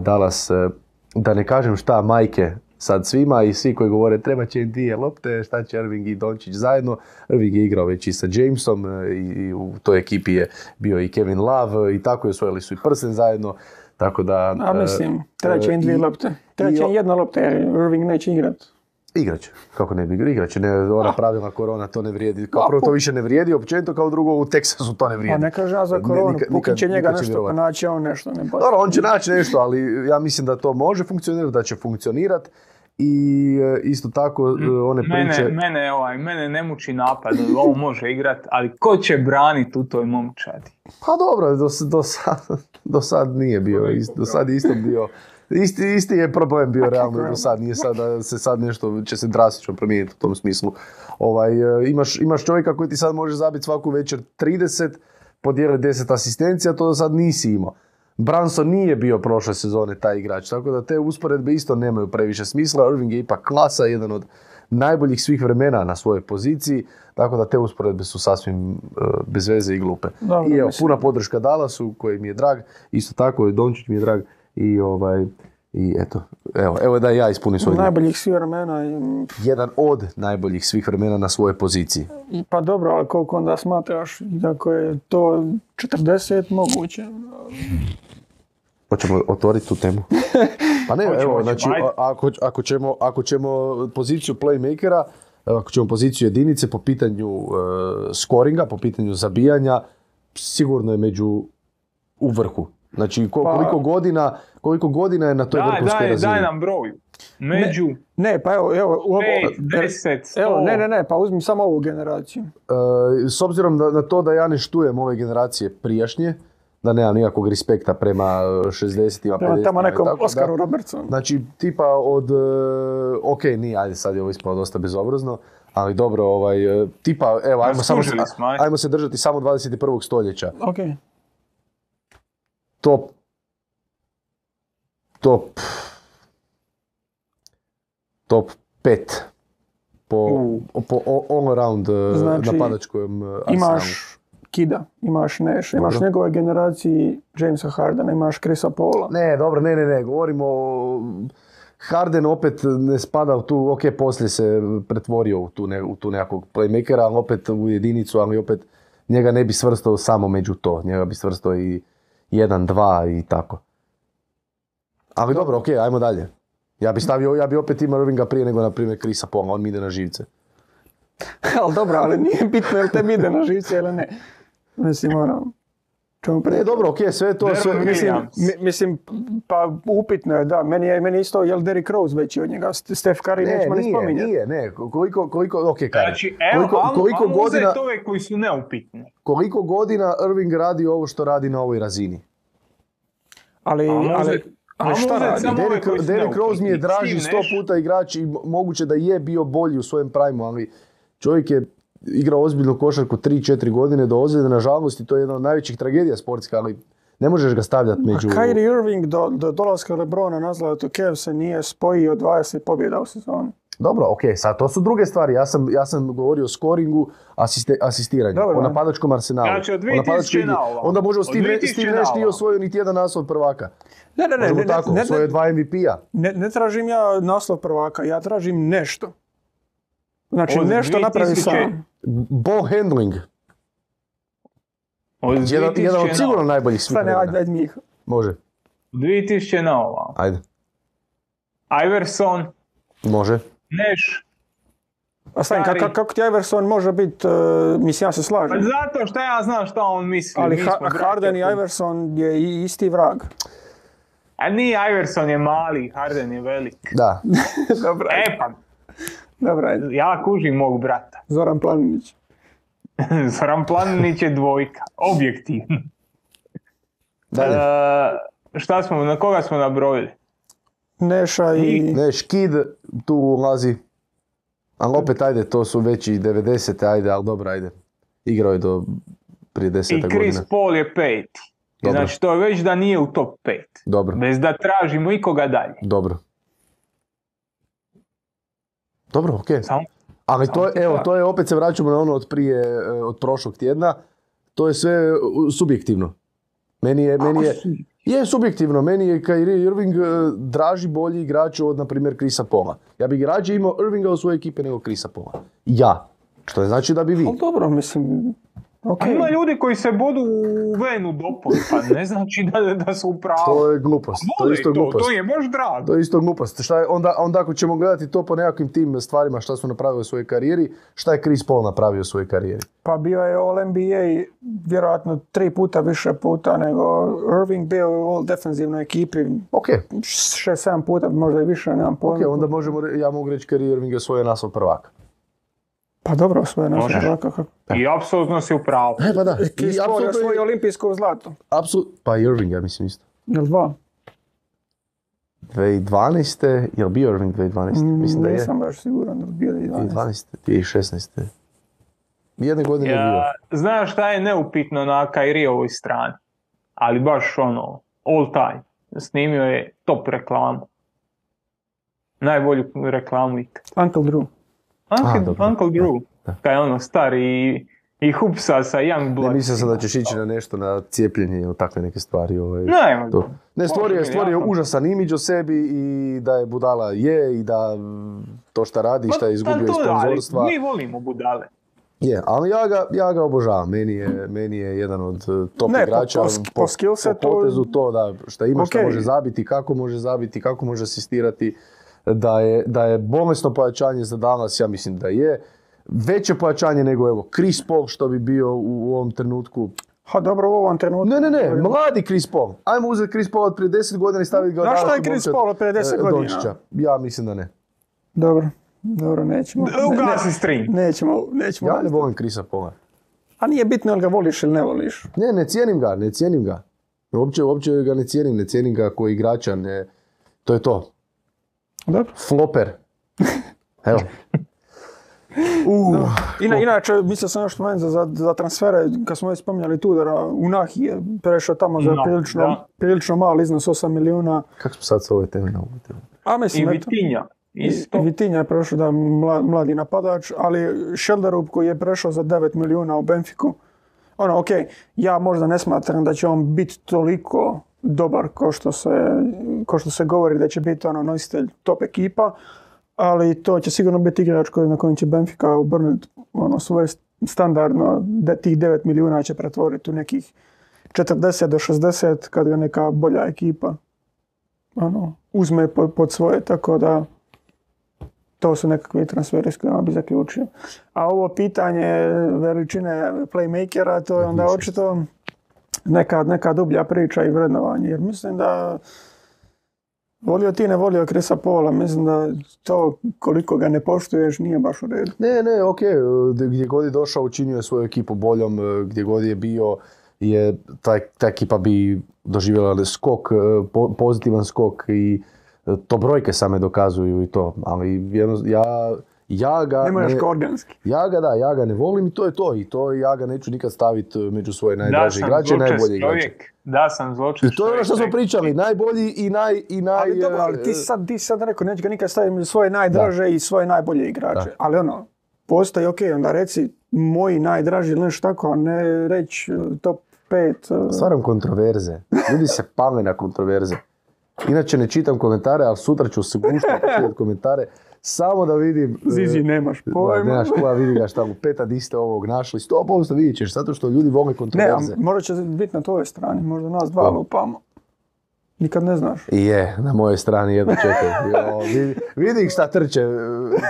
Dallas, da ne kažem šta, majke sad svima i svi koji govore treba će im dvije lopte, šta će Irving i Dončić zajedno. Irving je igrao već i sa Jamesom e, i, u toj ekipi je bio i Kevin Love i tako je osvojili su i prsten zajedno. Tako da... A e, mislim, treba će im dvije lopte. Treba će im jedna lopta jer Irving neće igrat. Igraće, kako ne bi igrao, igraće, ne, ona pravila korona to ne vrijedi, kao prvo to više ne vrijedi, općenito kao drugo u Teksasu to ne Pa vrijedi. ne kaže ja za koronu, Puki će njega nešto vjerovat. pronaći, a on nešto ne. Dobro, on će naći nešto, ali ja mislim da to može funkcionirati, da će funkcionirati i e, isto tako e, one priče... Mene, mene, ovaj, mene ne muči napad, on može igrat, ali ko će braniti u toj momčadi? Pa dobro, do, do, sad, do sad nije bio, ist- do sad je isto bio, isti, isti je problem bio realno do sad, nije sad da se sad nešto će se drastično promijeniti u tom smislu. Ovaj, e, imaš, imaš čovjeka koji ti sad može zabiti svaku večer 30, podijeli 10 asistencija, to do sad nisi imao. Branson nije bio prošle sezone taj igrač, tako da te usporedbe isto nemaju previše smisla. Irving je ipak klasa, jedan od najboljih svih vremena na svojoj poziciji, tako da te usporedbe su sasvim e, bez veze i glupe. Dobro, I evo, mislim. puna podrška Dallasu koji mi je drag, isto tako i Dončić mi je drag i ovaj i eto, evo, evo da ja ispunim svoj. Najboljih svih vremena. i- Jedan od najboljih svih vremena na svojoj poziciji. Pa dobro, ali koliko onda smatraš, ako je to 40 moguće. Hoćemo otvoriti tu temu? Pa ne, evo, znači, ako, ako, ćemo, ako ćemo poziciju playmakera, ako ćemo poziciju jedinice po pitanju e, scoringa, po pitanju zabijanja, sigurno je među u vrhu. Znači, ko- Pa- koliko, godina, koliko godina je na toj Daj, vrhunskoj daj, razini? daj nam broju. Među Ne, pa evo, evo, u ovo, 5, 10, 100. evo, ne, ne, ne, pa uzmi samo ovu generaciju. E, s obzirom da, na to da ja ne štujem ove generacije prijašnje, da nemam nikakvog respekta prema e, 60-ima, Prema 50-ima tamo nekom tako, da. Oskaru Robertsonu. Znači, tipa od, e, ok, nije, ajde sad je ovo ispalo dosta bezobrazno, ali dobro, ovaj, e, tipa, evo, ajmo, samo, ajmo se držati samo 21. stoljeća. Ok. Top, top, top 5 po, U. po all- all around e, Znači, napadačkom e, arsenalu. Imaš Kida, imaš Nash, imaš Dobro. njegove generaciji Jamesa Hardena, imaš Chrisa Paula. Ne, dobro, ne, ne, ne, govorimo o... Harden opet ne spada u tu, ok, poslije se pretvorio u tu, ne, u tu nekakvog playmakera, ali opet u jedinicu, ali opet njega ne bi svrstao samo među to, njega bi svrstao i 1, 2 i tako. Ali dobro, ok, ajmo dalje. Ja bi stavio, ja bi opet imao Irvinga prije nego, na primjer, Krisa Paula, on mi ide na živce. ali dobro, ali nije bitno jel te ide na živce ili ne. Mislim, ono, čemu Ne, pre... dobro, ok, sve to, sve, mislim. Mi- mislim, pa upitno je, da. Meni je meni isto, jel Derrick Rose veći od njega, St- Steph Curry ne, nećemo ni nije, spominjati. nije, ne, koliko, koliko, ok, Kari, Znači, evo, koliko, koliko ajmo godina, uzeti ove koji su neupitni. koliko godina Irving radi ovo što radi na ovoj razini? Ali, Ajmo ali, uzeti- ali šta radi? ove Derrick, Derrick Rose mi je draži sto puta igrač i mo- moguće da je bio bolji u svojem prajmu, ali čovjek je igrao ozbiljnu košarku 3-4 godine do ozljede, nažalost i to je jedna od najvećih tragedija sportska, ali Ne možeš ga stavljati među... Kyrie Irving do, do dolaska Lebrona na zlatu Kev se nije spojio 20 pobjeda u sezoni. Dobro, ok, sad to su druge stvari. Ja sam, ja sam govorio o scoringu, asiste, asistiranju, Dobro, o da. napadačkom arsenalu. Znači, od o napadačkoj 2000 igri. na. Onda može Od Steve, 2000 Steve na Nash nije osvojio niti jedan naslov prvaka. Ne, ne, ne, Možemo ne, ne, tako, ne, osvojio ne, dva MVP-a. ne, ne tražim ja naslov prvaka, ja tražim nešto. Znači, Od nešto napravi 2000 sam. Ball handling. Od Jedan, 2000 jedan od na sigurno najboljih svih Stane, ajde, ajde Miha. Može, 2000 na ovamo. ajde. Iverson, Može. Nash. A stani, kako, kako ti Iverson može biti, uh, mislim, ja se Pa slažem. zato što ja znam šta on misli. Ali mi Ha- Harden i. Iverson je i- isti vrag. A nije Iverson je mali, Harden je velik. Da. Dobro, E pa, dobro, ajde. ja kužim mog brata. Zoran Planinić. Zoran Planinić je dvojka, objektivno. Dalje. E, šta smo, na koga smo nabrojili? Neša i... Ne, Škid tu ulazi. Ali opet, ajde, to su već i 90. ajde, ali dobro, ajde. Igrao je do prije 10 I Chris godina. Paul je peti. Dobro. Znači to je već da nije u top 5. Dobro, Bez da tražimo ikoga dalje. dobro. Dobro, okej. Samo Ali to je, ti evo, to je, opet se vraćamo na ono od prije, e, od prošlog tjedna. To je sve subjektivno. Meni je, meni je, je subjektivno, meni je Kyrie Irving e, draži bolji igrač od, na primjer, Krisa Pola. Ja bih rađe imao Irvinga u svojoj ekipi nego Krisa Pola. Ja. Što ne znači da bi vi. Ali dobro, mislim... Ok. A ima ljudi koji se bodu u venu dopod, pa ne znači da, da su u pravu. To je glupost. To je isto to, glupost. to je baš drago. To je isto glupost. Šta je, onda, onda ako ćemo gledati to po nekakvim tim stvarima šta su napravili u svojoj karijeri, šta je Chris Paul napravio u svojoj karijeri? Pa bio je All NBA vjerojatno tri puta više puta nego Irving bio u All defensivnoj ekipi Ok, šest, sedam puta, možda i više, nemam ok, pojma. onda možemo, ja mogu reći Kyrie Irving je osvojio naslov prvaka. Pa dobro, Možeš. prvaka. kako- I apsolutno si u pravu. E, pa da. Chris I je apsolutno je- olimpijsko zlato. apsolut- pa Irving, ja mislim isto. Jel dva? 2012. Je li bio Irving 2012? Mislim da je. Nisam baš siguran da bi bio i 12. 2012. 2016. Jedne godine je bio. Ja, znaš šta je neupitno na Kairijovoj strani? Ali baš ono, all time. Snimio je top reklamu. Najbolju reklamu ikad. Uncle Drew. Uncle, dobro. Uncle Drew. Kaj je ono stari i, i hupsa sa Young Ne Blood. mislio sam da ćeš ići na nešto, na cijepljenje ili takve neke stvari. Ovaj. Ne, To. Ne, stvorio je, stvorio užasan imidž o sebi i da je budala je i da to šta radi, šta je izgubio iz sponzorstva. Mi volimo budale. Je, ali ja ga, ja ga obožavam. Meni je, meni je jedan od eh, top Ne, po- igrača. po po skillsetu- po potezu to da šta ima, šta Ok. može zabiti, kako može zabiti, kako može asistirati. Da je, da je bolesno pojačanje za danas, ja mislim da je. Veće pojačanje nego evo Chris Paul što bi bio u, u ovom trenutku. Ha dobro, u ovom trenutku. Ne, ne, ne, mladi Chris Paul. Ajmo uzeti Chris Paul od prije 10 godina i staviti ga Znaš šta je Chris Paul od prije 10 e, godina? Dončića. Ja mislim da ne. Dobro, dobro, nećemo. Ne, Ugasi stream. ne, nećemo, nećemo. Ja ne volim Chrisa Paula. A nije bitno jel ga voliš ili ne voliš. Ne, ne cijenim ga, ne cijenim ga. Uopće, uopće ga ne cijenim, ne cijenim ga kao igrača, ne. To je to. Dobro. Floper. Evo. Uh, Ina, inače, mislio sam još spomenuti za, za, za transfere, kad smo već spominjali Tudora, Unahi je prešao tamo za Unahi, prilično, da. prilično mali iznos 8 milijuna. kako smo sad s ove teme na ovu temu? A I mislim, eto, Vitinja. Isto. i Vitinja je prešao da je mla- mladi napadač, ali Šelderup koji je prešao za 9 milijuna u Benfiku, ono, ok, ja možda ne smatram da će on biti toliko dobar kao što se, kao što se govori da će biti ono nositelj top ekipa, ali to će sigurno biti igrač koji, na kojem će Benfica obrnuti ono, svoje standardno, da tih 9 milijuna će pretvoriti u nekih 40 do 60 kad ga neka bolja ekipa ono, uzme pod, pod svoje, tako da to su nekakvi transferi s kojima bi zaključio. A ovo pitanje veličine playmakera, to je onda očito neka, neka dublja priča i vrednovanje. Jer mislim da volio ti ne volio Krisa Pola, mislim da to koliko ga ne poštuješ nije baš u redu. Ne, ne, ok, gdje god je došao učinio je svoju ekipu boljom, e, gdje god je bio je taj, ta ekipa bi doživjela skok, e, po- pozitivan skok i e, to brojke same dokazuju i to, ali jedno- ja, Ja ga, Ne ne, organski. ja ga da, ja ga ne volim i to je to. I to ja ga neću nikad staviti među svoje Da najdraže igrače i najbolje igrače. Da sam zločest I to je ono što smo pričali, najbolji i naj... I naj Ali dobro, ali ti e, sad, ti sad rekao, neću ga nikad staviti među svoje najdraže i svoje najbolje igrače. Da. Ali ono, postoji, ok, onda reci moji najdraži ili nešto tako, a ne reći uh, top 5. Stvaram kontroverze. Ljudi se pale na kontroverze. Inače ne čitam komentare, ali sutra ću se guštati komentare. Samo da vidim... e, Zizi, nemaš Da, pojma. nemaš pojma, vidi ga šta mu peta di ste ovog našli. 100% vidit ćeš, zato što ljudi vole Ne, kontroverze. možda će biti na tvojoj strani, možda nas dva Ko? lupamo. Nikad ne znaš. I je, na mojoj strani jedno čekaj. Jo, vidi, vidi ih šta trče e,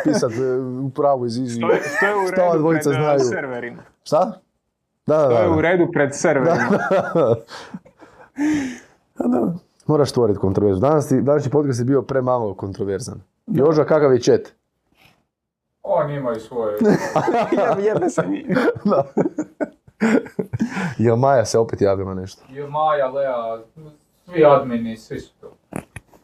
pisat e, u pravu iz Izi. To je, to je u redu pred znaju? serverima. Šta? Da, da, To je u da. redu pred serverima. A da. Moraš stvoriti kontroverzu. Danas, ti, današnji podcast je bio premalo kontroverzan. Joža, kakav je chat? Oni imaju svoje... Jebe- Jebe se. Da. Jel Maja se opet javila nešto? I Maja, Lea, svi admini, svi su tu.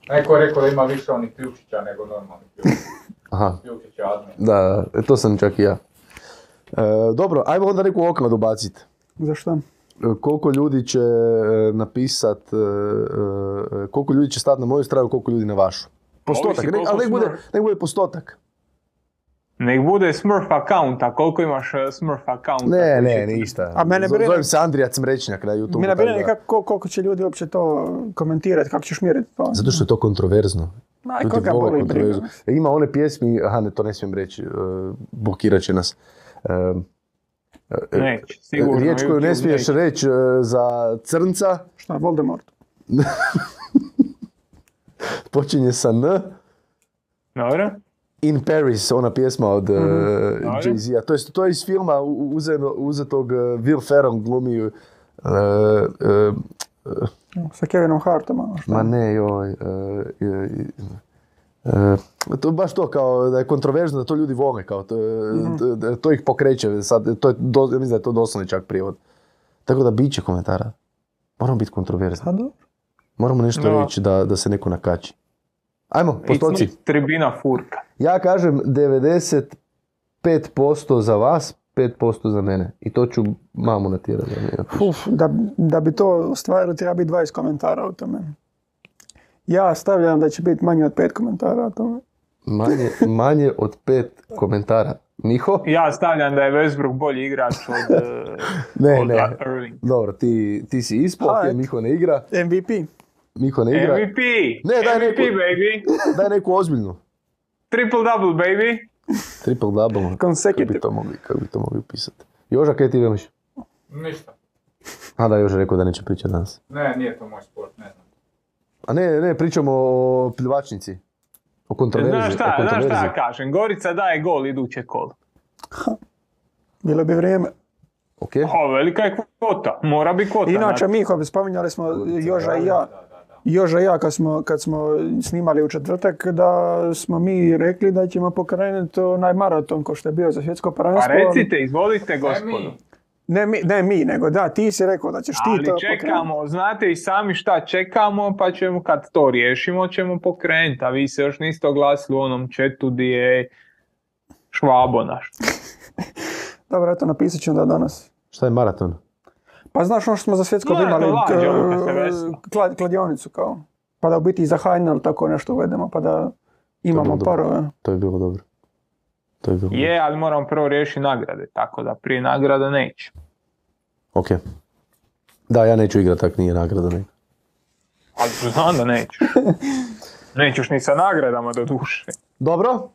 Neko je rekao da ima više onih ključića nego normalnih ključića. Aha, Ključića admin. da, to sam čak i ja. E, dobro, ajmo onda neku okladu baciti. Zašto? E, koliko ljudi će e, napisat, e, koliko ljudi će stati na moju stranu, koliko ljudi na vašu. Postotak, ne, ali nek bude, nek bude postotak. Nek bude Smurf account, a koliko imaš uh, Smurf account? Ne, ne, ništa. A mene brine- Zovem se Andrija Cmrečnjak na YouTube. Mene brine da- kako, koliko će ljudi uopće to komentirati, kako ćeš mjeriti to. Zato što je to kontroverzno. Aj, Ljudi koga boli briga. E, Ima one pjesmi, aha ne, to ne smijem reći, e, blokirat će nas. E, e, Neće, sigurno. Riječ koju ne smiješ reći e, za crnca Šta, Voldemort? počinje sa N. Dobro? In Paris, ona pjesma od uh, Dobro. Jay-Z-a. To je, to je iz filma uzeno, uzetog uh, Will Ferrell glumi uh, uh, Sa Kevinom Hartom, ono što. Ma ne, joj. to je baš to, kao da je kontroverzno, da to ljudi vole, kao to, to, da- to ih pokreće, sad, to je, do, ja mislim da je to doslovni čak prijevod. Tako da bit će komentara. Moramo biti kontroverzni. Moramo nešto Da. reći da, da se neko nakači. Ajmo, postoci. Tribina furka. Ja kažem 95% za vas, 5% za mene. I to ću mamu natjerati. da da, da bi to ostvarilo treba biti 20 komentara o tome. Ja stavljam da će biti manje od 5 komentara o tome. Manje, manje od pet komentara. Miho? Ja stavljam da je Westbrook bolji igrač od, Ne, od ne. Irving. Dobro, ti, ti si ispod, Miho ne igra. MVP. Miho ne igra. MVP! Ne, daj MVP, neku- baby! Daj neku ozbiljnu. Triple double, baby! Triple double. Kako bi Consecutive. to mogli, kako bi to mogli pisati? Joža, kaj ti veliš? Ništa. A da, Joža rekao da neće pričati danas. Ne, nije to moj sport, ne znam. A ne, ne, pričamo o pljuvačnici. O kontroverzi. Znaš šta, o znaš šta kažem, Gorica daje gol iduće kolo. Bilo bi vrijeme. Ok. O, velika je kvota, mora bi kvota. Inače, znači. Miho, spominjali smo Joža i ja. Joža i ja kad smo, kad smo snimali u četvrtak da smo mi rekli da ćemo pokrenuti onaj maraton ko što je bio za svjetsko Pa prvenstvo. recite, izvolite gospodo. mi. Ne mi, ne mi, nego da, ti si rekao da ćeš ti Ali to pokrenuti. čekamo, znate i sami šta čekamo, pa ćemo kad to riješimo ćemo pokrenuti, a vi se još niste oglasili u onom chatu di je švabo naš. Dobro, eto, napisat ću onda danas. Šta je maraton? Pa znaš ono što smo za svjetsko No, imali k- ono kla- kladionicu kao. Pa da u biti i za Hajnal tako nešto uvedemo, pa da imamo dobro. parove. To je bilo dobro. To je bilo dobro. Je, ali moramo prvo riješiti nagrade, tako da prije nagrada neće. Ok. Da, ja neću igrati, tak nije nagrada neka. Ali znam da nećeš. Nećeš ni sa nagradama do duše. Dobro, e,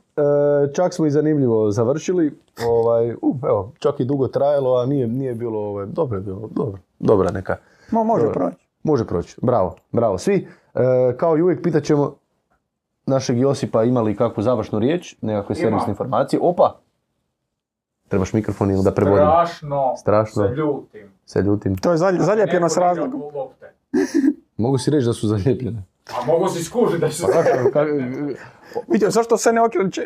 čak smo i zanimljivo završili. Ovaj, u, evo, čak i dugo trajalo, a nije, nije bilo, ovaj, dobro je bilo, dobro, dobra neka. Mo, može Dobro. proći. Može proći, bravo, bravo. Svi, e, kao i uvijek, pitat ćemo našeg Josipa ima li kakvu završnu riječ, nekakve servisne informacije. Opa! Trebaš mikrofon ili da prevodim? Strašno, Strašno. se ljutim. Se ljutim. To je zalj- zalijepljeno Neko s razlogom. Mogu si reći da su zalijepljene. A mogu si skužiti da su Pa kako- Vidio, zašto se ne okreće?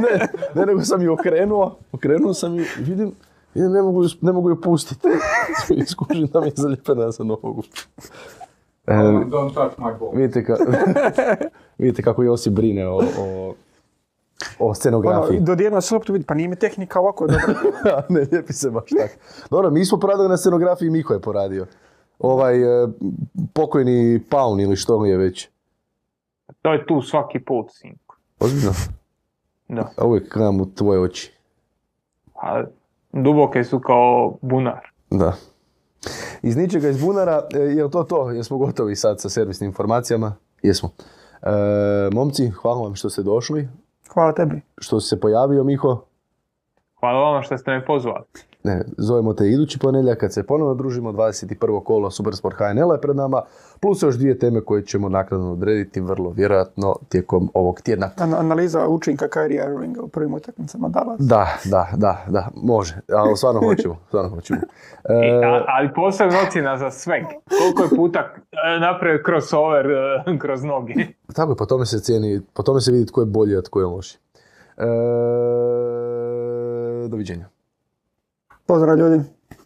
ne, ne, nego sam ju okrenuo, okrenuo sam ju i vidim, vidim ne, mogu, ju- ne mogu ju pustiti. I skužim da mi je zalijepena za nogu. E, Don't touch my ball. vidite, ka, vidite kako Josip brine o, o, o Ono, scenografiji. dodirno se loptu vidi, pa nije mi tehnika ovako dobra. ne lijepi se baš tako. Dobro, mi smo poradili na scenografiji, Miko je poradio. Ovaj e, pokojni Paun ili što li je već. To je tu svaki put, sinko. Ozbiljno? Da. A uvijek gledam u tvoje oči. A duboke su kao bunar. Da. Iz ničega iz bunara, e, je to to? Jesmo gotovi sad sa servisnim informacijama? Jesmo. E, momci, hvala vam što ste došli, Hvala tebi. što si se pojavio, Miho. Hvala vama što ste me pozvali. Ne, zovemo te idući ponedjeljak kad se ponovno družimo, 21. kolo Supersport HNL je pred nama, plus još dvije teme koje ćemo naknadno odrediti vrlo vjerojatno tijekom ovog tjedna. An- analiza učinka Kyrie Irvinga u prvim utakmicama Dallas. Da, da, da, da, može, ali stvarno hoćemo, stvarno hoćemo. I, E, a- ali posebno ocjena za sveg. Koliko je puta e, napravio crossover e, kroz noge. tako je, po tome se cijeni, po tome se vidi tko je bolji, a tko je loši. E, doviđenja. Pozdrav ljudi.